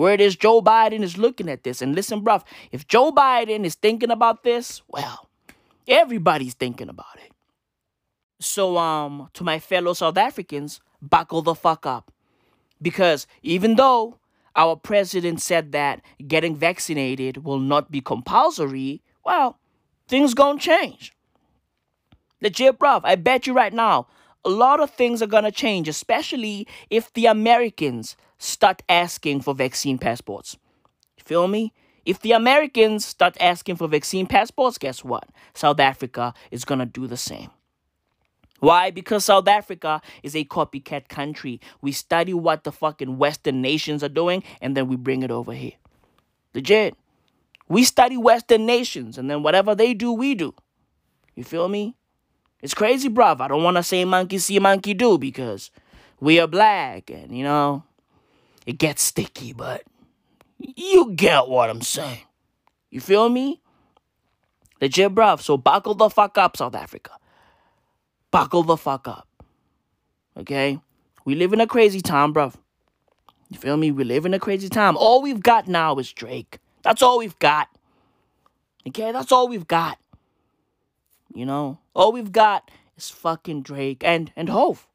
Word is Joe Biden is looking at this. And listen, bruv, if Joe Biden is thinking about this, well, everybody's thinking about it. So, um, to my fellow South Africans, buckle the fuck up. Because even though our president said that getting vaccinated will not be compulsory, well, things gonna change. Legit, bruv, I bet you right now, a lot of things are gonna change, especially if the Americans start asking for vaccine passports. Feel me? If the Americans start asking for vaccine passports, guess what? South Africa is gonna do the same. Why? Because South Africa is a copycat country. We study what the fucking Western nations are doing and then we bring it over here. Legit. We study Western nations and then whatever they do, we do. You feel me? It's crazy, bruv. I don't want to say monkey see, monkey do because we are black and, you know, it gets sticky, but you get what I'm saying. You feel me? Legit, bruv. So buckle the fuck up, South Africa buckle the fuck up. Okay? We live in a crazy time, bruv. You feel me? We live in a crazy time. All we've got now is Drake. That's all we've got. Okay? That's all we've got. You know? All we've got is fucking Drake and and Hov.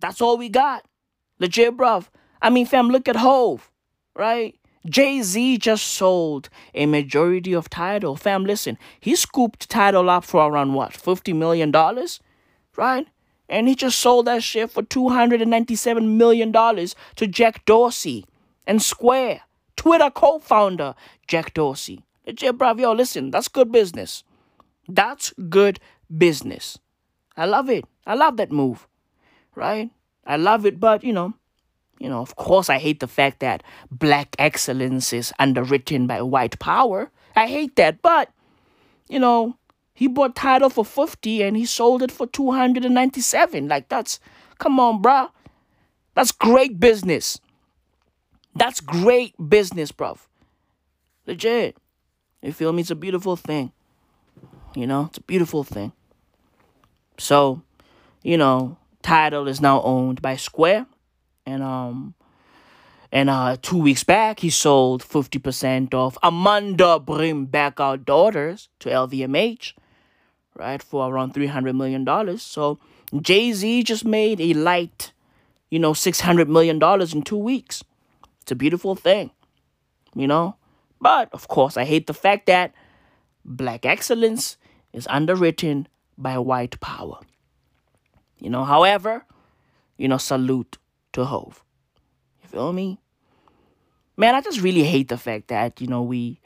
That's all we got. Legit, bruv. I mean, fam, look at Hov, right? Jay Z just sold a majority of Tidal. Fam, listen, he scooped Tidal up for around what, $50 million? Right? And he just sold that shit for $297 million to Jack Dorsey and Square, Twitter co founder Jack Dorsey. Legit, bruv, yo, listen, that's good business. That's good business. I love it. I love that move. Right? I love it, but you know, you know, of course I hate the fact that black excellence is underwritten by white power. I hate that, but you know, he bought Tidal for 50 and he sold it for 297. Like that's come on, bruh. That's great business. That's great business, bruv. Legit. You feel me? It's a beautiful thing. You know, it's a beautiful thing. So, you know, Tidal is now owned by Square, and um, and uh, two weeks back he sold fifty percent of Armand de Brignac Our Daughters to LVMH, right, for around three hundred million dollars. So Jay Z just made a light, you know, six hundred million dollars in two weeks. It's a beautiful thing, you know. But of course, I hate the fact that black excellence is underwritten by white power. You know, however, you know, salute to Hov. You feel me? Man, I just really hate the fact that, you know, we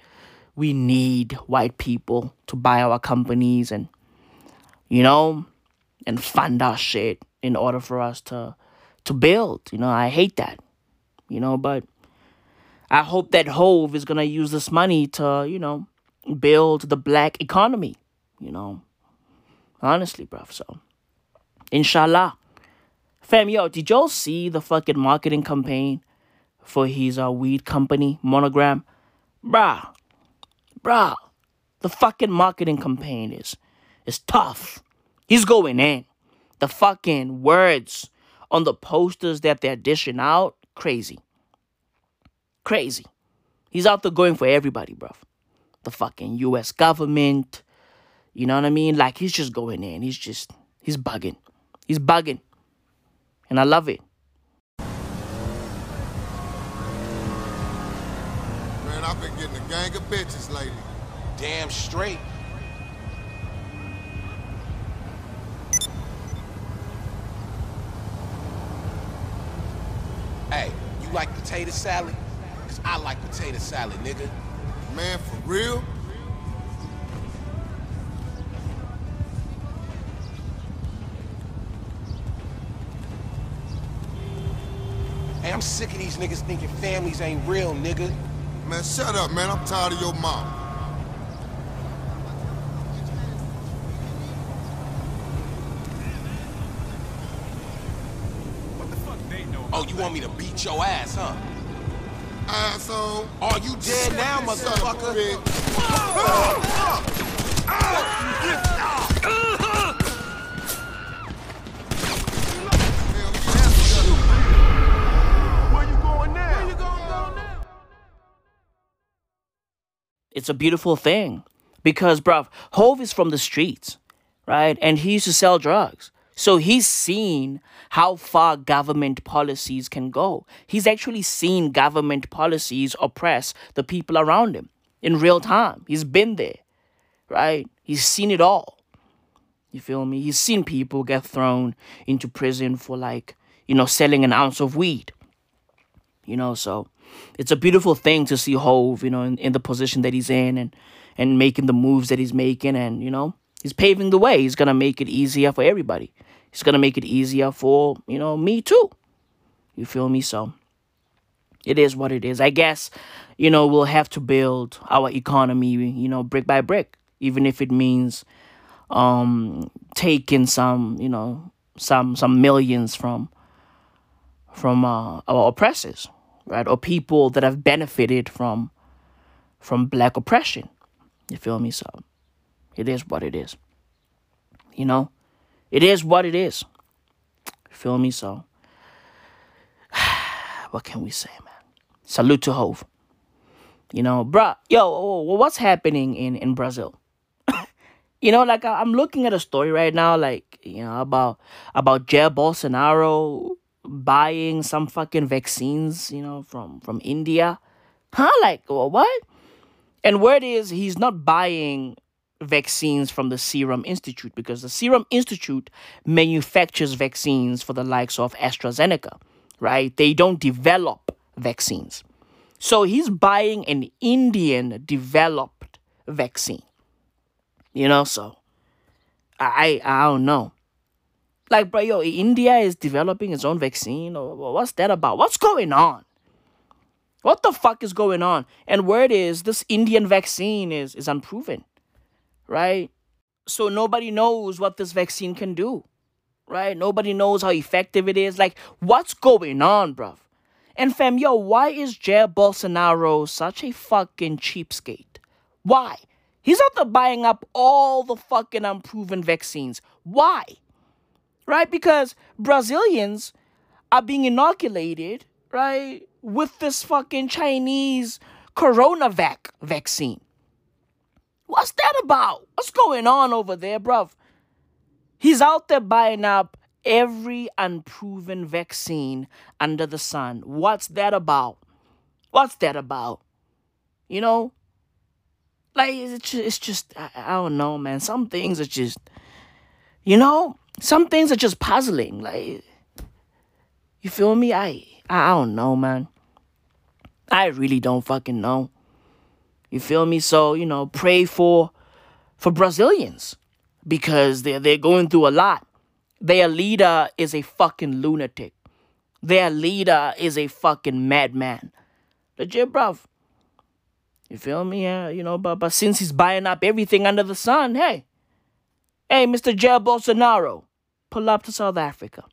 we need white people to buy our companies and you know, and fund our shit in order for us to to build. You know, I hate that. You know, but I hope that Hov is gonna use this money to, you know, build the black economy. You know, honestly, bruv. So, inshallah. Fam, yo, did y'all see the fucking marketing campaign for his uh, weed company, Monogram? Bruh, bruh, the fucking marketing campaign is is tough. He's going in. The fucking words on the posters that they're dishing out, crazy. Crazy. He's out there going for everybody, bruv. The fucking US government. You know what I mean? Like he's just going in. He's just he's bugging. He's bugging. And I love it. Man, I've been getting a gang of bitches lately. Damn straight. Hey, you like potato salad? Cause I like potato salad, nigga. Man, for real? Hey, I'm sick of these niggas thinking families ain't real, nigga. Man, shut up, man. I'm tired of your mouth. Oh, you want me to beat your ass, huh? Asshole. Are you dead now, motherfucker. It's a beautiful thing. Because, bruv, Hov is from the streets, right? And he used to sell drugs. So he's seen how far government policies can go. He's actually seen government policies oppress the people around him in real time. He's been there, right? He's seen it all. You feel me? He's seen people get thrown into prison for like, you know, selling an ounce of weed. You know, so it's a beautiful thing to see Hov, you know, in, in the position that he's in and and making the moves that he's making and, you know, he's paving the way. He's gonna make it easier for everybody. He's gonna make it easier for, you know, me too. You feel me? So it is what it is. I guess, you know, we'll have to build our economy, you know, brick by brick, even if it means um taking some, you know, some some millions from from uh, our oppressors, right? Or people that have benefited from from black oppression. You feel me? So it is what it is. You know? It is what it is. You Feel me? So what can we say, man? Salute to Hov. You know, bruh, yo, what's happening in, in Brazil? you know, like I'm looking at a story right now, like, you know, about about Jair Bolsonaro buying some fucking vaccines, you know, from from India. Huh? Like, wha- what? And word is he's not buying vaccines from the Serum Institute because the Serum Institute manufactures vaccines for the likes of AstraZeneca, right? They don't develop vaccines. So he's buying an Indian developed vaccine. You know, so I I don't know. Like, bro, yo, India is developing its own vaccine, or what's that about? What's going on? What the fuck is going on? And word is this Indian vaccine is is unproven, right? So nobody knows what this vaccine can do, right? Nobody knows how effective it is. Like, what's going on, bruv? And fam, yo, why is Jair Bolsonaro such a fucking cheapskate? Why? He's out there buying up all the fucking unproven vaccines. Why? Right? Because Brazilians are being inoculated, right, with this fucking Chinese coronavac vaccine. What's that about? What's going on over there, bruv? He's out there buying up every unproven vaccine under the sun. What's that about? What's that about? You know? Like, it's just, it's just I, I don't know, man. Some things are just, you know, some things are just puzzling. Like, you feel me? I, I don't know, man. I really don't fucking know. You feel me? So, you know, pray for for Brazilians because they're they're going through a lot. Their leader is a fucking lunatic. Their leader is a fucking madman. Legit, bruv. You feel me? Yeah, you know, but but since he's buying up everything under the sun, hey. Hey, Mr. Jair Bolsonaro, pull up to South Africa.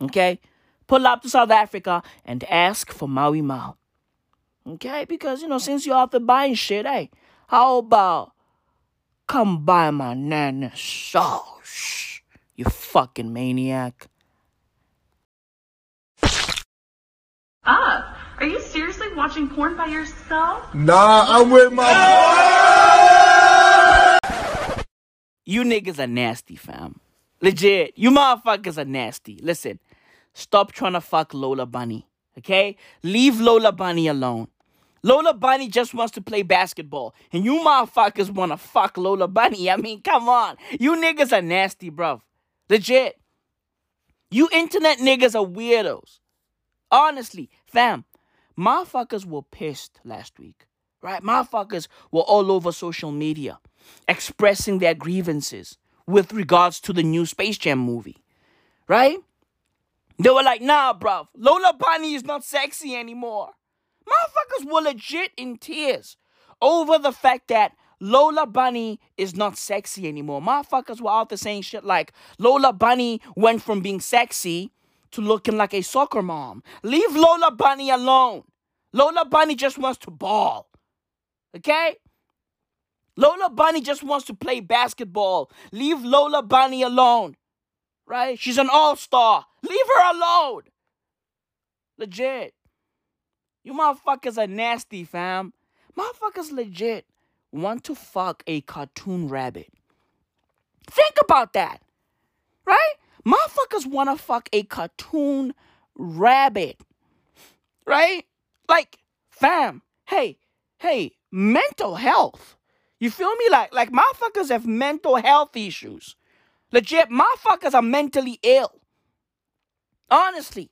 Okay? Pull up to South Africa and ask for Maui Mao. Okay? Because, you know, since you're out there buying shit, hey, how about come buy my nana sauce, you fucking maniac. Up? Are you seriously watching porn by yourself? Nah, I'm with my. You niggas are nasty, fam. Legit. You motherfuckers are nasty. Listen, stop trying to fuck Lola Bunny, okay? Leave Lola Bunny alone. Lola Bunny just wants to play basketball, and you motherfuckers want to fuck Lola Bunny. I mean, come on. You niggas are nasty, bruv. Legit. You internet niggas are weirdos. Honestly, fam, motherfuckers were pissed last week, right? Motherfuckers were all over social media expressing their grievances with regards to the new Space Jam movie, right? They were like, nah, bruv, Lola Bunny is not sexy anymore. Motherfuckers were legit in tears over the fact that Lola Bunny is not sexy anymore. Motherfuckers were out there saying shit like Lola Bunny went from being sexy to looking like a soccer mom. Leave Lola Bunny alone. Lola Bunny just wants to ball. Okay? Lola Bunny just wants to play basketball. Leave Lola Bunny alone. Right? She's an all star. Leave her alone. Legit. You motherfuckers are nasty, fam. Motherfuckers legit want to fuck a cartoon rabbit. Think about that. Right? Motherfuckers want to fuck a cartoon rabbit. Right? Like, fam, hey, hey, mental health. You feel me? Like, like motherfuckers have mental health issues. Legit, motherfuckers are mentally ill. Honestly.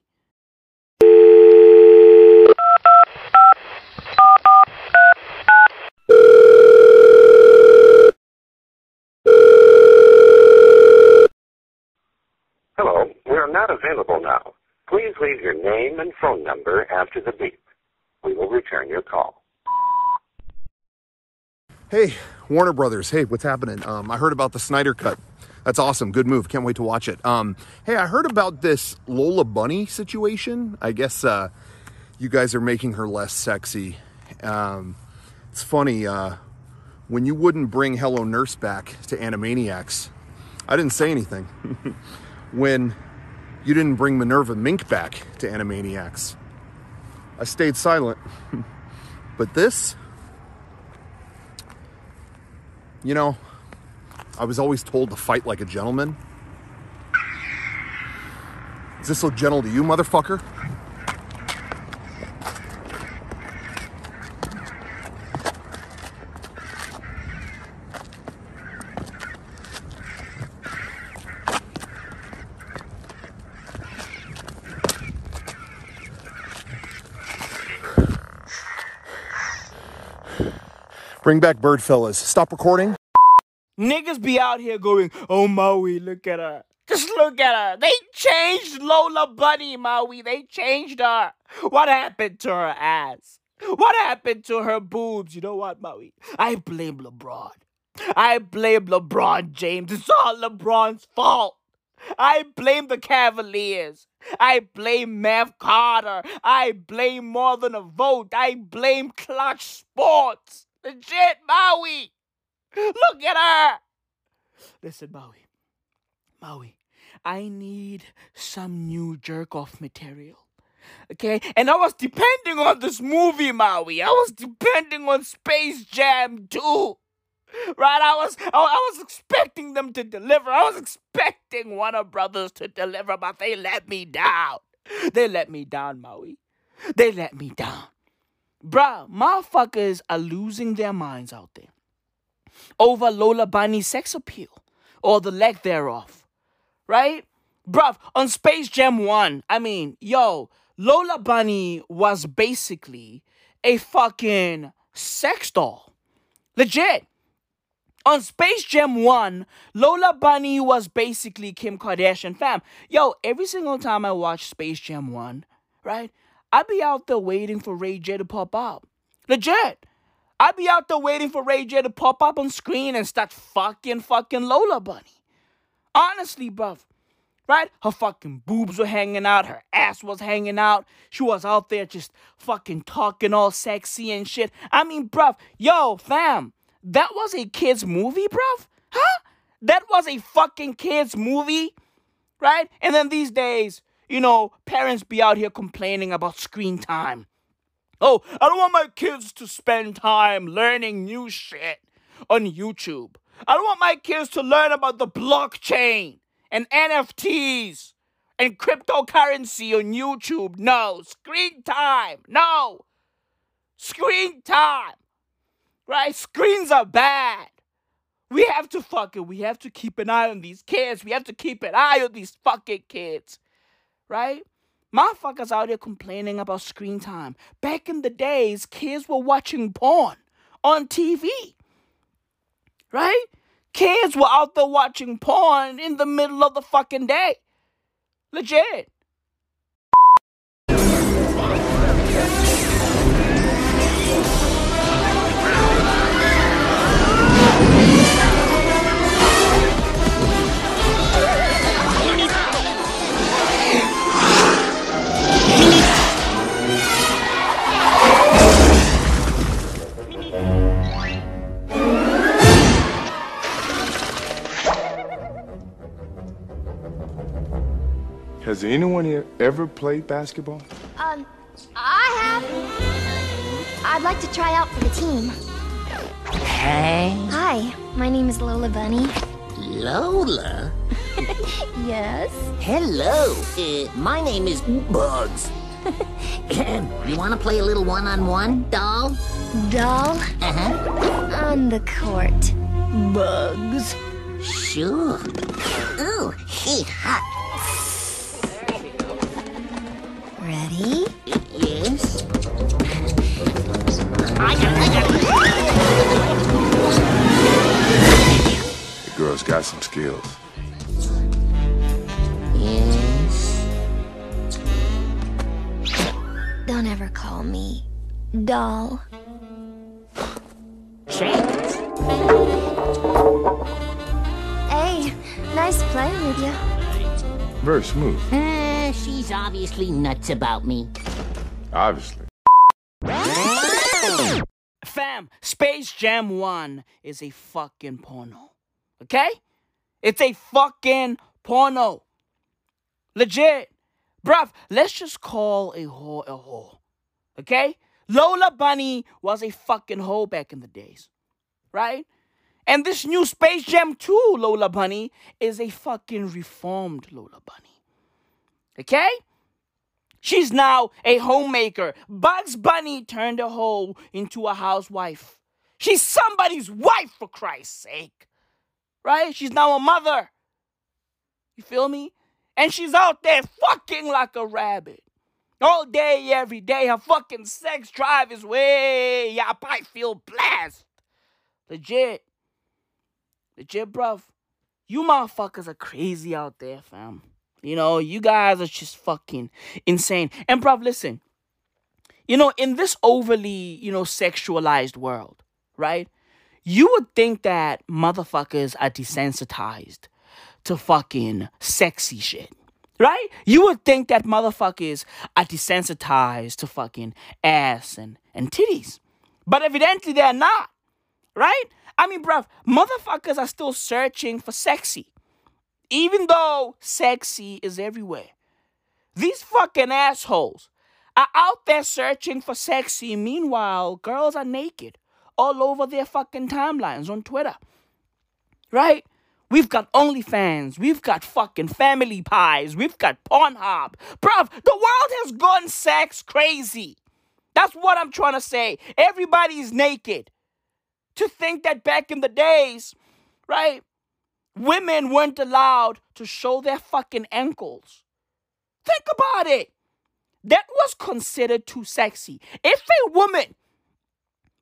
Hello, we are not available now. Please leave your name and phone number after the beep. We will return your call. Hey, Warner Brothers. Hey, what's happening? Um, I heard about the Snyder Cut. That's awesome. Good move. Can't wait to watch it. Um, hey, I heard about this Lola Bunny situation. I guess uh, you guys are making her less sexy. Um, it's funny. Uh, when you wouldn't bring Hello Nurse back to Animaniacs, I didn't say anything. when you didn't bring Minerva Mink back to Animaniacs, I stayed silent. but this, you know, I was always told to fight like a gentleman. Is this so gentle to you, motherfucker? Bring back bird fellas. Stop recording. Niggas be out here going, oh Maui, look at her. Just look at her. They changed Lola Bunny, Maui. They changed her. What happened to her ass? What happened to her boobs? You know what, Maui? I blame LeBron. I blame LeBron James. It's all LeBron's fault. I blame the Cavaliers. I blame Mav Carter. I blame More Than a Vote. I blame Clutch Sports. Legit, Maui. Look at her. Listen, Maui. Maui, I need some new jerk off material. Okay? And I was depending on this movie, Maui. I was depending on Space Jam 2. Right? I was I, I was expecting them to deliver. I was expecting Warner Brothers to deliver, but they let me down. They let me down, Maui. They let me down. Bruh, motherfuckers are losing their minds out there over Lola Bunny's sex appeal or the lack thereof. Right? Bruv, on Space Jam 1, I mean, yo, Lola Bunny was basically a fucking sex doll. Legit. On Space Jam 1, Lola Bunny was basically Kim Kardashian fam. Yo, every single time I watch Space Jam 1, right? I'd be out there waiting for Ray J to pop up. Legit. I'd be out there waiting for Ray J to pop up on screen and start fucking fucking Lola Bunny. Honestly, bruv. Right? Her fucking boobs were hanging out, her ass was hanging out. She was out there just fucking talking all sexy and shit. I mean, bruv, yo, fam, that was a kid's movie, bruv? Huh? That was a fucking kid's movie? Right? And then these days, you know, parents be out here complaining about screen time. Oh, I don't want my kids to spend time learning new shit on YouTube. I don't want my kids to learn about the blockchain and NFTs and cryptocurrency on YouTube. No, screen time. No, screen time. Right? Screens are bad. We have to fucking, we have to keep an eye on these kids. We have to keep an eye on these fucking kids. Right? Motherfuckers out here complaining about screen time. Back in the days, kids were watching porn on TV. Right? Kids were out there watching porn in the middle of the fucking day. Legit. Has anyone here ever played basketball? Um, I have. I'd like to try out for the team. Hey. Hi, my name is Lola Bunny. Lola? yes? Hello. Uh, my name is Bugs. you want to play a little one-on-one, doll? Doll? Uh-huh. On the court. Bugs. Sure. Ooh, hey, hot. Ready? Yes. I got it, I got The girl's got some skills. Yes. Don't ever call me doll. Hey, nice playing with you. Very smooth, Uh, she's obviously nuts about me. obviously. Fam, Space Jam 1 is a fucking porno. Okay? It's a fucking porno. Legit. Bruv, let's just call a whore a whore. Okay? Lola Bunny was a fucking hoe back in the days. Right? And this new Space Jam 2 Lola Bunny is a fucking reformed Lola Bunny. Okay? She's now a homemaker. Bugs Bunny turned a hoe into a housewife. She's somebody's wife, for Christ's sake. Right? She's now a mother. You feel me? And she's out there fucking like a rabbit. All day, every day. Her fucking sex drive is way up. I feel blessed. Legit. Legit, bruv. You motherfuckers are crazy out there, fam. You know, you guys are just fucking insane. And, bruv, listen. You know, in this overly, you know, sexualized world, right? You would think that motherfuckers are desensitized to fucking sexy shit. Right? You would think that motherfuckers are desensitized to fucking ass and, and titties. But evidently they're not. Right? I mean, bruv, motherfuckers are still searching for sexy. Even though sexy is everywhere. These fucking assholes are out there searching for sexy. Meanwhile, girls are naked all over their fucking timelines on Twitter. Right? We've got OnlyFans. We've got fucking Family Pies. We've got Pornhub. Bruv, the world has gone sex crazy. That's what I'm trying to say. Everybody's naked. To think that back in the days, right, women weren't allowed to show their fucking ankles. Think about it. That was considered too sexy. If a woman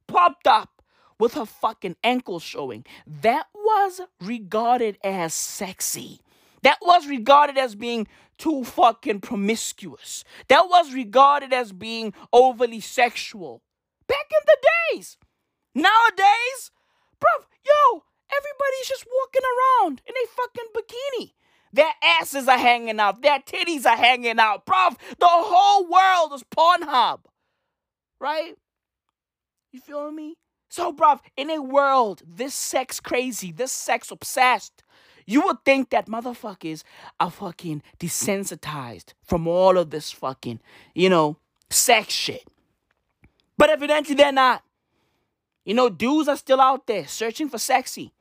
popped up with her fucking ankles showing. That was regarded as sexy. That was regarded as being too fucking promiscuous. That was regarded as being overly sexual. Back in the days. Nowadays, bruv, yo, everybody's just walking around in a fucking bikini. Their asses are hanging out. Their titties are hanging out. Bruv, the whole world is Pornhub. Right? You feel me? So, bruv, in a world this sex crazy, this sex obsessed, you would think that motherfuckers are fucking desensitized from all of this fucking, you know, sex shit. But evidently they're not. You know, dudes are still out there searching for sexy.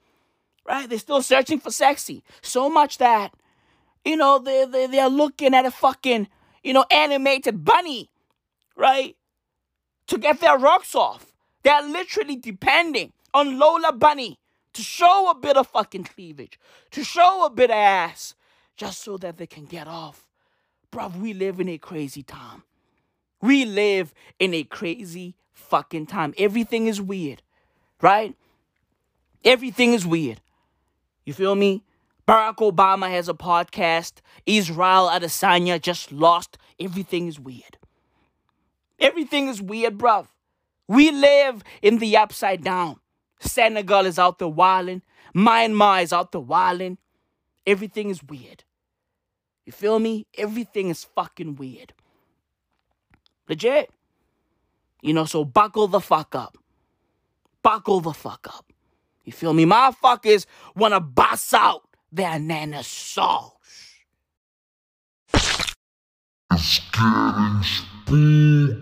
Right? They're still searching for sexy. So much that, you know, they, they, they're looking at a fucking, you know, animated bunny, right? To get their rocks off. They're literally depending on Lola Bunny to show a bit of fucking cleavage, to show a bit of ass, just so that they can get off. Bruv, we live in a crazy time. We live in a crazy fucking time. Everything is weird, right? Everything is weird. You feel me? Barack Obama has a podcast. Israel Adesanya just lost. Everything is weird. Everything is weird, bruv. We live in the upside down. Senegal is out the wildin'. Myanmar is out the wildin'. Everything is weird. You feel me? Everything is fucking weird. Legit. You know, so buckle the fuck up. Buckle the fuck up. You feel me? Motherfuckers wanna bust out their nana sauce. It's getting spooky.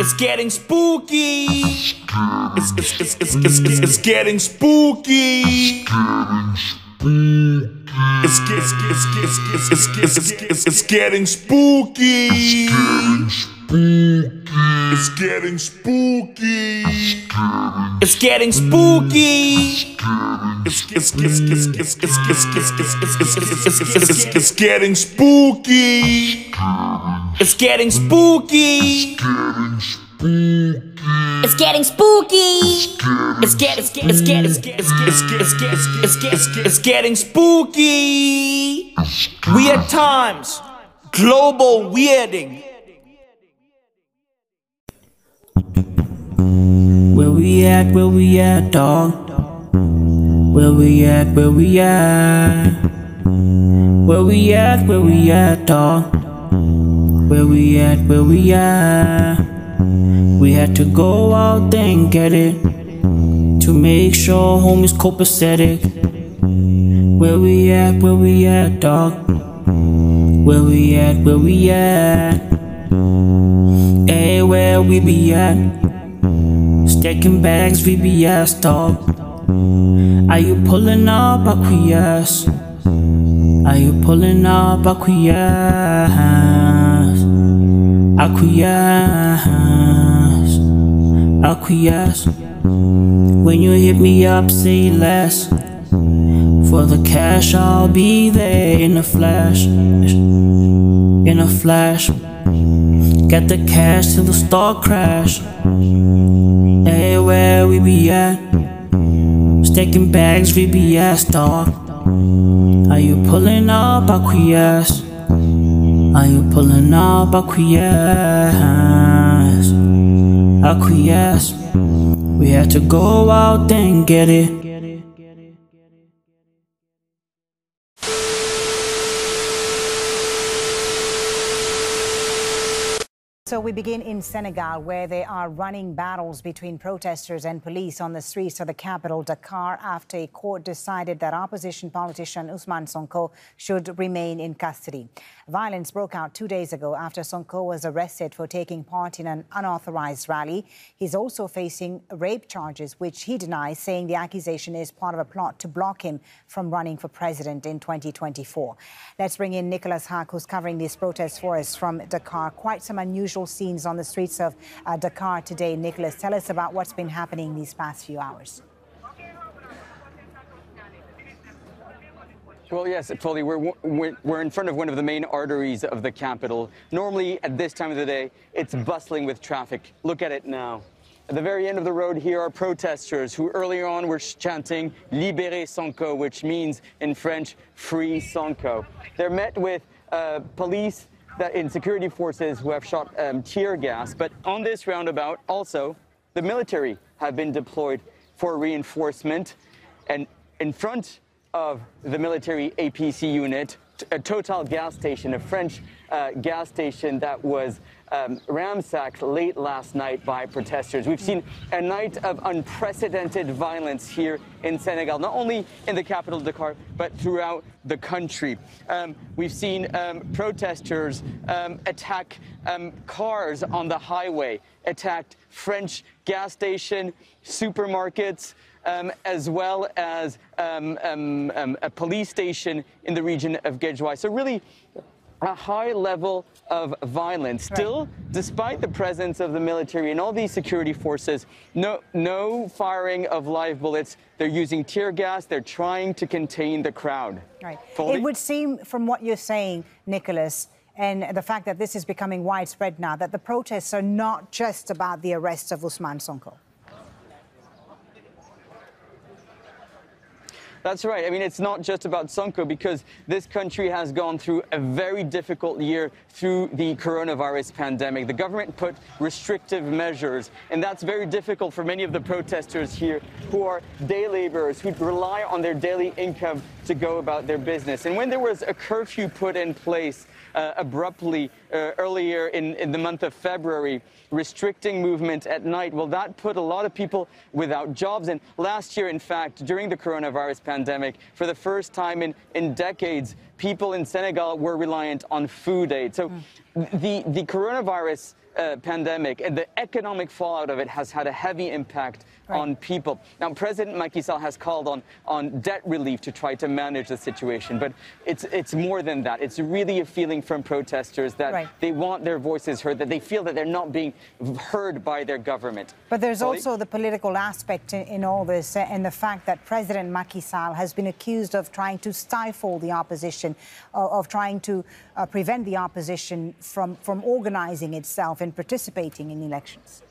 It's getting spooky. It's it's it's it's it's it's, it's getting spooky. It's it's it's it's it's it's it's it's it's it's getting spooky. It's getting spooky. It's getting spooky. It's it's it's it's it's it's it's it's it's it's it's it's it's it's getting spooky. It's getting spooky. It's getting spooky. It's get it's it's it's getting spooky. Weird times. Global weirding. Where we at? Where we at, dog? Where we at? Where we at? Where we at? Where we at, dog? Where we at? Where we at? We had to go out and get it to make sure homies copacetic. Where we at? Where we at, dog? Where we at? Where we at? Where we be at? Stacking bags, we be ass, dog. Are you pulling up? Acquiesce. Are you pulling up? Acquiesce. Acquiesce. Acquiesce. When you hit me up, say less. For the cash, I'll be there in a flash. In a flash. Get the cash till the stock crash. Hey, where we be at? stacking bags, VBS, dog. Are you pulling up? Acquiesce. Are you pulling up? Acquiesce. Acquiesce. We had to go out and get it. So we begin in Senegal, where there are running battles between protesters and police on the streets of the capital, Dakar, after a court decided that opposition politician Ousmane Sonko should remain in custody. Violence broke out two days ago after Sonko was arrested for taking part in an unauthorized rally. He's also facing rape charges, which he denies, saying the accusation is part of a plot to block him from running for president in 2024. Let's bring in Nicholas Haque, who's covering these protests for us from Dakar. Quite some unusual scenes on the streets of uh, Dakar today. Nicholas, tell us about what's been happening these past few hours. Well, yes, Foley, we're, we're, we're in front of one of the main arteries of the capital. Normally, at this time of the day, it's bustling with traffic. Look at it now. At the very end of the road here are protesters who earlier on were chanting Libéré Sonko, which means in French, free Sonko. They're met with uh, police that in security forces who have shot um, tear gas. But on this roundabout, also, the military have been deployed for reinforcement. And in front of the military APC unit, a Total gas station, a French uh, gas station that was um, ransacked late last night by protesters. We've seen a night of unprecedented violence here in Senegal, not only in the capital, Dakar, but throughout the country. Um, we've seen um, protesters um, attack um, cars on the highway, attacked French gas station, supermarkets, um, as well as um, um, um, a police station in the region of Gedjouai. So really, a high level of violence. Still, despite the presence of the military and all these security forces, no, no firing of live bullets. They're using tear gas. They're trying to contain the crowd. Right. It would seem, from what you're saying, Nicholas, and the fact that this is becoming widespread now, that the protests are not just about the arrest of Ousmane Sonko. That's right. I mean, it's not just about Sonko because this country has gone through a very difficult year through the coronavirus pandemic. The government put restrictive measures, and that's very difficult for many of the protesters here who are day laborers, who rely on their daily income to go about their business. And when there was a curfew put in place, abruptly uh, earlier in, in the month of February, restricting movement at night. Well, that put a lot of people without jobs. And last year, in fact, during the coronavirus pandemic, for the first time in, in decades, people in Senegal were reliant on food aid. So the, the coronavirus uh, pandemic and the economic fallout of it has had a heavy impact on people. Now, President Macky Sall has called on, on debt relief to try to manage the situation, but it's, it's more than that. It's really a feeling from protesters that Right. they want their voices heard, that they feel that they're not being heard by their government. But there's Polly? also the political aspect in, in all this, uh, and the fact that President Macky Sall has been accused of trying to stifle the opposition, of, of trying to uh, prevent the opposition from, from organizing itself and participating in elections.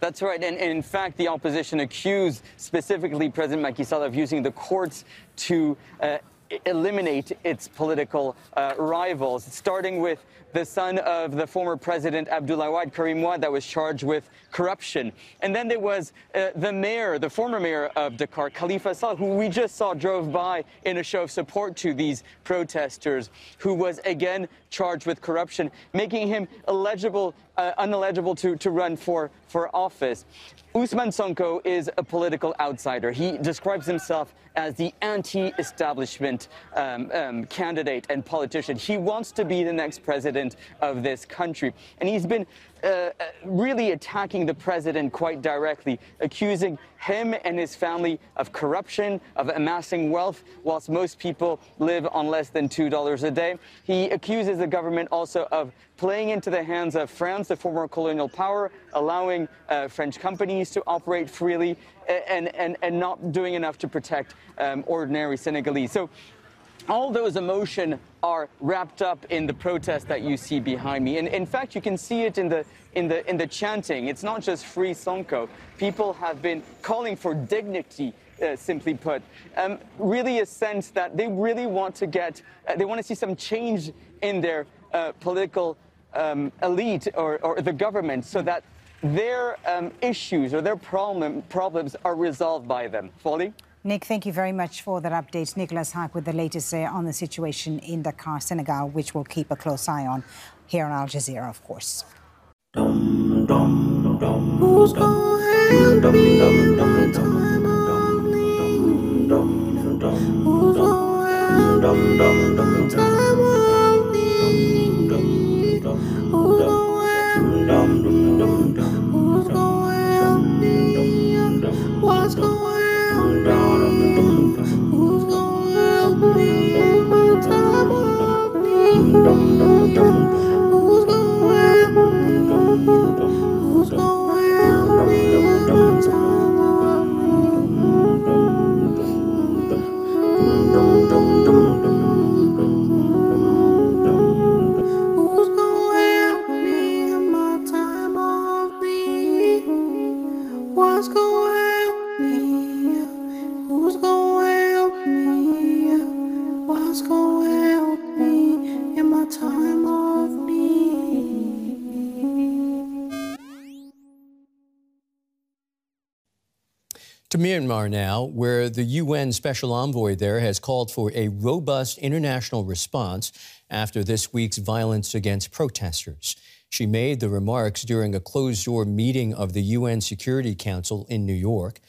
That's right. And, and in fact, the opposition accused specifically President Macky Sall of using the courts to uh, eliminate its political uh, rivals, starting with the son of the former president Abdoulaye Wade, Karim Wade, that was charged with corruption. And then there was uh, the mayor, the former mayor of Dakar, Khalifa Sall, who we just saw drove by in a show of support to these protesters, who was again charged with corruption, making him eligible, uh, uneligible to, to run for, for office. Ousmane Sonko is a political outsider. He describes himself as the anti-establishment um, um, candidate and politician. He wants to be the next president of this country. And he's been uh, uh, really attacking the president quite directly, accusing him and his family of corruption, of amassing wealth, whilst most people live on less than $2 a day. He accuses the government also of playing into the hands of France, the former colonial power, allowing uh, French companies to operate freely, and, and, and not doing enough to protect um, ordinary Senegalese. So all those emotion are wrapped up in the protest that you see behind me. And in fact, you can see it in the in the in the chanting. It's not just free Sonko. People have been calling for dignity. Uh, simply put, um, really a sense that they really want to get, uh, they want to see some change in their uh, political um, elite or, or the government so that their um, issues or their problem, problems are resolved by them. Folly? Nick, thank you very much for that update. Nicholas Haque with the latest uh, on the situation in Dakar, Senegal, which we'll keep a close eye on here on Al Jazeera, of course. Who's gonna help me in time of need? Who's gonna help me in time of Myanmar now, where the UN Special Envoy there has called for a robust international response after this week's violence against protesters. She made the remarks during a closed door meeting of the UN Security Council in New York.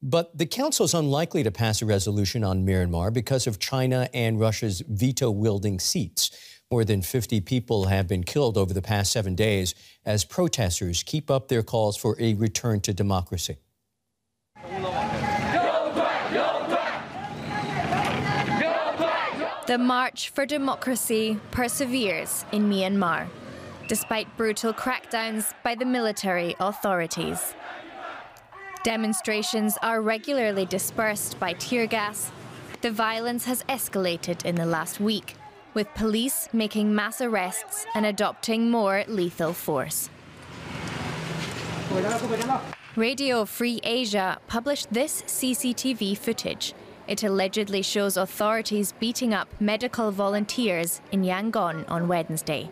But the Council is unlikely to pass a resolution on Myanmar because of China and Russia's veto wielding seats. More than 50 people have been killed over the past seven days as protesters keep up their calls for a return to democracy. The March for Democracy perseveres in Myanmar, despite brutal crackdowns by the military authorities. Demonstrations are regularly dispersed by tear gas. The violence has escalated in the last week, with police making mass arrests and adopting more lethal force. Radio Free Asia published this CCTV footage. It allegedly shows authorities beating up medical volunteers in Yangon on Wednesday.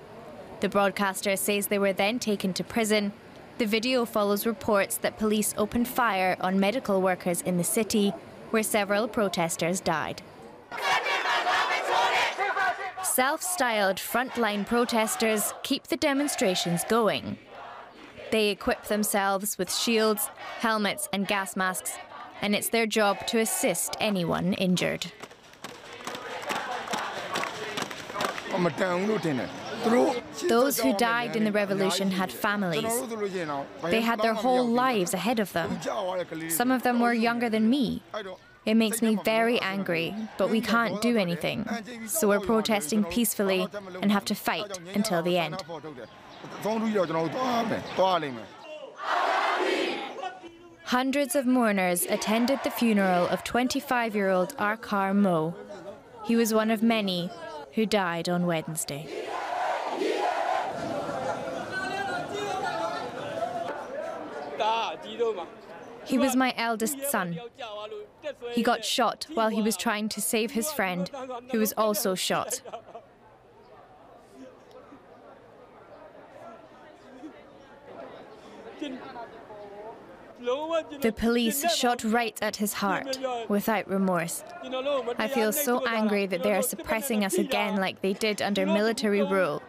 The broadcaster says they were then taken to prison. The video follows reports that police opened fire on medical workers in the city, where several protesters died. Self styled frontline protesters keep the demonstrations going. They equip themselves with shields, helmets, and gas masks, and it's their job to assist anyone injured. Those who died in the revolution had families. They had their whole lives ahead of them. Some of them were younger than me. It makes me very angry, but we can't do anything. So we're protesting peacefully and have to fight until the end. Hundreds of mourners attended the funeral of 25 year old Arkar Mo. He was one of many who died on Wednesday. He was my eldest son. He got shot while he was trying to save his friend, who was also shot. The police shot right at his heart without remorse. I feel so angry that they are suppressing us again like they did under military rule.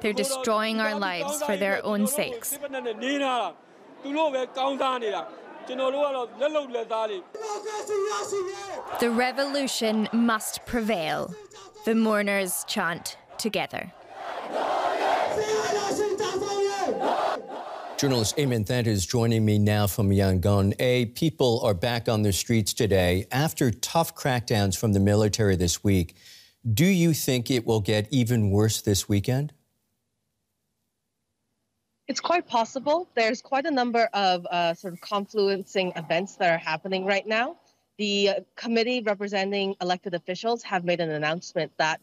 They're destroying our lives for their own sakes. The revolution must prevail. The mourners chant together. Journalist Aye Min Thant is joining me now from Yangon. A, people are back on the streets today after tough crackdowns from the military this week. Do you think it will get even worse this weekend? It's quite possible. There's quite a number of uh, sort of confluencing events that are happening right now. the committee representing elected officials have made an announcement that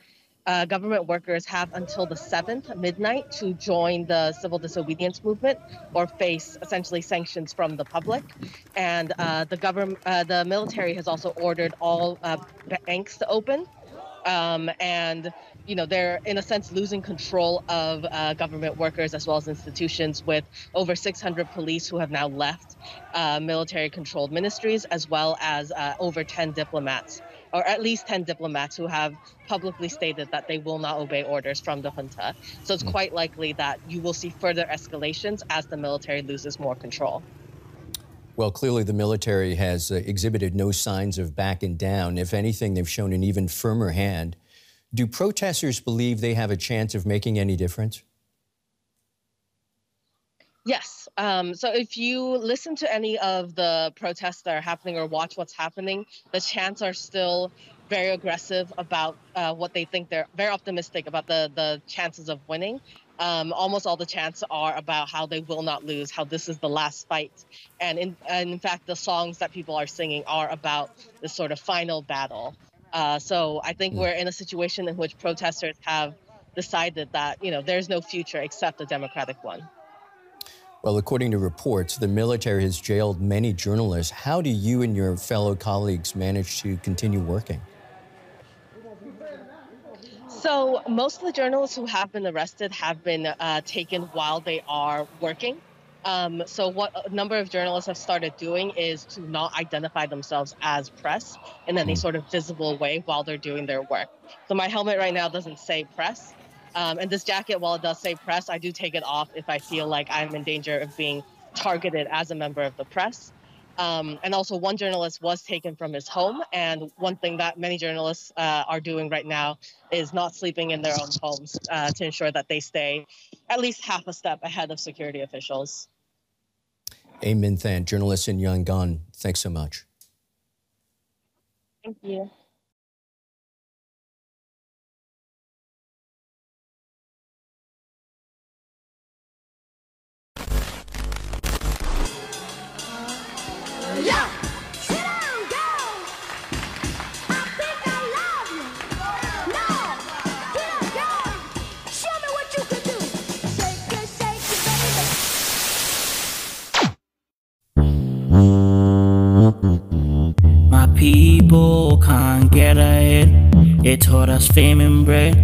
uh, government workers have until the 7th midnight to join the civil disobedience movement or face essentially sanctions from the public. And uh, the government uh, the military has also ordered all uh, banks to open. Um, and you know they're in a sense losing control of uh, government workers as well as institutions with over 600 police who have now left uh, military controlled ministries as well as uh, over 10 diplomats or at least 10 diplomats who have publicly stated that they will not obey orders from the junta so it's quite likely that you will see further escalations as the military loses more control Well, clearly the military has uh, exhibited no signs of backing down. If anything, they've shown an even firmer hand. Do protesters believe they have a chance of making any difference? Yes. Um, so if you listen to any of the protests that are happening or watch what's happening, the chants are still very aggressive about uh, what they think they're very optimistic about the the chances of winning. Um, almost all the chants are about how they will not lose, how this is the last fight, and in and in fact, the songs that people are singing are about this sort of final battle. Uh, so I think we're in a situation in which protesters have decided that you know there's no future except a democratic one. Well, according to reports, the military has jailed many journalists. How do you and your fellow colleagues manage to continue working? So most of the journalists who have been arrested have been uh, taken while they are working. Um, so what a number of journalists have started doing is to not identify themselves as press in any sort of visible way while they're doing their work. So my helmet right now doesn't say press. Um, and this jacket, while it does say press, I do take it off if I feel like I'm in danger of being targeted as a member of the press. Um, and also, one journalist was taken from his home. And one thing that many journalists uh, are doing right now is not sleeping in their own homes uh, to ensure that they stay at least half a step ahead of security officials. Aye Min Thant, journalist in Yangon. Thanks so much. Thank you. People can't get ahead. They taught us fame and bread.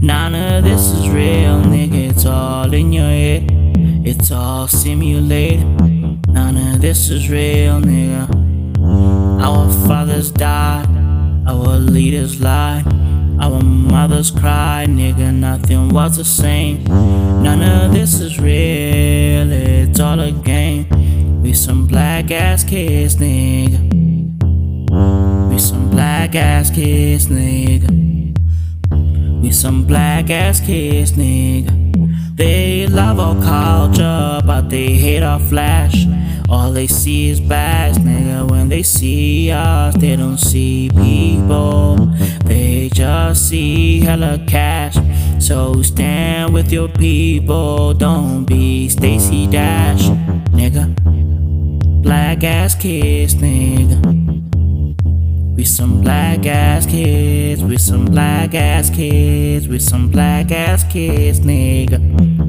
None of this is real, nigga. It's all in your head. It's all simulated. None of this is real, nigga. Our fathers died. Our leaders lied. Our mothers cried, nigga. Nothing was the same. None of this is real. It's all a game. We some black ass kids, nigga. We some black ass kids, nigga. We some black ass kids, nigga. They love our culture, but they hate our flash. All they see is bags, nigga. When they see us, they don't see people. They just see hella cash. So stand with your people. Don't be Stacey Dash, nigga. Black ass kids, nigga. We some black ass kids, we some black ass kids, we some black ass kids, nigga.